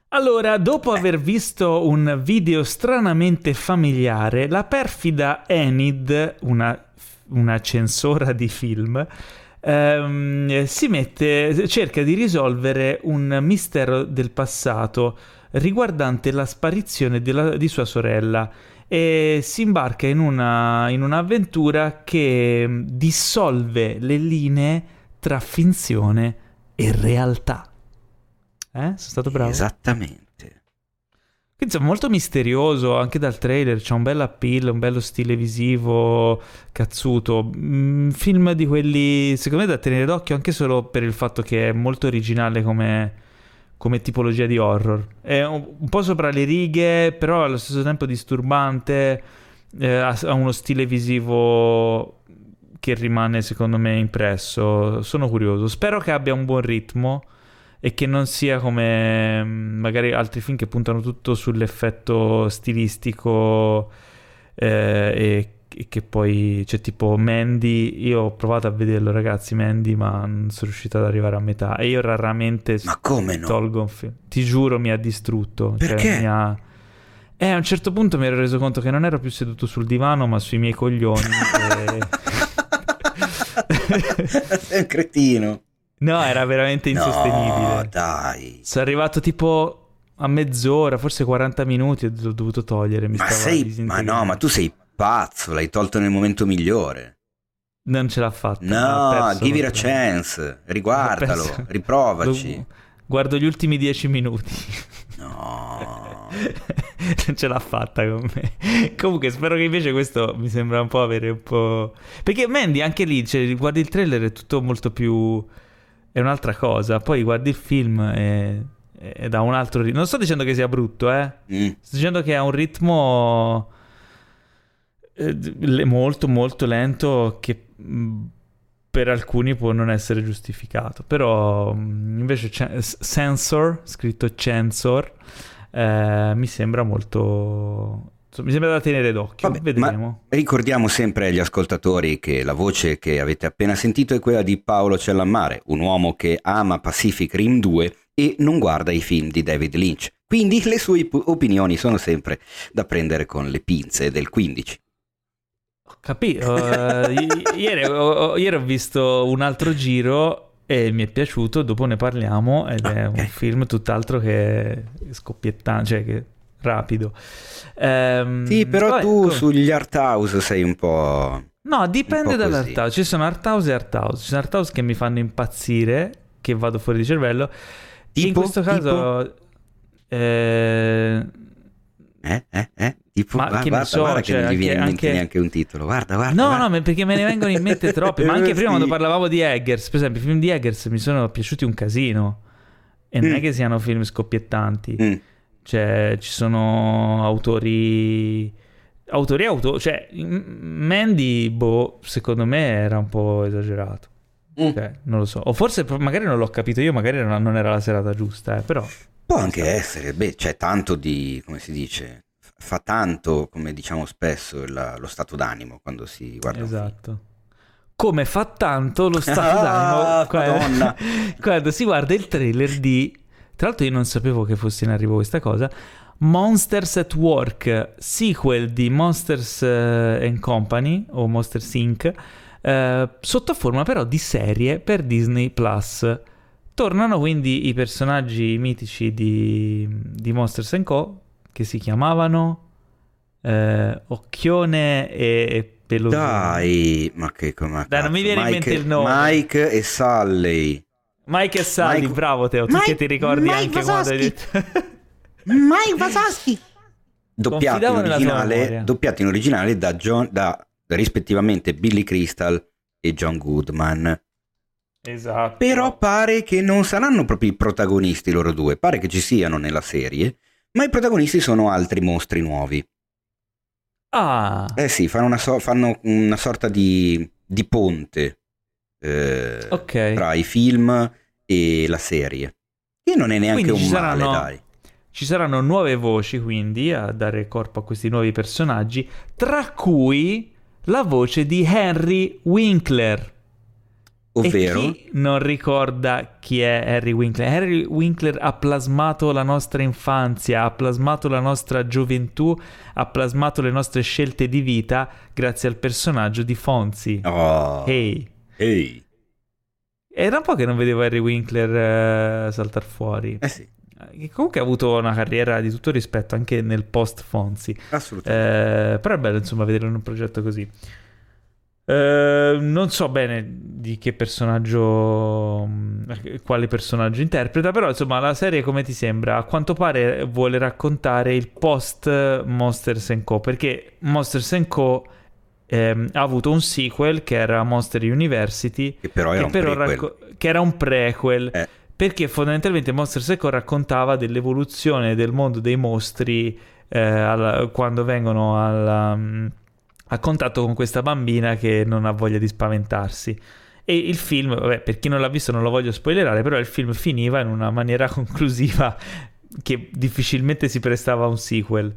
Allora, dopo aver visto un video stranamente familiare, la perfida Enid, una, una censora di film, ehm, si mette, cerca di risolvere un mistero del passato riguardante la sparizione della- di sua sorella e si imbarca in, una, in un'avventura che mm, dissolve le linee tra finzione e realtà. Eh? Sono stato bravo. Esattamente. Insomma molto misterioso anche dal trailer, c'è un bel appeal, un bello stile visivo cazzuto. Mm, film di quelli secondo me da tenere d'occhio anche solo per il fatto che è molto originale come, come tipologia di horror. È un, un po' sopra le righe, però allo stesso tempo disturbante, eh, ha, ha uno stile visivo che rimane secondo me impresso. Sono curioso, spero che abbia un buon ritmo e che non sia come mm, magari altri film che puntano tutto sull'effetto stilistico eh, e, che poi c'è tipo Mandy. Io ho provato a vederlo, ragazzi. Mandy, ma non sono riuscito ad arrivare a metà. E io raramente Ma come no? tolgo un film. Ti giuro, mi ha distrutto. Cioè, Perché? mi ha- Eh, a un certo punto mi ero reso conto che non ero più seduto sul divano, ma sui miei coglioni. e- Sei un cretino. No, era veramente insostenibile. No, dai. Sono arrivato tipo a mezz'ora, forse 40 minuti e l'ho dovuto togliere. Mi Ma sei... Ma no, ma tu sei pazzo, l'hai tolto nel momento migliore. Non ce l'ha fatta. No, give it a chance. Riguardalo, riprovaci. Lo- Guardo gli ultimi 10 minuti. No. non ce l'ha fatta con me. Comunque, spero che invece questo mi sembra un po' avere un po'. Perché Mandy anche lì, cioè, guardi il trailer, è tutto molto più. È un'altra cosa. Poi guardi il film e. e da un altro ritmo. Non sto dicendo che sia brutto, eh. Mm. Sto dicendo che ha un ritmo eh, molto molto lento che mh, per alcuni può non essere giustificato. Però mh, invece s- Sensor, scritto Censor, eh, mi sembra molto... Mi sembra da tenere d'occhio. Vabbè, Vedremo. Ricordiamo sempre agli ascoltatori che la voce che avete appena sentito è quella di Paolo Cellammare, un uomo che ama Pacific Rim 2 e non guarda i film di David Lynch. Quindi le sue op- opinioni sono sempre da prendere con le pinze del 15. Ho capito. eh, i- ieri, ho, ieri ho visto un altro giro e mi è piaciuto, dopo ne parliamo ed è un Ok. film tutt'altro che scoppiettante, cioè che rapido. Ehm, Sì, però vabbè, tu co- sugli art house sei un po'... No, dipende dall'art house. Ci sono art house e art house. Ci sono art house che mi fanno impazzire, che vado fuori di cervello. Tipo? In questo caso... eh, Eh, eh, eh? Tipo, Ma guarda, che ne guarda, so, guarda che cioè, non gli viene in anche- mente anche- neanche un titolo. Guarda, guarda. No, guarda. no, perché me ne vengono in mente troppi. Ma anche prima Sì. quando parlavamo di Eggers, per esempio, i film di Eggers mi sono piaciuti un casino. E non Mm. è che siano film scoppiettanti. Mm. Cioè, ci sono autori autori auto, cioè Mandy, boh, secondo me era un po' esagerato. Mm. Okay, non lo so. O forse magari non l'ho capito io, magari non era la serata giusta, eh, però... Può anche so. essere, beh, c'è tanto di, come si dice, fa tanto, come diciamo spesso, la, lo stato d'animo quando si guarda Esatto. Come fa tanto lo stato ah, d'animo quando, quando si guarda il trailer di... Tra l'altro io non sapevo che fosse in arrivo questa cosa. Monsters at Work, sequel di Monsters uh, Company o Monsters Inc., uh, sotto forma però di serie per Disney Plus. Tornano quindi i personaggi mitici di, di Monsters Co. che si chiamavano uh, Occhione e Pelosino. Dai, ma che come Dai, non mi viene Mike, in mente il nome. Mike e Sally. Mike e Sally, Mike... bravo Teo, tu Mike... che ti ricordi Mike anche quando hai detto... Mike Vasaschi! Doppiato in, originale, doppiato in originale da, John, da rispettivamente Billy Crystal e John Goodman. Esatto. Però pare che non saranno proprio i protagonisti loro due, pare che ci siano nella serie, ma i protagonisti sono altri mostri nuovi. Ah. Eh sì, fanno una, so- fanno una sorta di, di ponte eh, okay. tra i film e la serie. Che non è neanche quindi un male, saranno, dai. Ci saranno nuove voci quindi a dare corpo a questi nuovi personaggi, tra cui la voce di Henry Winkler. Ovvero? E chi non ricorda chi è Harry Winkler? Harry Winkler ha plasmato la nostra infanzia, ha plasmato la nostra gioventù, ha plasmato le nostre scelte di vita grazie al personaggio di Fonzi. Oh. Hey. Hey. Era un po' che non vedevo Harry Winkler uh, saltare fuori. Eh sì. Che comunque ha avuto una carriera di tutto rispetto anche nel post Fonzi. Assolutamente. Eh, però è bello insomma vedere un progetto così. Uh, non so bene di che personaggio, mm, quale personaggio interpreta, però insomma la serie come ti sembra? A quanto pare vuole raccontare il post Monsters Co. Perché Monsters Co. Ehm, ha avuto un sequel che era Monster University, che però era, che un, però racco- che era un prequel. Eh. Perché fondamentalmente Monsters Co. raccontava dell'evoluzione del mondo dei mostri eh, alla, quando vengono alla mm, a contatto con questa bambina che non ha voglia di spaventarsi. E il film, vabbè, per chi non l'ha visto non lo voglio spoilerare, però il film finiva in una maniera conclusiva che difficilmente si prestava a un sequel.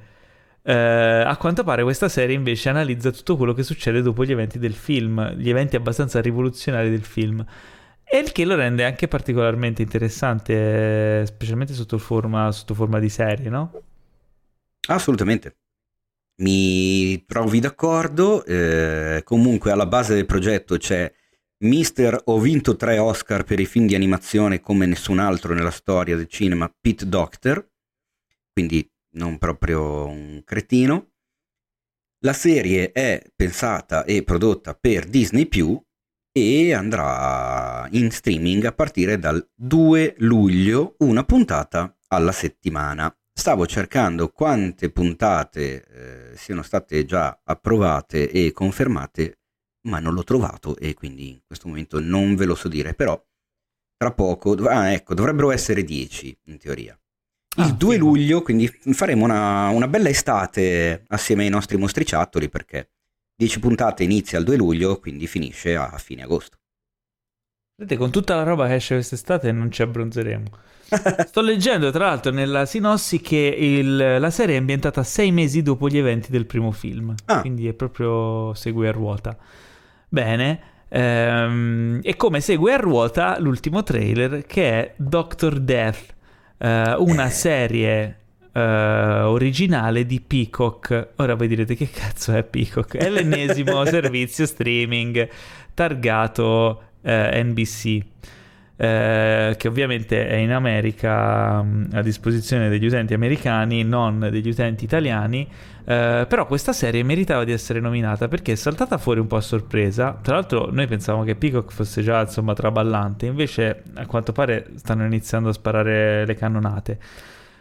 Uh, a quanto pare questa serie invece analizza tutto quello che succede dopo gli eventi del film, gli eventi abbastanza rivoluzionari del film. E il che lo rende anche particolarmente interessante, specialmente sotto forma, sotto forma di serie, no? Assolutamente. Mi trovi d'accordo, eh, comunque alla base del progetto c'è Mister ho vinto tre Oscar per i film di animazione come nessun altro nella storia del cinema, Pete Doctor, quindi non proprio un cretino. La serie è pensata e prodotta per Disney e andrà in streaming a partire dal 2 luglio, una puntata alla settimana stavo cercando quante puntate eh, siano state già approvate e confermate, ma non l'ho trovato e quindi in questo momento non ve lo so dire, però tra poco, ah, ecco, dovrebbero essere 10 in teoria. Il ah, 2 figo. luglio, quindi faremo una, una, bella estate assieme ai nostri mostriciattoli perché 10 puntate inizia il 2 luglio, quindi finisce a fine agosto. Vedete, con tutta la roba che esce quest'estate non ci abbronzeremo. Sto leggendo tra l'altro nella sinossi che il, la serie è ambientata sei mesi dopo gli eventi del primo film, ah. quindi è proprio segue a ruota. Bene, ehm, e come segue a ruota l'ultimo trailer che è Doctor Death, eh, una serie eh, originale di Peacock. Ora voi direte che cazzo è Peacock? È l'ennesimo servizio streaming targato eh, NBC eh, che ovviamente è in America mh, a disposizione degli utenti americani, non degli utenti italiani. Eh, però questa serie meritava di essere nominata perché è saltata fuori un po' a sorpresa. Tra l'altro, noi pensavamo che Peacock fosse già insomma traballante, invece a quanto pare stanno iniziando a sparare le cannonate.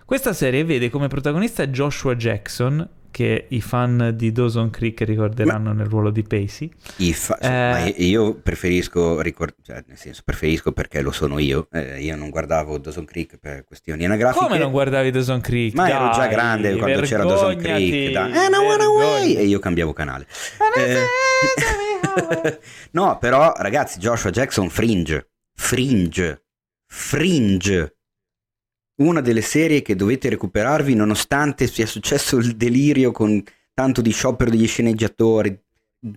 Questa serie vede come protagonista Joshua Jackson, che i fan di Dawson Creek ricorderanno nel ruolo di Pacey. I fa- Eh. ma io preferisco, ricor- cioè, nel senso, preferisco perché lo sono io. Eh, io non guardavo Dawson Creek per questioni anagrafiche. Come non guardavi Dawson Creek? Ma ero già Dai, grande quando c'era Dawson Creek. Da... Eh, no, one away! E io cambiavo canale. Eh, no, però, ragazzi, Joshua Jackson Fringe. Fringe. Fringe. Una delle serie che dovete recuperarvi nonostante sia successo il delirio con tanto di sciopero degli sceneggiatori.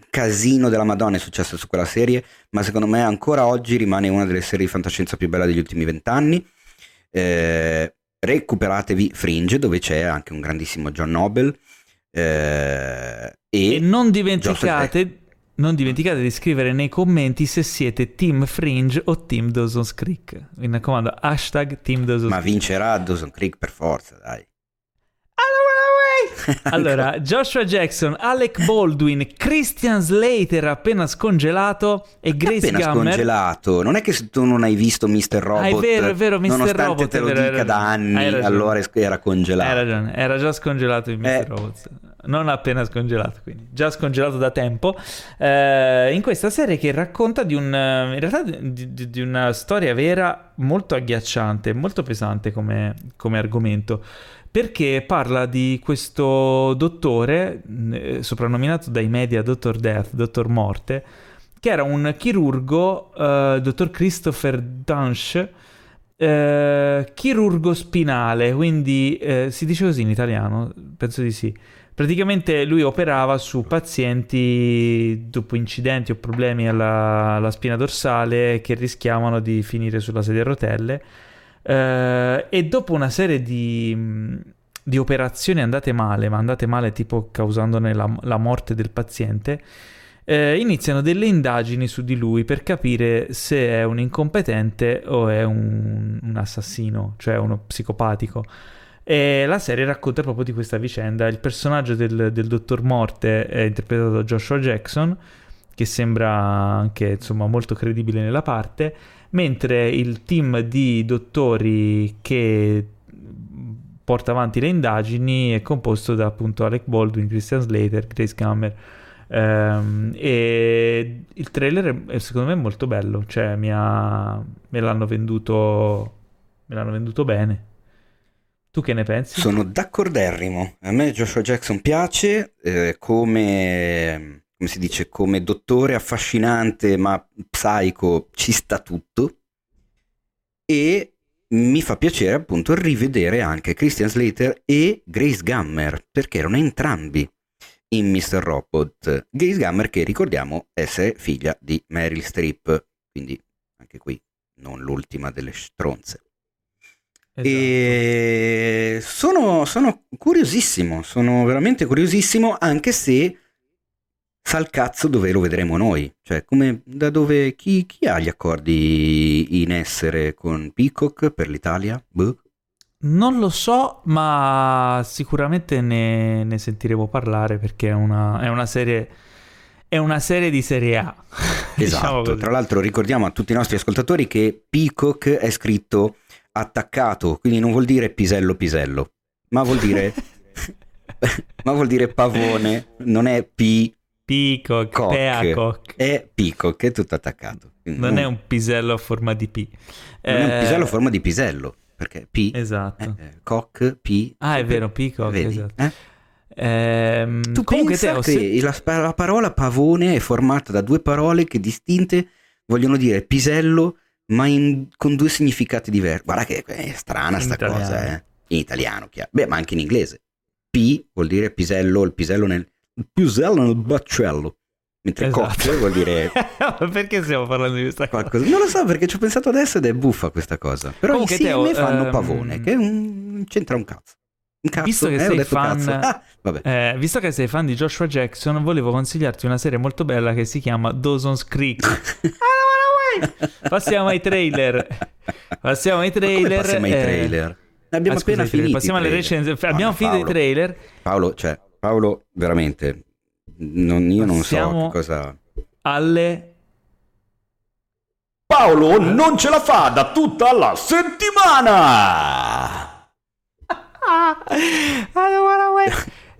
Casino della Madonna è successo su quella serie, ma secondo me ancora oggi rimane una delle serie di fantascienza più belle degli ultimi vent'anni. Eh, recuperatevi Fringe, dove c'è anche un grandissimo John Noble. eh, e, E non dimenticate, non dimenticate di scrivere nei commenti se siete Team Fringe o Team Dawson's Creek. Mi raccomando, hashtag Team Dawson's Ma Creek. vincerà Dawson Creek per forza, dai. Allora, Joshua Jackson, Alec Baldwin, Christian Slater appena scongelato e Grace appena Gummer. scongelato. Non è che tu non hai visto Mr. Robot, Ah, è vero, è vero, Mr. nonostante Robot, te lo vero, dica da anni, allora era congelato. Hai ragione, era già scongelato il Mr. Eh. Robots. Non appena scongelato, quindi già scongelato da tempo. Eh, in questa serie che racconta di un. eh, In realtà di, di- di una storia vera molto agghiacciante, molto pesante come, come argomento. Perché parla di questo dottore, eh, soprannominato dai media Dottor Death, Dottor Morte, che era un chirurgo, eh, dottor Christopher Dunsh, eh, chirurgo spinale, quindi eh, si dice così in italiano, penso di sì. Praticamente lui operava su pazienti dopo incidenti o problemi alla, alla spina dorsale che rischiavano di finire sulla sedia a rotelle. Eh, e dopo una serie di, di operazioni andate male, ma andate male tipo causandone la, la morte del paziente, eh, iniziano delle indagini su di lui per capire se è un incompetente o è un, un assassino, cioè uno psicopatico. E la serie racconta proprio di questa vicenda. Il personaggio del, del dottor Morte è interpretato da Joshua Jackson, che sembra anche insomma molto credibile nella parte, mentre il team di dottori che porta avanti le indagini è composto da appunto Alec Baldwin, Christian Slater, Grace Gummer. Ehm, e il trailer è, secondo me molto bello, cioè mi ha, me l'hanno venduto, me l'hanno venduto bene. Tu che ne pensi? Sono d'accorderrimo. A me Joshua Jackson piace eh, come, come si dice, come dottore affascinante ma psycho ci sta tutto. E mi fa piacere appunto rivedere anche Christian Slater e Grace Gummer perché erano entrambi in Mr. Robot. Grace Gummer che ricordiamo essere figlia di Meryl Streep, quindi anche qui non l'ultima delle stronze. Esatto. E sono, sono curiosissimo, sono veramente curiosissimo, anche se sa il cazzo dove lo vedremo noi. Cioè, come da dove chi, chi ha gli accordi in essere con Peacock per l'Italia? Boh. Non lo so, ma sicuramente ne, ne sentiremo parlare perché è una, è una serie. È una serie di serie A. diciamo Esatto. così. Tra l'altro ricordiamo a tutti i nostri ascoltatori che Peacock è scritto attaccato, quindi non vuol dire pisello pisello, ma vuol dire ma vuol dire pavone, non è P Peacock, Cock. Peacock. è Peacock, è tutto attaccato. Non è un pisello a forma di P. non è un Eh, pisello a forma di pisello, perché P Esatto. eh, eh, cock, P Ah, è vero, Peacock, Vedi? esatto. Eh? Ehm, Tu comunque pensa Teo, che se- la, la parola pavone è formata da due parole che distinte vogliono dire pisello, ma in- con due significati diversi. Guarda che è strana In sta italiano. cosa, eh. In italiano, chiaro. Beh, ma anche in inglese. P vuol dire pisello, il pisello nel, il pisello nel baccello. Mentre Esatto. cock vuol dire Perché stiamo parlando di questa cosa? qualcosa. Non lo so perché ci ho pensato adesso ed è buffa questa cosa. Però Comunque, insieme Teo, fanno ehm, pavone, che non c'entra un cazzo. Un cazzo, Visto che eh, sei fan-. Ah. Eh, visto che sei fan di Joshua Jackson, volevo consigliarti una serie molto bella che si chiama Dawson's Creek. Passiamo ai trailer. Passiamo ai trailer. passiamo ai eh, trailer? Abbiamo ah, appena finito. Passiamo alle recensioni. No, Abbiamo finito i trailer. Paolo, cioè, Paolo, veramente, non- io non so Passiamo- che cosa... Alle Paolo non ce la fa da tutta la settimana!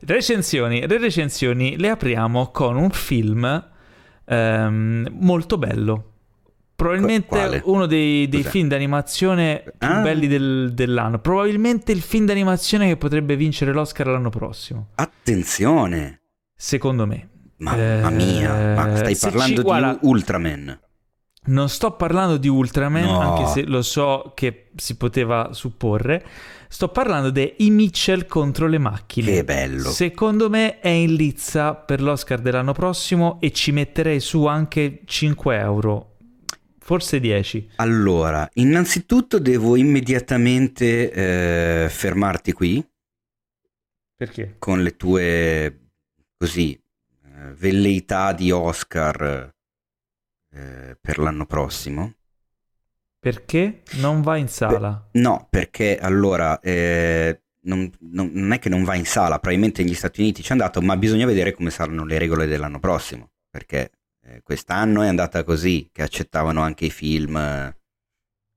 Recensioni, le recensioni le apriamo con un film ehm, molto bello. Probabilmente Qu- quale? uno dei, dei film d'animazione più Ah. belli del- dell'anno. Probabilmente il film d'animazione che potrebbe vincere l'Oscar l'anno prossimo. Attenzione! Secondo me. Mamma Eh, mia, ma stai se parlando ci- guarda- di Ultraman. Non sto parlando di Ultraman, No. anche se lo so che si poteva supporre. Sto parlando di I Mitchell contro le macchine. Che bello. Secondo me è in lizza per l'Oscar dell'anno prossimo e ci metterei su anche 5 euro, forse 10. Allora, innanzitutto devo immediatamente eh, fermarti qui Perché? con le tue così eh, velleità di Oscar eh, per l'anno prossimo. Perché non va in sala? No, perché allora eh, non, non- non è che non va in sala, probabilmente negli Stati Uniti ci è andato, ma bisogna vedere come saranno le regole dell'anno prossimo, perché eh, quest'anno è andata così, che accettavano anche i film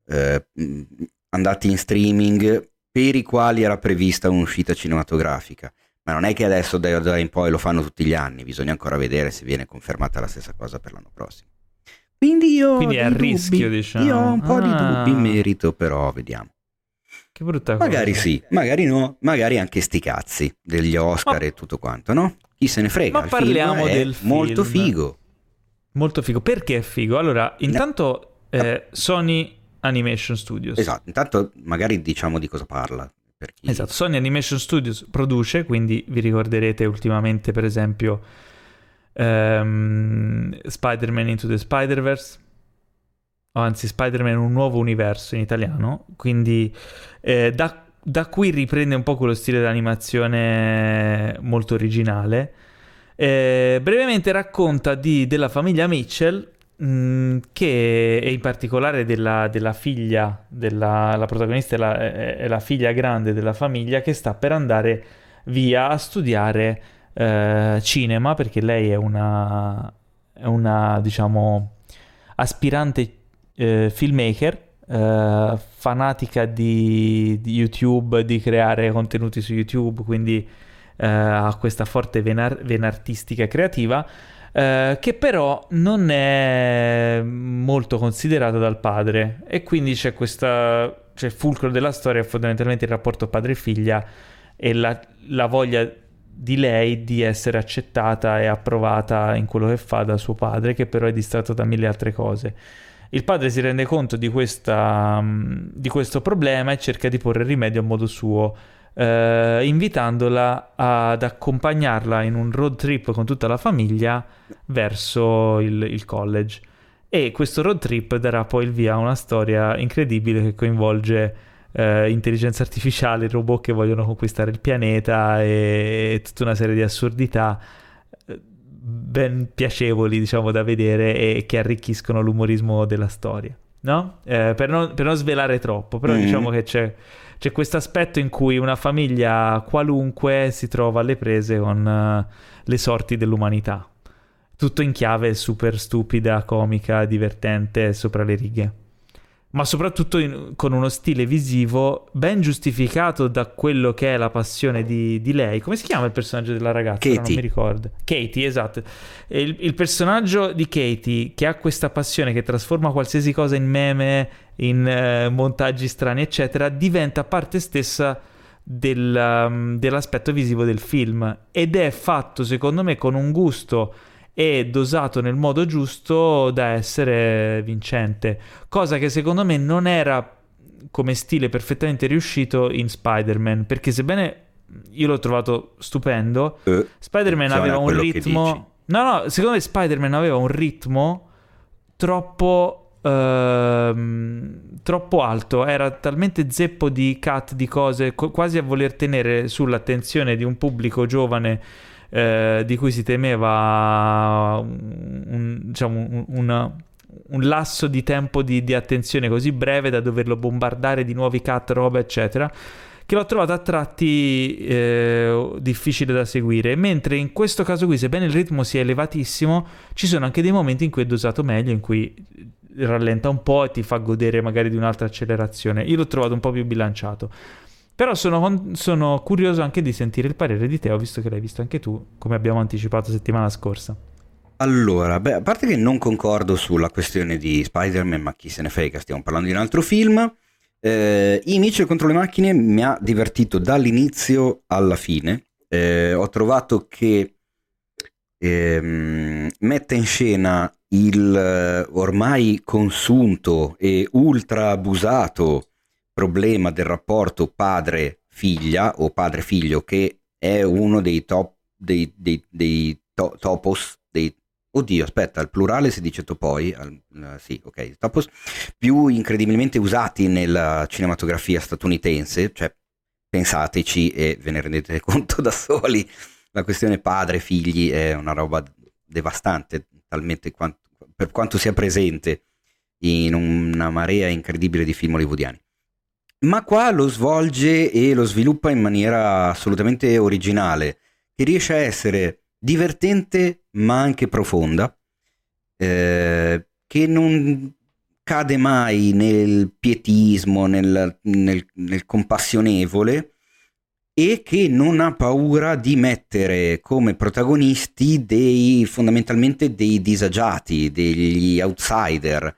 eh, mh, andati in streaming per i quali era prevista un'uscita cinematografica. Ma non è che adesso da da in poi lo fanno tutti gli anni, bisogna ancora vedere se viene confermata la stessa cosa per l'anno prossimo. Quindi io ho Quindi è a dubbi, rischio, diciamo. Io ho un po' di Ah. dubbi in merito, però vediamo. Che brutta cosa. Magari sì, magari no, magari anche sti cazzi degli Oscar Ma- e tutto quanto, no? Chi se ne frega? Ma parliamo è del molto film. figo. Molto figo. Perché è figo? Allora, intanto eh, Sony Animation Studios. Esatto, intanto magari diciamo di cosa parla. Chi... Esatto, Sony Animation Studios produce, quindi vi ricorderete ultimamente per esempio ehm, Spider-Man Into the Spider-Verse, o anzi Spider-Man Un nuovo universo in italiano, quindi eh, da, da qui riprende un po' quello stile d'animazione molto originale. Eh, brevemente racconta di- della famiglia Mitchell mh, che e in particolare della, della figlia della la protagonista è la, è- la figlia grande della famiglia che sta per andare via a studiare eh, cinema perché lei è una è una diciamo aspirante eh, filmmaker eh, fanatica di, di YouTube di creare contenuti su YouTube quindi ha questa forte vena, vena artistica e creativa, eh, che però non è molto considerata dal padre. E quindi c'è questa. Cioè, il fulcro della storia fondamentalmente il rapporto padre-figlia e la, la voglia di lei di essere accettata e approvata in quello che fa da suo padre, che però è distratto da mille altre cose. Il padre si rende conto di, questa, mh, di questo problema e cerca di porre rimedio a modo suo, eh, invitandola ad accompagnarla in un road trip con tutta la famiglia verso il, il college. E questo road trip darà poi il via a una storia incredibile che coinvolge eh, intelligenza artificiale, robot che vogliono conquistare il pianeta e, e tutta una serie di assurdità eh, ben piacevoli, diciamo, da vedere e che arricchiscono l'umorismo della storia. No? Eh, per, non, per non svelare troppo, però Mhm. diciamo che c'è, c'è questo aspetto in cui una famiglia qualunque si trova alle prese con eh, le sorti dell'umanità. Tutto in chiave super stupida, comica, divertente, sopra le righe. Ma soprattutto in- con uno stile visivo ben giustificato da quello che è la passione di, di lei. Come si chiama il personaggio della ragazza? Ora Non Katie. mi ricordo. Katie, esatto. Il, il personaggio di Katie che ha questa passione che trasforma qualsiasi cosa in meme, in eh, montaggi strani, eccetera, diventa parte stessa del, um, dell'aspetto visivo del film. Ed è fatto secondo me con un gusto e dosato nel modo giusto da essere vincente. Cosa che secondo me non era come stile perfettamente riuscito in Spider-Man perché sebbene io l'ho trovato stupendo Eh, Spider-Man attenzione aveva un ritmo no no secondo me Spider-Man aveva un ritmo troppo ehm, troppo alto era talmente zeppo di cut di cose co- quasi a voler tenere sull'attenzione di un pubblico giovane eh, di cui si temeva un, un- diciamo, un, una- un lasso di tempo di, di attenzione così breve da doverlo bombardare di nuovi cut, roba, eccetera, che l'ho trovato a tratti eh, difficile da seguire. Mentre in questo caso qui, sebbene il ritmo sia elevatissimo, ci sono anche dei momenti in cui è dosato meglio, in cui rallenta un po' e ti fa godere magari di un'altra accelerazione. Io l'ho trovato un po' più bilanciato. Però sono, sono curioso anche di sentire il parere di Teo, visto che l'hai visto anche tu, come abbiamo anticipato settimana scorsa. Allora, beh, a parte che non concordo sulla questione di Spider-Man, ma chi se ne frega, stiamo parlando di un altro film. Eh, I Mitchell contro le macchine mi ha divertito dall'inizio alla fine. Eh, ho trovato che ehm, mette in scena il eh, ormai consunto e ultra abusato problema del rapporto padre-figlia o padre-figlio, che è uno dei top dei, dei, dei to- topos, dei Oddio, aspetta, al plurale si dice topoi, al, uh, sì, ok, topos, più incredibilmente usati nella cinematografia statunitense, cioè pensateci e ve ne rendete conto da soli, la questione padre-figli è una roba devastante, talmente quanto, per quanto sia presente in una marea incredibile di film hollywoodiani. Ma qua lo svolge e lo sviluppa in maniera assolutamente originale, che riesce a essere divertente ma anche profonda, eh, che non cade mai nel pietismo, nel, nel, nel, compassionevole e che non ha paura di mettere come protagonisti dei fondamentalmente dei disagiati, degli outsider,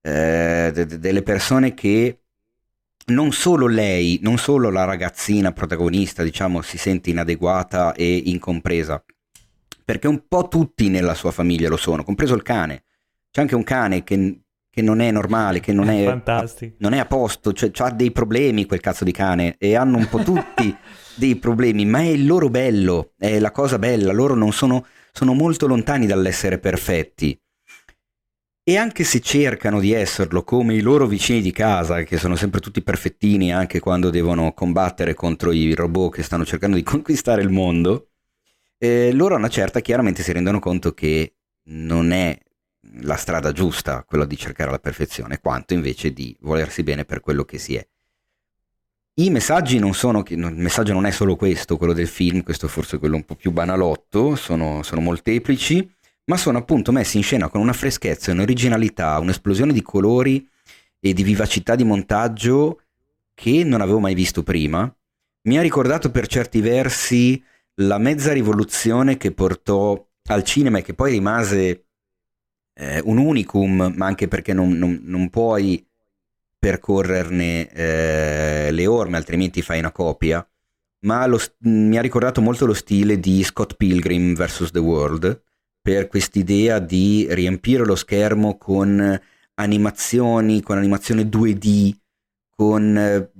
eh, de, de, delle persone che non solo lei, non solo la ragazzina protagonista, diciamo, si sente inadeguata e incompresa, perché un po' tutti nella sua famiglia lo sono, compreso il cane. C'è anche un cane che, che non è normale, che non è, a, non è a posto, cioè ha dei problemi quel cazzo di cane e hanno un po' tutti dei problemi, ma è il loro bello, è la cosa bella, loro non sono, sono molto lontani dall'essere perfetti. E anche se cercano di esserlo come i loro vicini di casa, che sono sempre tutti perfettini anche quando devono combattere contro i robot che stanno cercando di conquistare il mondo, eh, loro a una certa chiaramente si rendono conto che non è la strada giusta quella di cercare la perfezione, quanto invece di volersi bene per quello che si è. I messaggi non sono, il messaggio non è solo questo, quello del film, questo è forse quello un po' più banalotto, sono, sono molteplici, ma sono appunto messi in scena con una freschezza, un'originalità, un'esplosione di colori e di vivacità di montaggio che non avevo mai visto prima. Mi ha ricordato per certi versi la mezza rivoluzione che portò al cinema e che poi rimase eh, un unicum, ma anche perché non, non, non puoi percorrerne eh, le orme, altrimenti fai una copia. Ma lo, mi ha ricordato molto lo stile di Scott Pilgrim vs. The World, per quest'idea di riempire lo schermo con animazioni, con animazione 2D, con eh,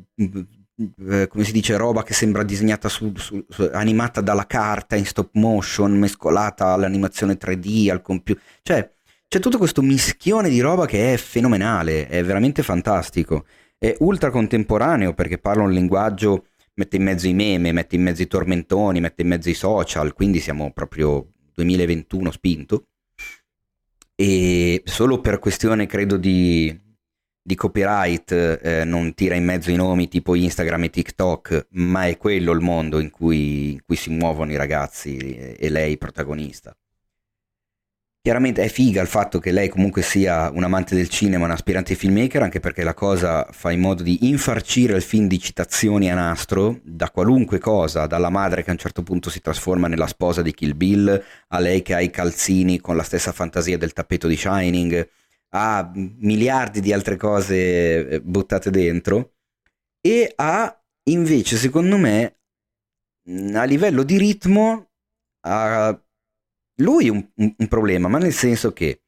eh, come si dice, roba che sembra disegnata su, su, su, animata dalla carta in stop motion, mescolata all'animazione 3D, al computer. Cioè, c'è tutto questo mischione di roba che è fenomenale, è veramente fantastico. È ultra contemporaneo perché parla un linguaggio, mette in mezzo i meme, mette in mezzo i tormentoni, mette in mezzo i social, quindi siamo proprio 2021 spinto. E solo per questione, credo, di, di copyright eh, non tira in mezzo i nomi tipo Instagram e TikTok, ma è quello il mondo in cui, in cui si muovono i ragazzi e lei protagonista. Chiaramente è figa il fatto che lei comunque sia un amante del cinema, un aspirante filmmaker, anche perché la cosa fa in modo di infarcire il film di citazioni a nastro, da qualunque cosa, dalla madre che a un certo punto si trasforma nella sposa di Kill Bill, a lei che ha i calzini con la stessa fantasia del tappeto di Shining, a miliardi di altre cose eh, buttate dentro e ha invece secondo me a livello di ritmo ha lui un, un, problema ma nel senso che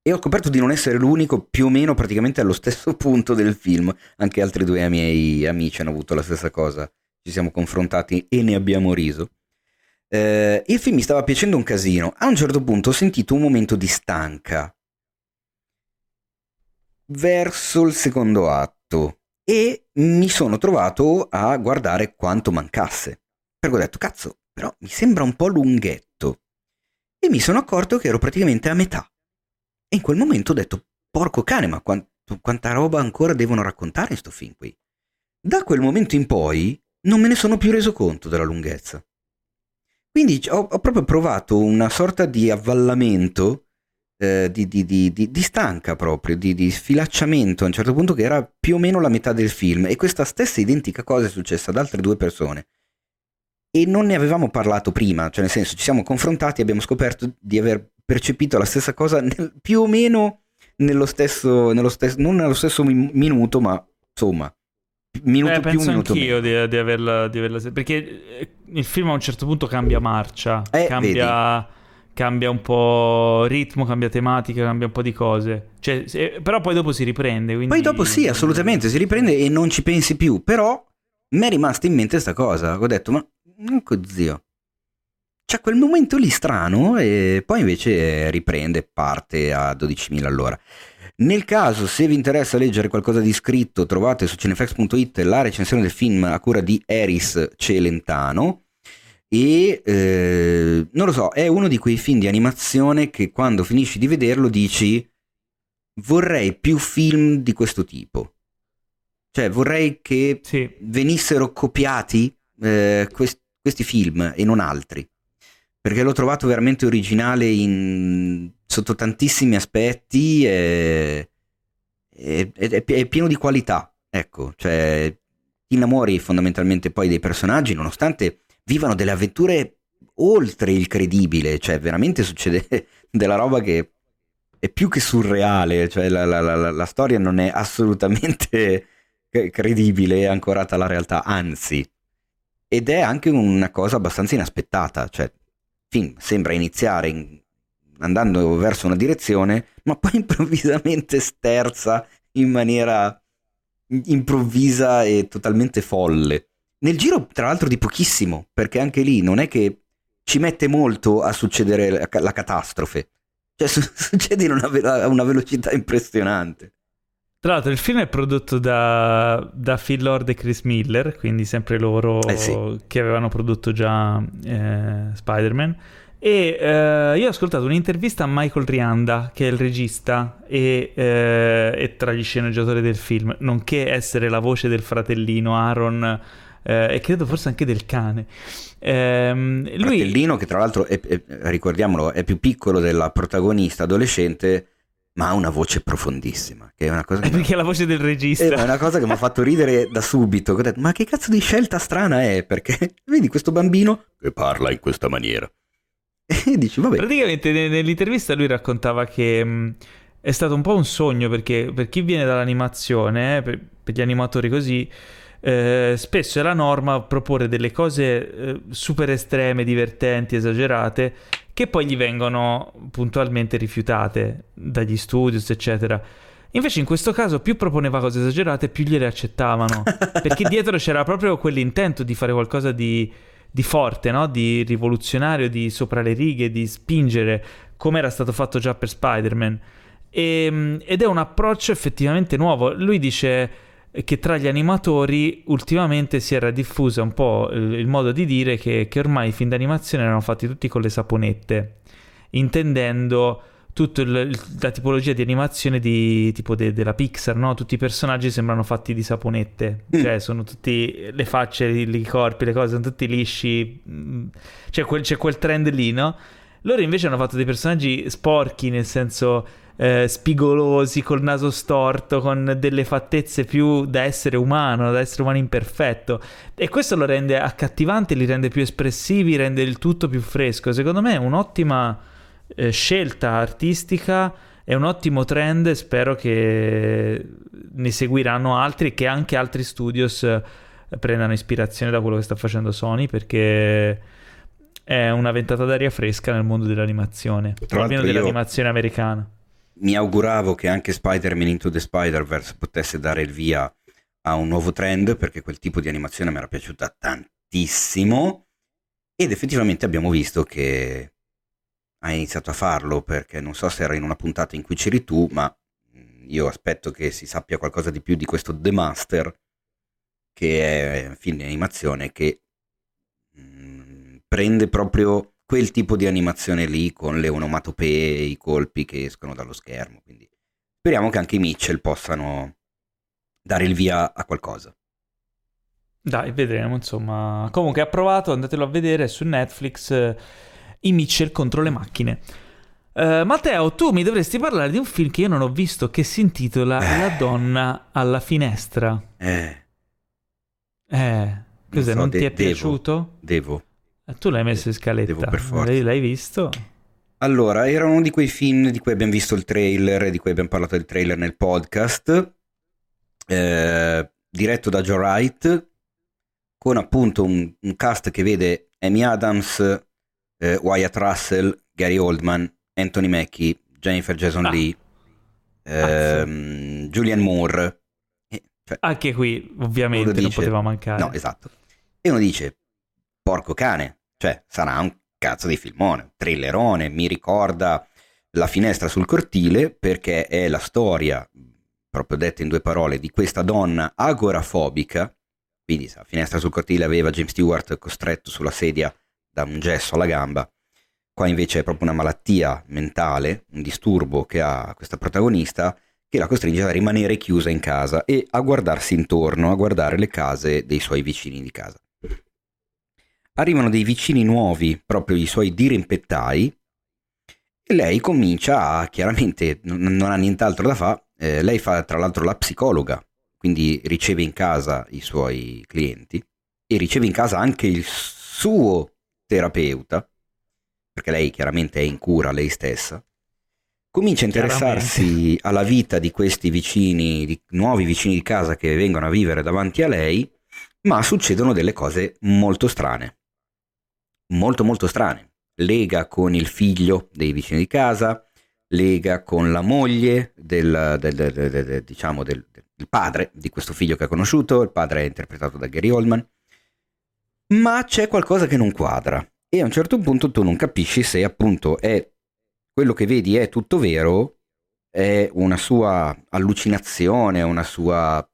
e ho scoperto di non essere l'unico più o meno praticamente allo stesso punto del film anche altri due miei amici hanno avuto la stessa cosa ci siamo confrontati e ne abbiamo riso eh, il film mi stava piacendo un casino a un certo punto ho sentito un momento di stanca verso il secondo atto e mi sono trovato a guardare quanto mancasse. Perché ho detto, cazzo, però mi sembra un po' lunghetto. E mi sono accorto che ero praticamente a metà. E in quel momento ho detto, porco cane, ma quant- quanta roba ancora devono raccontare in sto film qui. Da quel momento in poi non me ne sono più reso conto della lunghezza. Quindi ho, ho proprio provato una sorta di avvallamento eh, di, di, di, di, stanca proprio, di sfilacciamento a un certo punto che era più o meno la metà del film e questa stessa identica cosa è successa ad altre due persone e non ne avevamo parlato prima, cioè nel senso ci siamo confrontati e abbiamo scoperto di aver percepito la stessa cosa nel, più o meno nello stesso, nello stesso, non nello stesso mi- minuto, ma insomma, minuto Eh, più, penso minuto anch'io meno. di, di averla, di averla- Perché eh, il film a un certo punto cambia marcia, Eh, cambia, cambia un po' ritmo, cambia tematica, cambia un po' di cose. Cioè, se- però poi dopo si riprende. Quindi... Poi dopo sì, assolutamente, si riprende e non ci pensi più, però mi è rimasta in mente sta cosa, ho detto, ma ecco zio, c'è quel momento lì strano e poi invece riprende, parte a 12.000 all'ora. Nel caso, se vi interessa leggere qualcosa di scritto, trovate su cinefax.it la recensione del film a cura di Eris Celentano e eh, non lo so, è uno di quei film di animazione che quando finisci di vederlo dici vorrei più film di questo tipo. Cioè vorrei che Sì. venissero copiati eh, quest- questi film e non altri. Perché l'ho trovato veramente originale in- sotto tantissimi aspetti e, e- è, è pieno di qualità. Ecco, cioè ti innamori fondamentalmente poi dei personaggi nonostante vivano delle avventure oltre il credibile, cioè veramente succede della roba che è più che surreale, cioè la, la- la- la storia non è assolutamente credibile e ancorata alla realtà, anzi, ed è anche una cosa abbastanza inaspettata, cioè il film sembra iniziare in- andando verso una direzione, ma poi improvvisamente sterza in maniera improvvisa e totalmente folle. Nel giro, tra l'altro, di pochissimo, perché anche lì non è che ci mette molto a succedere la, la catastrofe. Cioè, su- succede in una, ve- a una velocità impressionante. Tra l'altro il film è prodotto da, da Phil Lord e Chris Miller, quindi sempre loro Eh sì. che avevano prodotto già eh, Spider-Man. E eh, io ho ascoltato un'intervista a Michael Rianda, che è il regista e, eh, e tra gli sceneggiatori del film, nonché essere la voce del fratellino Aaron eh, e credo forse anche del cane. Ehm, lui... Fratellino, che tra l'altro, è- è- ricordiamolo, è più piccolo della protagonista adolescente, ma ha una voce profondissima, che è una cosa che... Perché è la voce del regista. Eh, è una cosa che mi ha fatto ridere da subito. ho detto, ma che cazzo di scelta strana è? Perché vedi questo bambino che parla in questa maniera. E dici, vabbè, Praticamente ne- nell'intervista lui raccontava che mh, è stato un po' un sogno perché per chi viene dall'animazione, eh, per, per gli animatori così, eh, spesso è la norma proporre delle cose eh, super estreme, divertenti, esagerate, che poi gli vengono puntualmente rifiutate dagli studios, eccetera. Invece in questo caso più proponeva cose esagerate, più gliele accettavano, perché dietro c'era proprio quell'intento di fare qualcosa di, di forte, no? di rivoluzionario, di sopra le righe, di spingere, come era stato fatto già per Spider-Man. E- ed è un approccio effettivamente nuovo. Lui dice che tra gli animatori ultimamente si era diffusa un po' il, modo di dire che, che ormai i film d'animazione erano fatti tutti con le saponette, intendendo tutta la tipologia di animazione di, tipo de- della Pixar, no? Tutti i personaggi sembrano fatti di saponette, Mm. cioè sono tutti le facce, i, corpi, le cose sono tutti lisci, c'è quel, c'è quel trend lì, no? Loro invece hanno fatto dei personaggi sporchi, nel senso eh, spigolosi, col naso storto, con delle fattezze più da essere umano, da essere umano imperfetto. E questo lo rende accattivante, li rende più espressivi, rende il tutto più fresco. Secondo me è un'ottima eh, scelta artistica, è un ottimo trend e spero che ne seguiranno altri e che anche altri studios eh, prendano ispirazione da quello che sta facendo Sony perché è una ventata d'aria fresca nel mondo dell'animazione, almeno l'altro io- dell'animazione americana. Mi auguravo che anche Spider-Man Into the Spider-Verse potesse dare il via a un nuovo trend perché quel tipo di animazione mi era piaciuta tantissimo. Ed effettivamente abbiamo visto che ha iniziato a farlo perché non so se era in una puntata in cui c'eri tu ma mh, io aspetto che si sappia qualcosa di più di questo The Master che è un film di animazione che mh, prende proprio quel tipo di animazione lì con le onomatopee e i colpi che escono dallo schermo. Quindi speriamo che anche i Mitchell possano dare il via a qualcosa. Dai, vedremo, insomma. Comunque, approvato, andatelo a vedere su Netflix. eh, I Mitchell contro le macchine. Eh, Matteo, tu mi dovresti parlare di un film che io non ho visto che si intitola Eh. La donna alla finestra. Eh, Eh, cos'è? so, non de- ti è devo. piaciuto? devo. Eh, Tu l'hai messo in scaletta. Devo per forza. L'hai, l'hai visto? Allora, era uno di quei film di cui abbiamo visto il trailer di cui abbiamo parlato del trailer nel podcast, eh, diretto da Joe Wright, con appunto un, un cast che vede Amy Adams, eh, Wyatt Russell, Gary Oldman, Anthony Mackie, Jennifer Jason Ah. Lee, ehm, Julianne Moore. Cioè, Anche qui, ovviamente, non dice- poteva mancare. No, esatto. E uno dice, porco cane, cioè sarà un cazzo di filmone, un thrillerone, mi ricorda La finestra sul cortile perché è la storia, proprio detta in due parole, di questa donna agorafobica, quindi La finestra sul cortile aveva James Stewart costretto sulla sedia da un gesso alla gamba, qua invece è proprio una malattia mentale, un disturbo che ha questa protagonista che la costringe a rimanere chiusa in casa e a guardarsi intorno, a guardare le case dei suoi vicini di casa. Arrivano dei vicini nuovi, proprio i suoi dirimpettai, e lei comincia a, chiaramente, non, ha nient'altro da fare, eh, lei fa tra l'altro la psicologa, quindi riceve in casa i suoi clienti e riceve in casa anche il suo terapeuta, perché lei chiaramente è in cura lei stessa, comincia a interessarsi alla vita di questi vicini, di nuovi vicini di casa che vengono a vivere davanti a lei, ma succedono delle cose molto strane, molto molto strane. Lega con il figlio dei vicini di casa, lega con la moglie del, del- del- diciamo del, padre di questo figlio che ha conosciuto, il padre è interpretato da Gary Oldman, ma c'è qualcosa che non quadra e a un certo punto tu non capisci se appunto è quello che vedi è tutto vero, è una sua allucinazione, una sua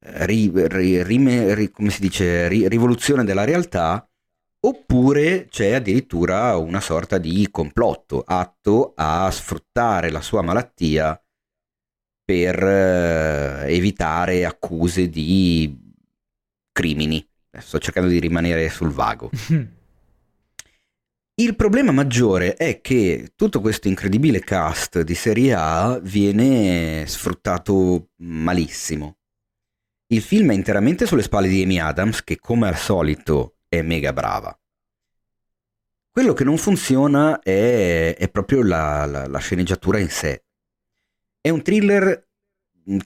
eh, ri- ri- ri- come si dice, ri- rivoluzione della realtà, oppure c'è addirittura una sorta di complotto atto a sfruttare la sua malattia per eh, evitare accuse di crimini. Sto cercando di rimanere sul vago. Il problema maggiore è che tutto questo incredibile cast di Serie A viene sfruttato malissimo. Il film è interamente sulle spalle di Amy Adams, che come al solito è mega brava. Quello che non funziona è, è proprio la, la- la sceneggiatura in sé. È un thriller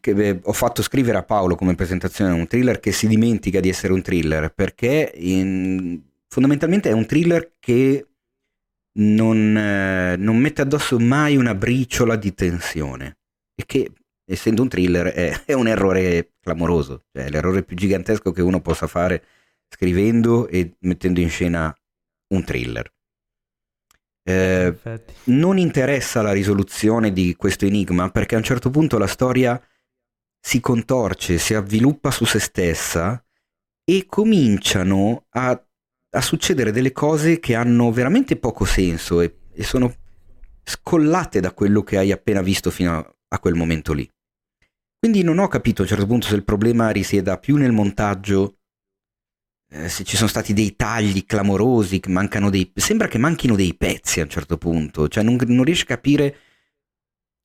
che eh, ho fatto scrivere a Paolo come presentazione, un thriller che si dimentica di essere un thriller, perché in- fondamentalmente è un thriller che non, eh, non mette addosso mai una briciola di tensione e che essendo un thriller è, è un errore clamoroso, cioè l'errore più gigantesco che uno possa fare scrivendo e mettendo in scena un thriller. Eh, non interessa la risoluzione di questo enigma perché a un certo punto la storia si contorce, si avviluppa su se stessa e cominciano a, a succedere delle cose che hanno veramente poco senso e, e sono scollate da quello che hai appena visto fino a, a quel momento lì. Quindi non ho capito a un certo punto se il problema risieda più nel montaggio, eh, se ci sono stati dei tagli clamorosi, che mancano dei... sembra che manchino dei pezzi a un certo punto, cioè non, non riesco a capire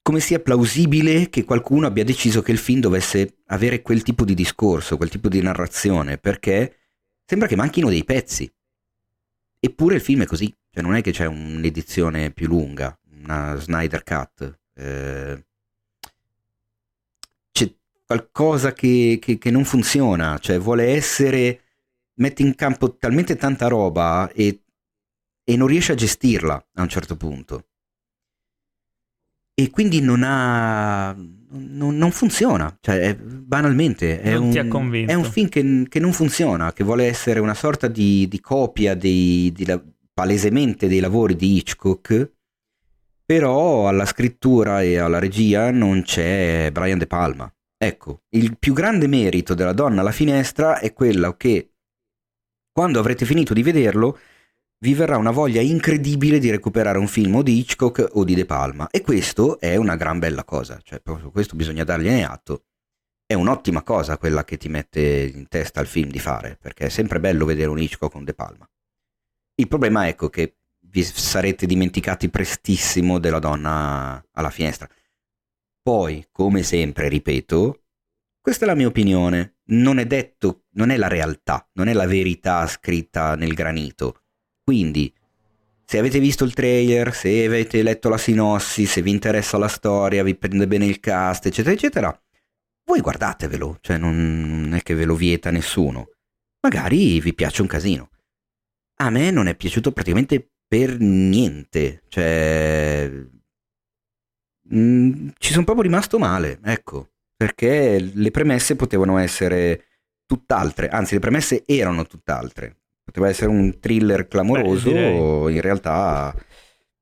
come sia plausibile che qualcuno abbia deciso che il film dovesse avere quel tipo di discorso, quel tipo di narrazione, perché sembra che manchino dei pezzi. Eppure il film è così, cioè non è che c'è un'edizione più lunga, una Snyder Cut. eh, c'è qualcosa che, che- che non funziona, cioè vuole essere, mette in campo talmente tanta roba e, e non riesce a gestirla a un certo punto. E quindi non ha. non, non funziona, cioè è- banalmente è un, è un film che, che non funziona, che vuole essere una sorta di, di copia dei, di la- palesemente dei lavori di Hitchcock, però alla scrittura e alla regia non c'è Brian De Palma. Ecco, il più grande merito della donna alla finestra è quello che quando avrete finito di vederlo vi verrà una voglia incredibile di recuperare un film o di Hitchcock o di De Palma e questo è una gran bella cosa, cioè proprio questo bisogna dargliene atto. È un'ottima cosa quella che ti mette in testa il film di fare, perché è sempre bello vedere un Hitchcock con De Palma. Il problema ecco che vi sarete dimenticati prestissimo della donna alla finestra. Poi, come sempre, ripeto, questa è la mia opinione, non è detto, non è la realtà, non è la verità scritta nel granito. Quindi, se avete visto il trailer, se avete letto la sinossi, se vi interessa la storia, vi prende bene il cast, eccetera, eccetera, voi guardatevelo, cioè non è che ve lo vieta nessuno. Magari vi piace un casino. A me non è piaciuto praticamente per niente, cioè... mm, ci sono proprio rimasto male, ecco, perché le premesse potevano essere tutt'altre, anzi le premesse erano tutt'altre. Poteva essere un thriller clamoroso, Beh, in realtà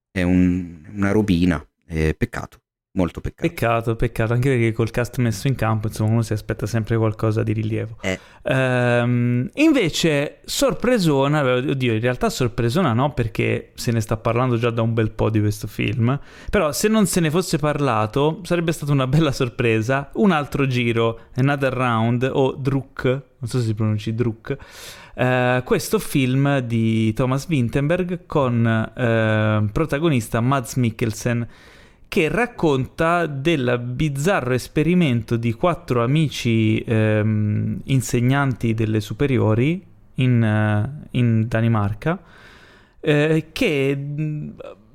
è un- una robina, è peccato, molto peccato. Peccato, peccato, anche perché col cast messo in campo, insomma, uno si aspetta sempre qualcosa di rilievo. Eh. Ehm, invece, sorpresona, oddio, in realtà sorpresona no, perché se ne sta parlando già da un bel po' di questo film. Però, se non se ne fosse parlato, sarebbe stata una bella sorpresa. Un altro giro, Another Round o Druk, non so se si pronunci Druk. eh, questo film di Thomas Vinterberg con eh, protagonista Mads Mikkelsen che racconta del bizzarro esperimento di quattro amici ehm, insegnanti delle superiori in, eh, in Danimarca eh, che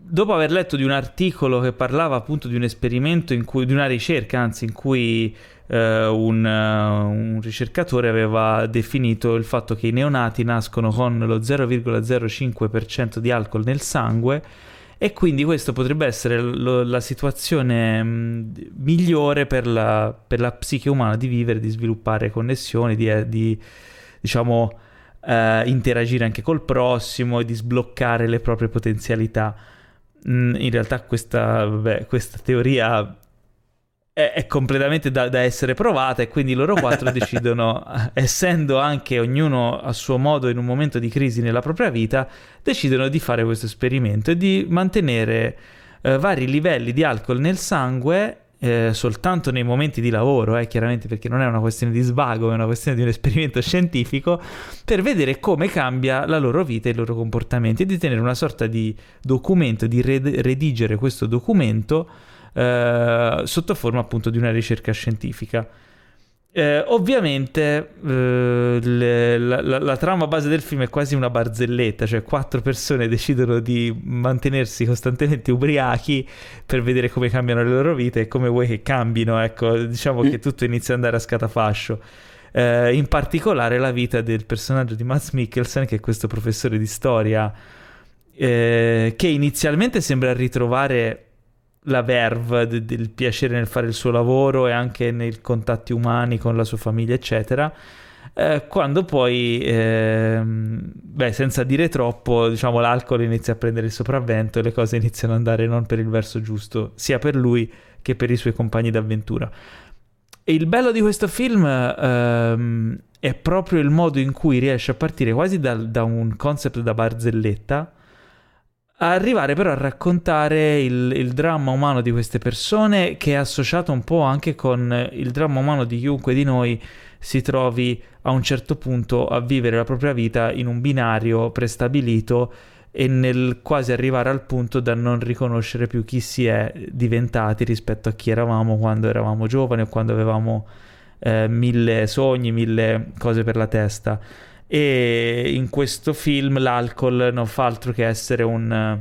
dopo aver letto di un articolo che parlava appunto di un esperimento cui, di una ricerca anzi in cui eh, un, eh, un ricercatore aveva definito il fatto che i neonati nascono con lo 0,05% di alcol nel sangue e quindi questo potrebbe essere lo- la situazione mh, migliore per la, per la psiche umana di vivere, di sviluppare connessioni, di, eh, di, diciamo eh, interagire anche col prossimo e di sbloccare le proprie potenzialità. Mm, in realtà questa, vabbè, questa teoria è, è completamente da, da essere provata e quindi loro quattro decidono, essendo anche ognuno a suo modo in un momento di crisi nella propria vita, decidono di fare questo esperimento e di mantenere eh, vari livelli di alcol nel sangue eh, soltanto nei momenti di lavoro, eh, chiaramente perché non è una questione di svago, è una questione di un esperimento scientifico, per vedere come cambia la loro vita e il loro comportamento e di tenere una sorta di documento, di red- redigere questo documento eh, sotto forma appunto di una ricerca scientifica. Eh, ovviamente eh, le- la, la- la trama base del film è quasi una barzelletta, cioè quattro persone decidono di mantenersi costantemente ubriachi per vedere come cambiano le loro vite e come vuoi che cambino, ecco, diciamo che tutto inizia ad andare a scatafascio. Eh, in particolare la vita del personaggio di Mads Mikkelsen, che è questo professore di storia, eh, che inizialmente sembra ritrovare la verve de- del piacere nel fare il suo lavoro e anche nei contatti umani con la sua famiglia, eccetera. Eh, quando poi, ehm, beh, senza dire troppo, diciamo, l'alcol inizia a prendere il sopravvento e le cose iniziano ad andare non per il verso giusto, sia per lui che per i suoi compagni d'avventura. E il bello di questo film ehm, è proprio il modo in cui riesce a partire quasi dal- da un concept da barzelletta arrivare però a raccontare il, il dramma umano di queste persone che è associato un po' anche con il dramma umano di chiunque di noi si trovi a un certo punto a vivere la propria vita in un binario prestabilito e nel quasi arrivare al punto da non riconoscere più chi si è diventati rispetto a chi eravamo quando eravamo giovani o quando avevamo eh, mille sogni, mille cose per la testa. E in questo film l'alcol non fa altro che essere un,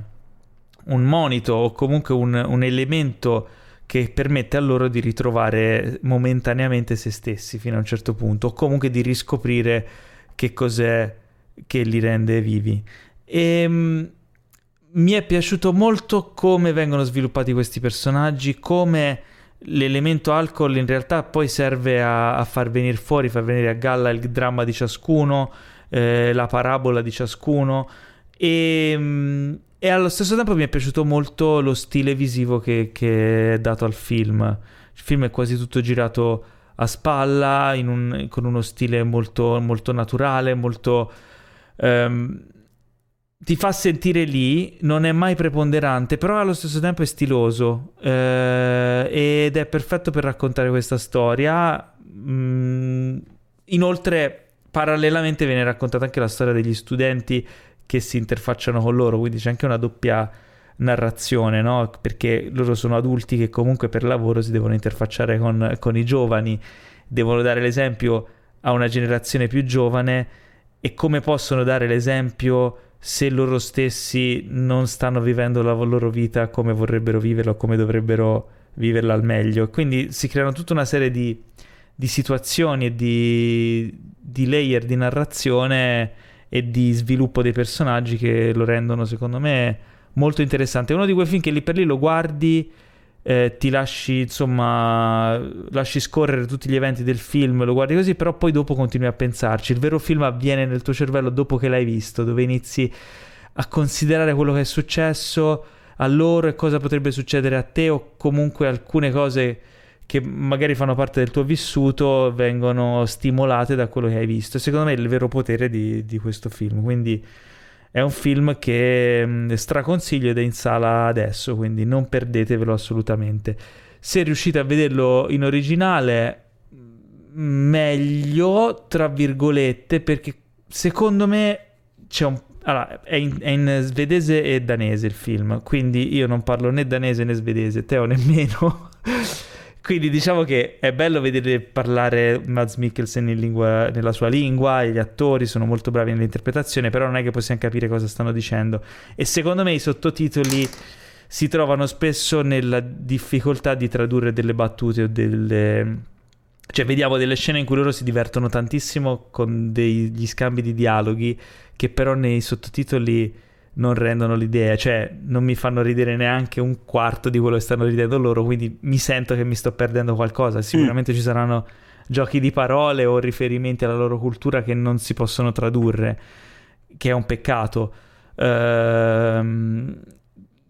un monito o comunque un, un elemento che permette a loro di ritrovare momentaneamente se stessi fino a un certo punto, o comunque di riscoprire che cos'è che li rende vivi. E mm, mi è piaciuto molto come vengono sviluppati questi personaggi, come l'elemento alcol in realtà poi serve a, a far venire fuori, far venire a galla il dramma di ciascuno, eh, la parabola di ciascuno e, mm, e allo stesso tempo mi è piaciuto molto lo stile visivo che, che è dato al film. Il film è quasi tutto girato a spalla, un- con uno stile molto, molto naturale, molto... ehm, ti fa sentire lì, non è mai preponderante, però allo stesso tempo è stiloso eh, ed è perfetto per raccontare questa storia. Mm, inoltre, parallelamente viene raccontata anche la storia degli studenti che si interfacciano con loro, quindi c'è anche una doppia narrazione, no? Perché loro sono adulti che comunque per lavoro si devono interfacciare con, con i giovani, devono dare l'esempio a una generazione più giovane e come possono dare l'esempio se loro stessi non stanno vivendo la loro vita come vorrebbero viverla o come dovrebbero viverla al meglio. Quindi si creano tutta una serie di, di situazioni e di, di layer di narrazione e di sviluppo dei personaggi che lo rendono, secondo me, molto interessante. È uno di quei film che lì per lì lo guardi, eh, ti lasci, insomma, lasci scorrere tutti gli eventi del film, lo guardi così, però poi dopo continui a pensarci. Il vero film avviene nel tuo cervello dopo che l'hai visto, dove inizi a considerare quello che è successo a loro e cosa potrebbe succedere a te o comunque alcune cose che magari fanno parte del tuo vissuto vengono stimolate da quello che hai visto. Secondo me è il vero potere di, di questo film. Quindi è un film che mh, straconsiglio ed è in sala adesso, quindi non perdetevelo assolutamente. Se riuscite a vederlo in originale, meglio, tra virgolette, perché secondo me c'è un allora, è in, è in, svedese e danese il film, quindi io non parlo né danese né svedese, Teo nemmeno. quindi diciamo che è bello vedere parlare Mads Mikkelsen in lingua, nella sua lingua, e gli attori sono molto bravi nell'interpretazione, però non è che possiamo capire cosa stanno dicendo. E secondo me i sottotitoli si trovano spesso nella difficoltà di tradurre delle battute o delle... Cioè, vediamo delle scene in cui loro si divertono tantissimo con degli scambi di dialoghi che però nei sottotitoli non rendono l'idea, cioè non mi fanno ridere neanche un quarto di quello che stanno ridendo loro, quindi mi sento che mi sto perdendo qualcosa. Sicuramente mm. ci saranno giochi di parole o riferimenti alla loro cultura che non si possono tradurre, che è un peccato. Ehm,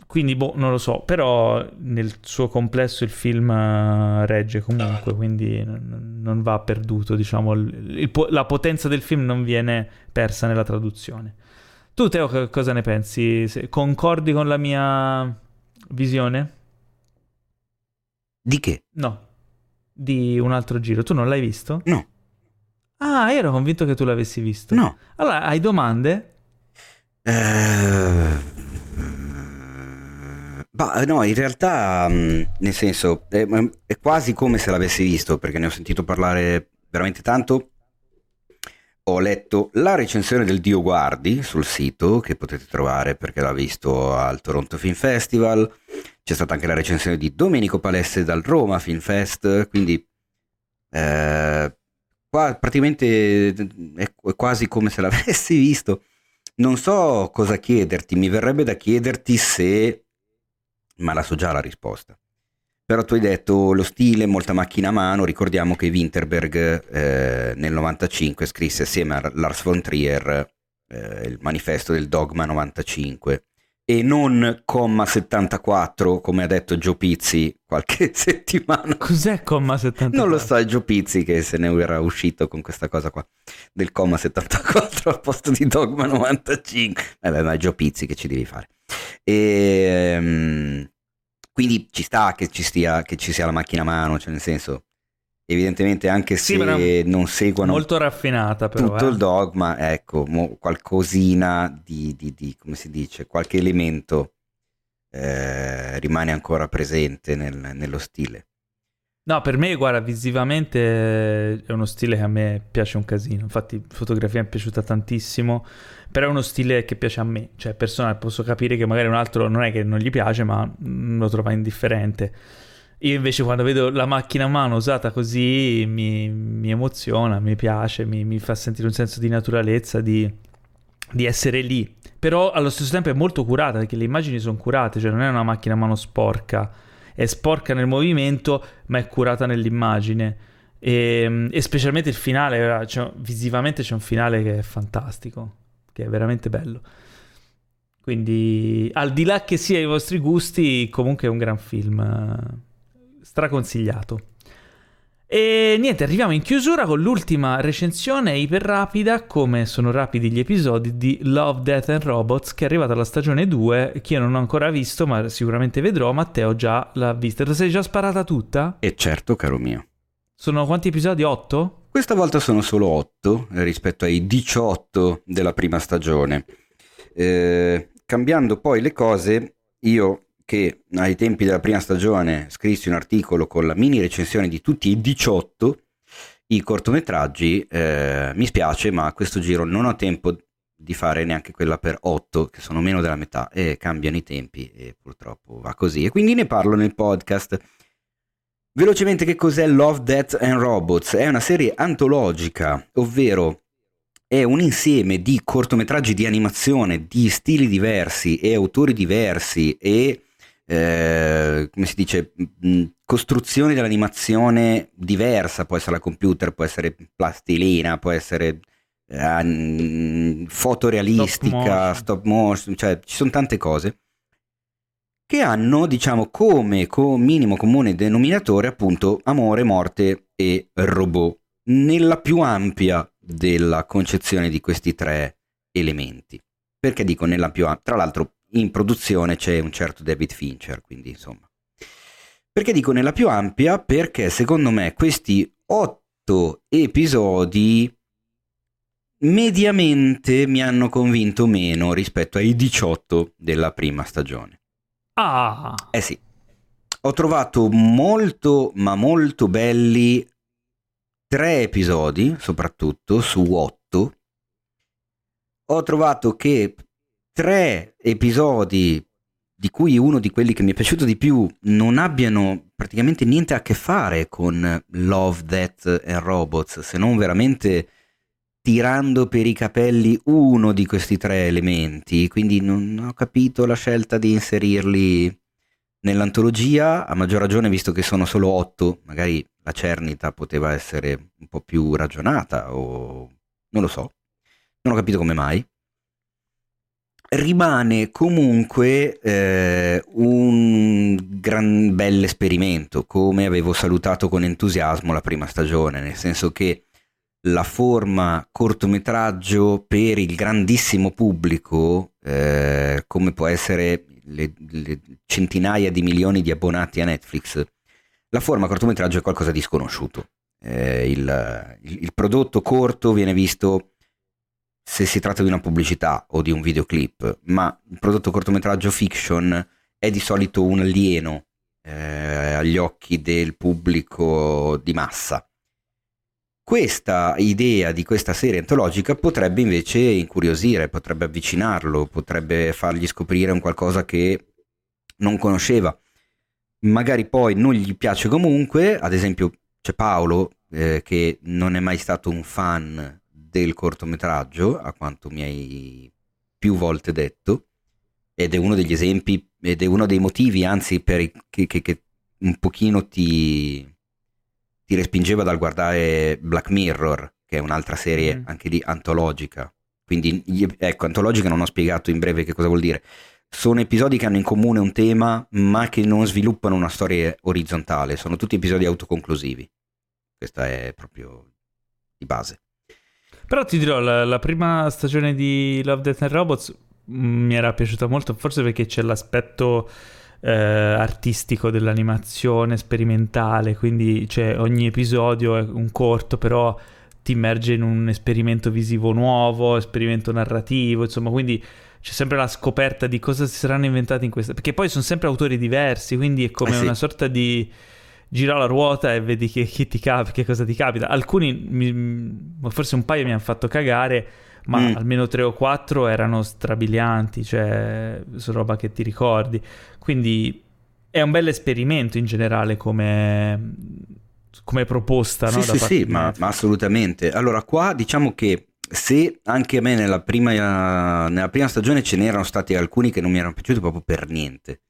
quindi, boh, non lo so, però nel suo complesso il film eh, regge comunque, quindi non, non va perduto, diciamo, il, il, la potenza del film non viene persa nella traduzione. Tu, Teo, cosa ne pensi? Concordi con la mia visione? Di che? No, di un altro giro. Tu non l'hai visto? No. Ah, ero convinto che tu l'avessi visto. No. Allora, hai domande? Eh... Bah, no, in realtà, mm, nel senso, è, è, quasi come se l'avessi visto, perché ne ho sentito parlare veramente tanto. Ho letto la recensione del Dio Guardi sul sito, che potete trovare perché l'ha visto al Toronto Film Festival. C'è stata anche la recensione di Domenico Palestre dal Roma Film Fest, quindi eh, qua praticamente è quasi come se l'avessi visto. Non so cosa chiederti, mi verrebbe da chiederti se ma la so già la risposta. Però tu hai detto lo stile, molta macchina a mano, ricordiamo che Winterberg eh, nel 95 scrisse assieme a Lars von Trier eh, il manifesto del Dogma 95 e non comma 74 come ha detto Gio Pizzi qualche settimana. Cos'è comma 74? Non lo so, è Gio Pizzi che se ne era uscito con questa cosa qua del comma 74 al posto di Dogma 95. Vabbè, ma è Gio Pizzi che ci devi fare. E, um, quindi ci sta che ci, stia, che ci sia la macchina a mano, cioè nel senso, evidentemente anche se sì, non seguono molto raffinata però, tutto eh. il dogma, ecco, mo, qualcosina di, di, di, come si dice, qualche elemento eh, rimane ancora presente nel, nello stile. No, per me, guarda, visivamente è uno stile che a me piace un casino. Infatti, fotografia mi è piaciuta tantissimo. Però è uno stile che piace a me. Cioè, personale, posso capire che magari un altro non è che non gli piace, ma lo trova indifferente. Io invece quando vedo la macchina a mano usata così mi, mi emoziona, mi piace, mi, mi, fa sentire un senso di naturalezza, di, di essere lì. Però allo stesso tempo è molto curata perché le immagini sono curate, cioè non è una macchina a mano sporca è sporca nel movimento, ma è curata nell'immagine. E, e specialmente il finale, cioè, visivamente c'è un finale che è fantastico, che è veramente bello. Quindi, al di là che sia i vostri gusti, comunque è un gran film. Eh, straconsigliato. E niente, arriviamo in chiusura con l'ultima recensione iper rapida, come sono rapidi gli episodi di Love, Death and Robots, che è arrivata alla stagione 2, che io non ho ancora visto, ma sicuramente vedrò. Matteo già l'ha vista. Te la sei già sparata tutta? E certo, caro mio. Sono quanti episodi? 8? Questa volta sono solo 8 rispetto ai 18 della prima stagione. Eh, cambiando poi le cose, io che ai tempi della prima stagione scrissi un articolo con la mini recensione di tutti i 18 i cortometraggi, eh, mi spiace, ma a questo giro non ho tempo di fare neanche quella per 8, che sono meno della metà, e cambiano i tempi e purtroppo va così. E quindi ne parlo nel podcast. Velocemente che cos'è Love, Death and Robots? È una serie antologica, ovvero è un insieme di cortometraggi di animazione di stili diversi e autori diversi e eh, come si dice mh, costruzione dell'animazione diversa, può essere la computer, può essere plastilina, può essere eh, fotorealistica, stop motion. stop motion, cioè ci sono tante cose che hanno, diciamo, come minimo comune denominatore appunto amore, morte e robot, nella più ampia della concezione di questi tre elementi. Perché dico nella più ampia? Tra l'altro in produzione c'è un certo David Fincher, quindi insomma. Perché dico nella più ampia? Perché secondo me questi otto episodi mediamente mi hanno convinto meno rispetto ai 18 della prima stagione. Ah. Eh sì. Ho trovato molto, ma molto belli tre episodi, soprattutto su otto. Ho trovato che tre episodi, di cui uno di quelli che mi è piaciuto di più, non abbiano praticamente niente a che fare con Love, Death and Robots, se non veramente tirando per i capelli uno di questi tre elementi, quindi non ho capito la scelta di inserirli nell'antologia, a maggior ragione visto che sono solo otto, magari la cernita poteva essere un po' più ragionata o non lo so, non ho capito come mai. Rimane comunque eh, un gran bel esperimento, come avevo salutato con entusiasmo la prima stagione, nel senso che la forma cortometraggio per il grandissimo pubblico, eh, come può essere le, le, centinaia di milioni di abbonati a Netflix, la forma cortometraggio è qualcosa di sconosciuto. Eh, il, il, il, prodotto corto viene visto se si tratta di una pubblicità o di un videoclip, ma il prodotto cortometraggio fiction è di solito un alieno eh, agli occhi del pubblico di massa questa idea di questa serie antologica potrebbe invece incuriosire, potrebbe avvicinarlo, potrebbe fargli scoprire un qualcosa che non conosceva. Magari poi non gli piace comunque, ad esempio c'è Paolo eh, che non è mai stato un fan del cortometraggio, a quanto mi hai più volte detto, ed è uno degli esempi, ed è uno dei motivi anzi per, che, che, che un pochino ti, ti respingeva dal guardare Black Mirror, che è un'altra serie mm. anche lì antologica. Quindi, ecco, antologica non ho spiegato in breve che cosa vuol dire. Sono episodi che hanno in comune un tema, ma che non sviluppano una storia orizzontale. Sono tutti episodi autoconclusivi. Questa è proprio di base. Però ti dirò, la, la prima stagione di Love, Death and Robots mm, mi era piaciuta molto, forse perché c'è l'aspetto eh, artistico dell'animazione sperimentale, quindi cioè, ogni episodio è un corto, però ti immerge in un esperimento visivo nuovo, esperimento narrativo, insomma, quindi c'è sempre la scoperta di cosa si saranno inventati in questa... perché poi sono sempre autori diversi, quindi è come eh sì. una sorta di gira la ruota e vedi che, che, ti cap- che cosa ti capita. Alcuni, mi, forse un paio mi hanno fatto cagare, ma mm. almeno tre o quattro erano strabilianti, cioè su roba che ti ricordi. Quindi è un bel esperimento in generale come, come proposta. Sì, no? sì, sì, ma, ma, assolutamente. Allora, qua diciamo che se anche a me nella prima, nella prima stagione ce n'erano stati alcuni che non mi erano piaciuti proprio per niente,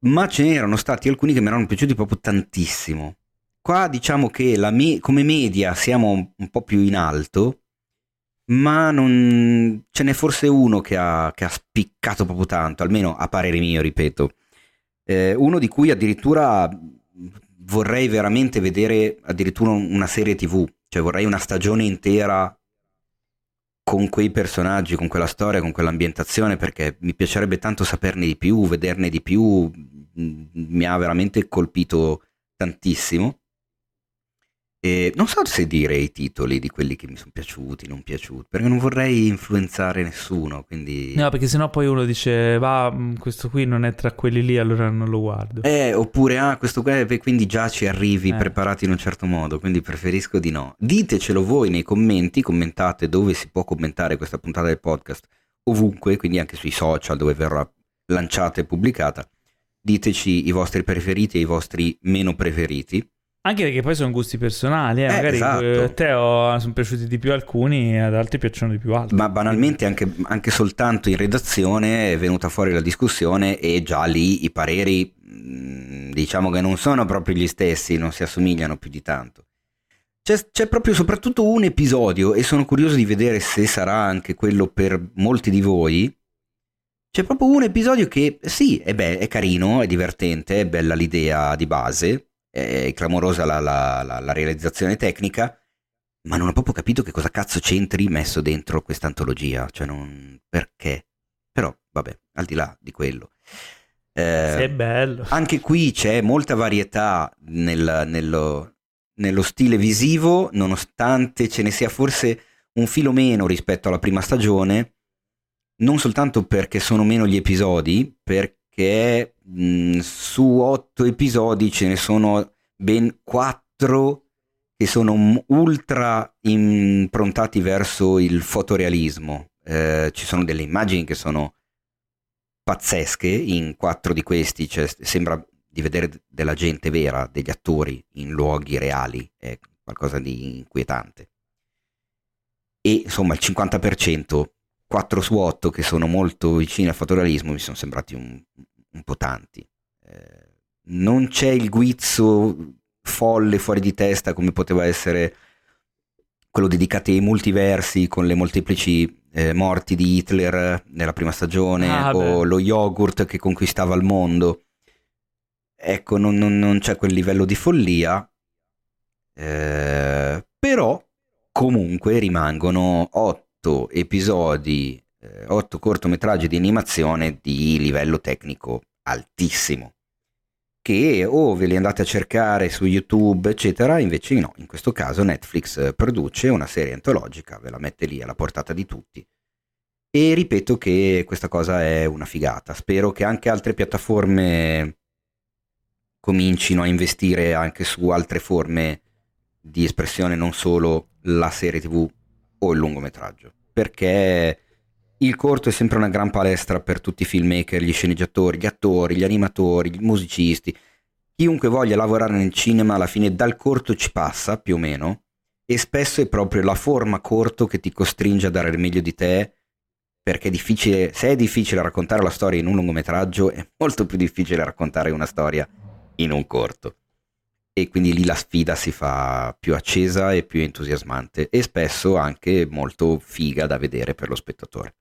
ma ce n'erano stati alcuni che mi erano piaciuti proprio tantissimo. Qua diciamo che me- come media siamo un po' più in alto ma non... ce n'è forse uno che ha, che ha, spiccato proprio tanto, almeno a parere mio, ripeto. Eh, uno di cui addirittura vorrei veramente vedere addirittura una serie tv, cioè vorrei una stagione intera con quei personaggi, con quella storia, con quell'ambientazione, perché mi piacerebbe tanto saperne di più, vederne di più, mi ha veramente colpito tantissimo. E non so se dire i titoli di quelli che mi sono piaciuti, non piaciuti, perché non vorrei influenzare nessuno, quindi... No, perché sennò poi uno dice, va, mh, questo qui non è tra quelli lì, allora non lo guardo. Eh, oppure, ah, questo qua, e quindi già ci arrivi Eh. preparati in un certo modo, quindi preferisco di no. Ditecelo voi nei commenti, commentate dove si può commentare questa puntata del podcast, ovunque, quindi anche sui social dove verrà lanciata e pubblicata. Diteci i vostri preferiti e i vostri meno preferiti. Anche perché poi sono gusti personali, eh. Eh, magari esatto. eh, a te oh, sono piaciuti di più alcuni e ad altri piacciono di più altri. Ma banalmente anche, anche soltanto in redazione è venuta fuori la discussione e già lì i pareri mh, diciamo che non sono proprio gli stessi, non si assomigliano più di tanto. C'è, c'è proprio soprattutto un episodio e sono curioso di vedere se sarà anche quello per molti di voi. C'è proprio un episodio che sì, è, be- è carino, è divertente, è bella l'idea di base, è clamorosa la- la- la- la realizzazione tecnica, ma non ho proprio capito che cosa cazzo c'entri messo dentro questa antologia, cioè non... perché? Però, vabbè, al di là di quello. Eh, Se è bello. anche qui c'è molta varietà nel- nello, nello stile visivo, nonostante ce ne sia forse un filo meno rispetto alla prima stagione, non soltanto perché sono meno gli episodi, perché mh, su otto episodi ce ne sono ben quattro che sono ultra improntati verso il fotorealismo. Eh, ci sono delle immagini che sono pazzesche in quattro di questi, cioè, sembra di vedere della gente vera, degli attori in luoghi reali, è qualcosa di inquietante. E insomma il 50%, 4 su 8 che sono molto vicini al fotorealismo mi sono sembrati un, un po' tanti. Eh, non c'è il guizzo folle fuori di testa come poteva essere quello dedicato ai multiversi con le molteplici eh, morti di Hitler nella prima stagione Ah, o beh. lo yogurt che conquistava il mondo. Ecco, non, non- non c'è quel livello di follia, eh, però comunque rimangono otto episodi, otto cortometraggi di animazione di livello tecnico altissimo che o ve li andate a cercare su YouTube, eccetera, invece no, in questo caso Netflix eh, produce una serie antologica, ve la mette lì alla portata di tutti. E ripeto che questa cosa è una figata. Spero che anche altre piattaforme comincino a investire anche su altre forme di espressione, non solo la serie TV o il lungometraggio, perché il corto è sempre una gran palestra per tutti i filmmaker, gli sceneggiatori, gli attori, gli animatori, i musicisti. Chiunque voglia lavorare nel cinema alla fine dal corto ci passa, più o meno, e spesso è proprio la forma corto che ti costringe a dare il meglio di te, perché è difficile, se è difficile raccontare la storia in un lungometraggio, è molto più difficile raccontare una storia in un corto. E quindi lì la sfida si fa più accesa e più entusiasmante e spesso anche molto figa da vedere per lo spettatore.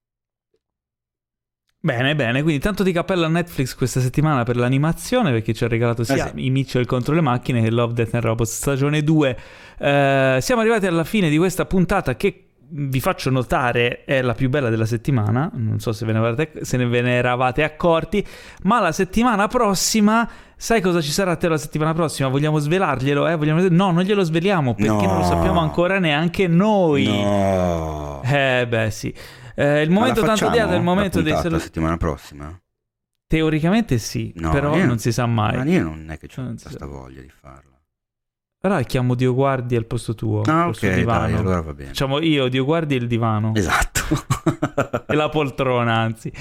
Bene, bene, quindi tanto di cappello a Netflix questa settimana per l'animazione perché ci ha regalato sia Eh sì. i Mitchell contro le macchine che Love, Death and Robots stagione 2. Eh, siamo arrivati alla fine di questa puntata che vi faccio notare è la più bella della settimana, non so se ve ne, eravate, se ne ve ne eravate accorti, ma la settimana prossima, sai cosa ci sarà a te la settimana prossima? Vogliamo svelarglielo? Eh? Vogliamo... No, non glielo sveliamo perché non lo No. sappiamo ancora neanche noi. No. Eh beh sì. Eh, il momento tanto odiato è il momento dei saluti. la settimana prossima? Teoricamente sì, No, però io- non si sa mai. Ma io non è che ho Non questa voglia di farla. Allora chiamo Dio Guardi al posto tuo. Ah, al ok, dai, allora va bene. Facciamo io, Dio Guardi e il divano. Esatto. E la poltrona, anzi.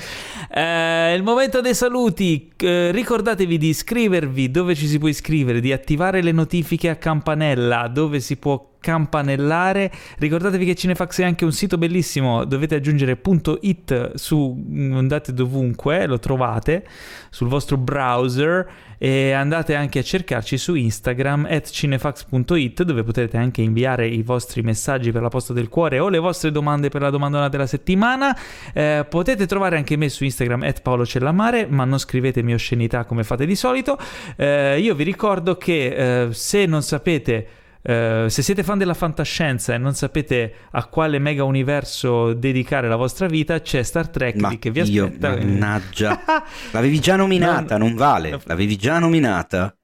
Eh, il momento dei saluti. Eh, ricordatevi di iscrivervi dove ci si può iscrivere, di attivare le notifiche a campanella dove si può campanellare. Ricordatevi che Cinefax è anche un sito bellissimo. Dovete aggiungere .it su andate dovunque, lo trovate sul vostro browser e andate anche a cercarci su Instagram at cinefax.it dove potete anche inviare i vostri messaggi per la posta del cuore o le vostre domande per la domandona della settimana. Eh, potete trovare anche me su Instagram at Paolo Cellamare, ma non scrivetemi oscenità come fate di solito. Eh, io vi ricordo che eh, se non sapete eh, se siete fan della fantascienza e non sapete a quale mega universo dedicare la vostra vita, c'è Star Trek Ma che vi io, aspetta. mannaggia. L'avevi già nominata, non, vale. No. L'avevi già nominata.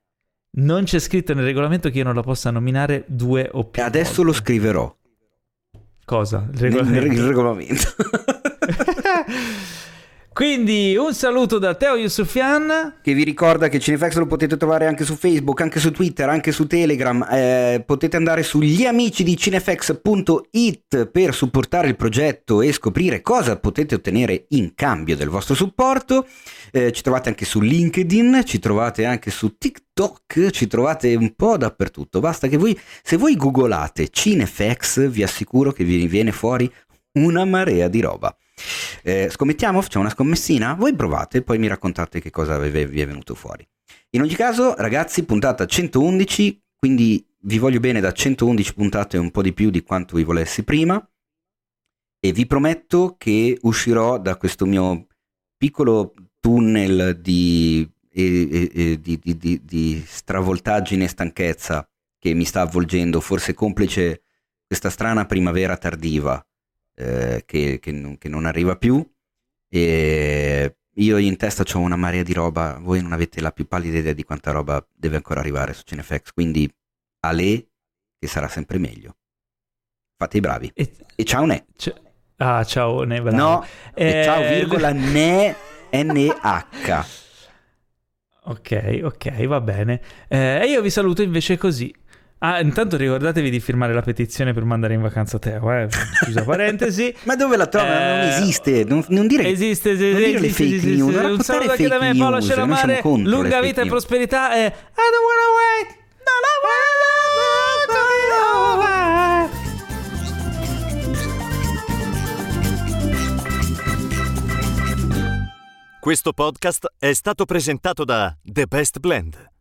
Non c'è scritto nel regolamento che io non la possa nominare due o più E adesso volte. lo scriverò Cosa? Il nel, regolamento? nel regolamento. Quindi un saluto da Teo Yusufian. che vi ricorda che Cinefax lo potete trovare anche su Facebook, anche su Twitter, anche su Telegram. Eh, potete andare sugli amici per supportare il progetto e scoprire cosa potete ottenere in cambio del vostro supporto. Eh, ci trovate anche su LinkedIn, ci trovate anche su TikTok, ci trovate un po' dappertutto. Basta che voi, se voi googolate Cinefax, vi assicuro che vi viene fuori una marea di roba. Eh, scommettiamo? Facciamo una scommessina? Voi provate, poi mi raccontate che cosa vi è venuto fuori. In ogni caso, ragazzi, puntata 111, quindi vi voglio bene da 111 puntate un po' di più di quanto vi volessi prima e vi prometto che uscirò da questo mio piccolo tunnel di, e- e- e- di- di- di- di stravoltaggine e stanchezza che mi sta avvolgendo, forse complice questa strana primavera tardiva eh, che, che non, che non arriva più e io in testa ho una marea di roba, voi non avete la più pallida idea di quanta roba deve ancora arrivare su Cinefax, quindi a lei che sarà sempre meglio. Fate i bravi. E- E ciao ne. c- ah, ciao, ne bravo. No, e Eh, ciao virgola ne NH. Ok, ok, va bene. Eh, E io vi saluto invece così. Ah, intanto ricordatevi di firmare la petizione per mandare in vacanza Teo, eh. Chiusa parentesi. Ma dove la trovo? non Eh, esiste, non, non dire Esiste, esiste, non dire esiste, fake esiste, news, esiste. non Un saluto anche da me, Paolo news, contro le Lunga vita e prosperità e I don't wanna wait. No, no, Questo podcast è stato presentato da The Best Blend,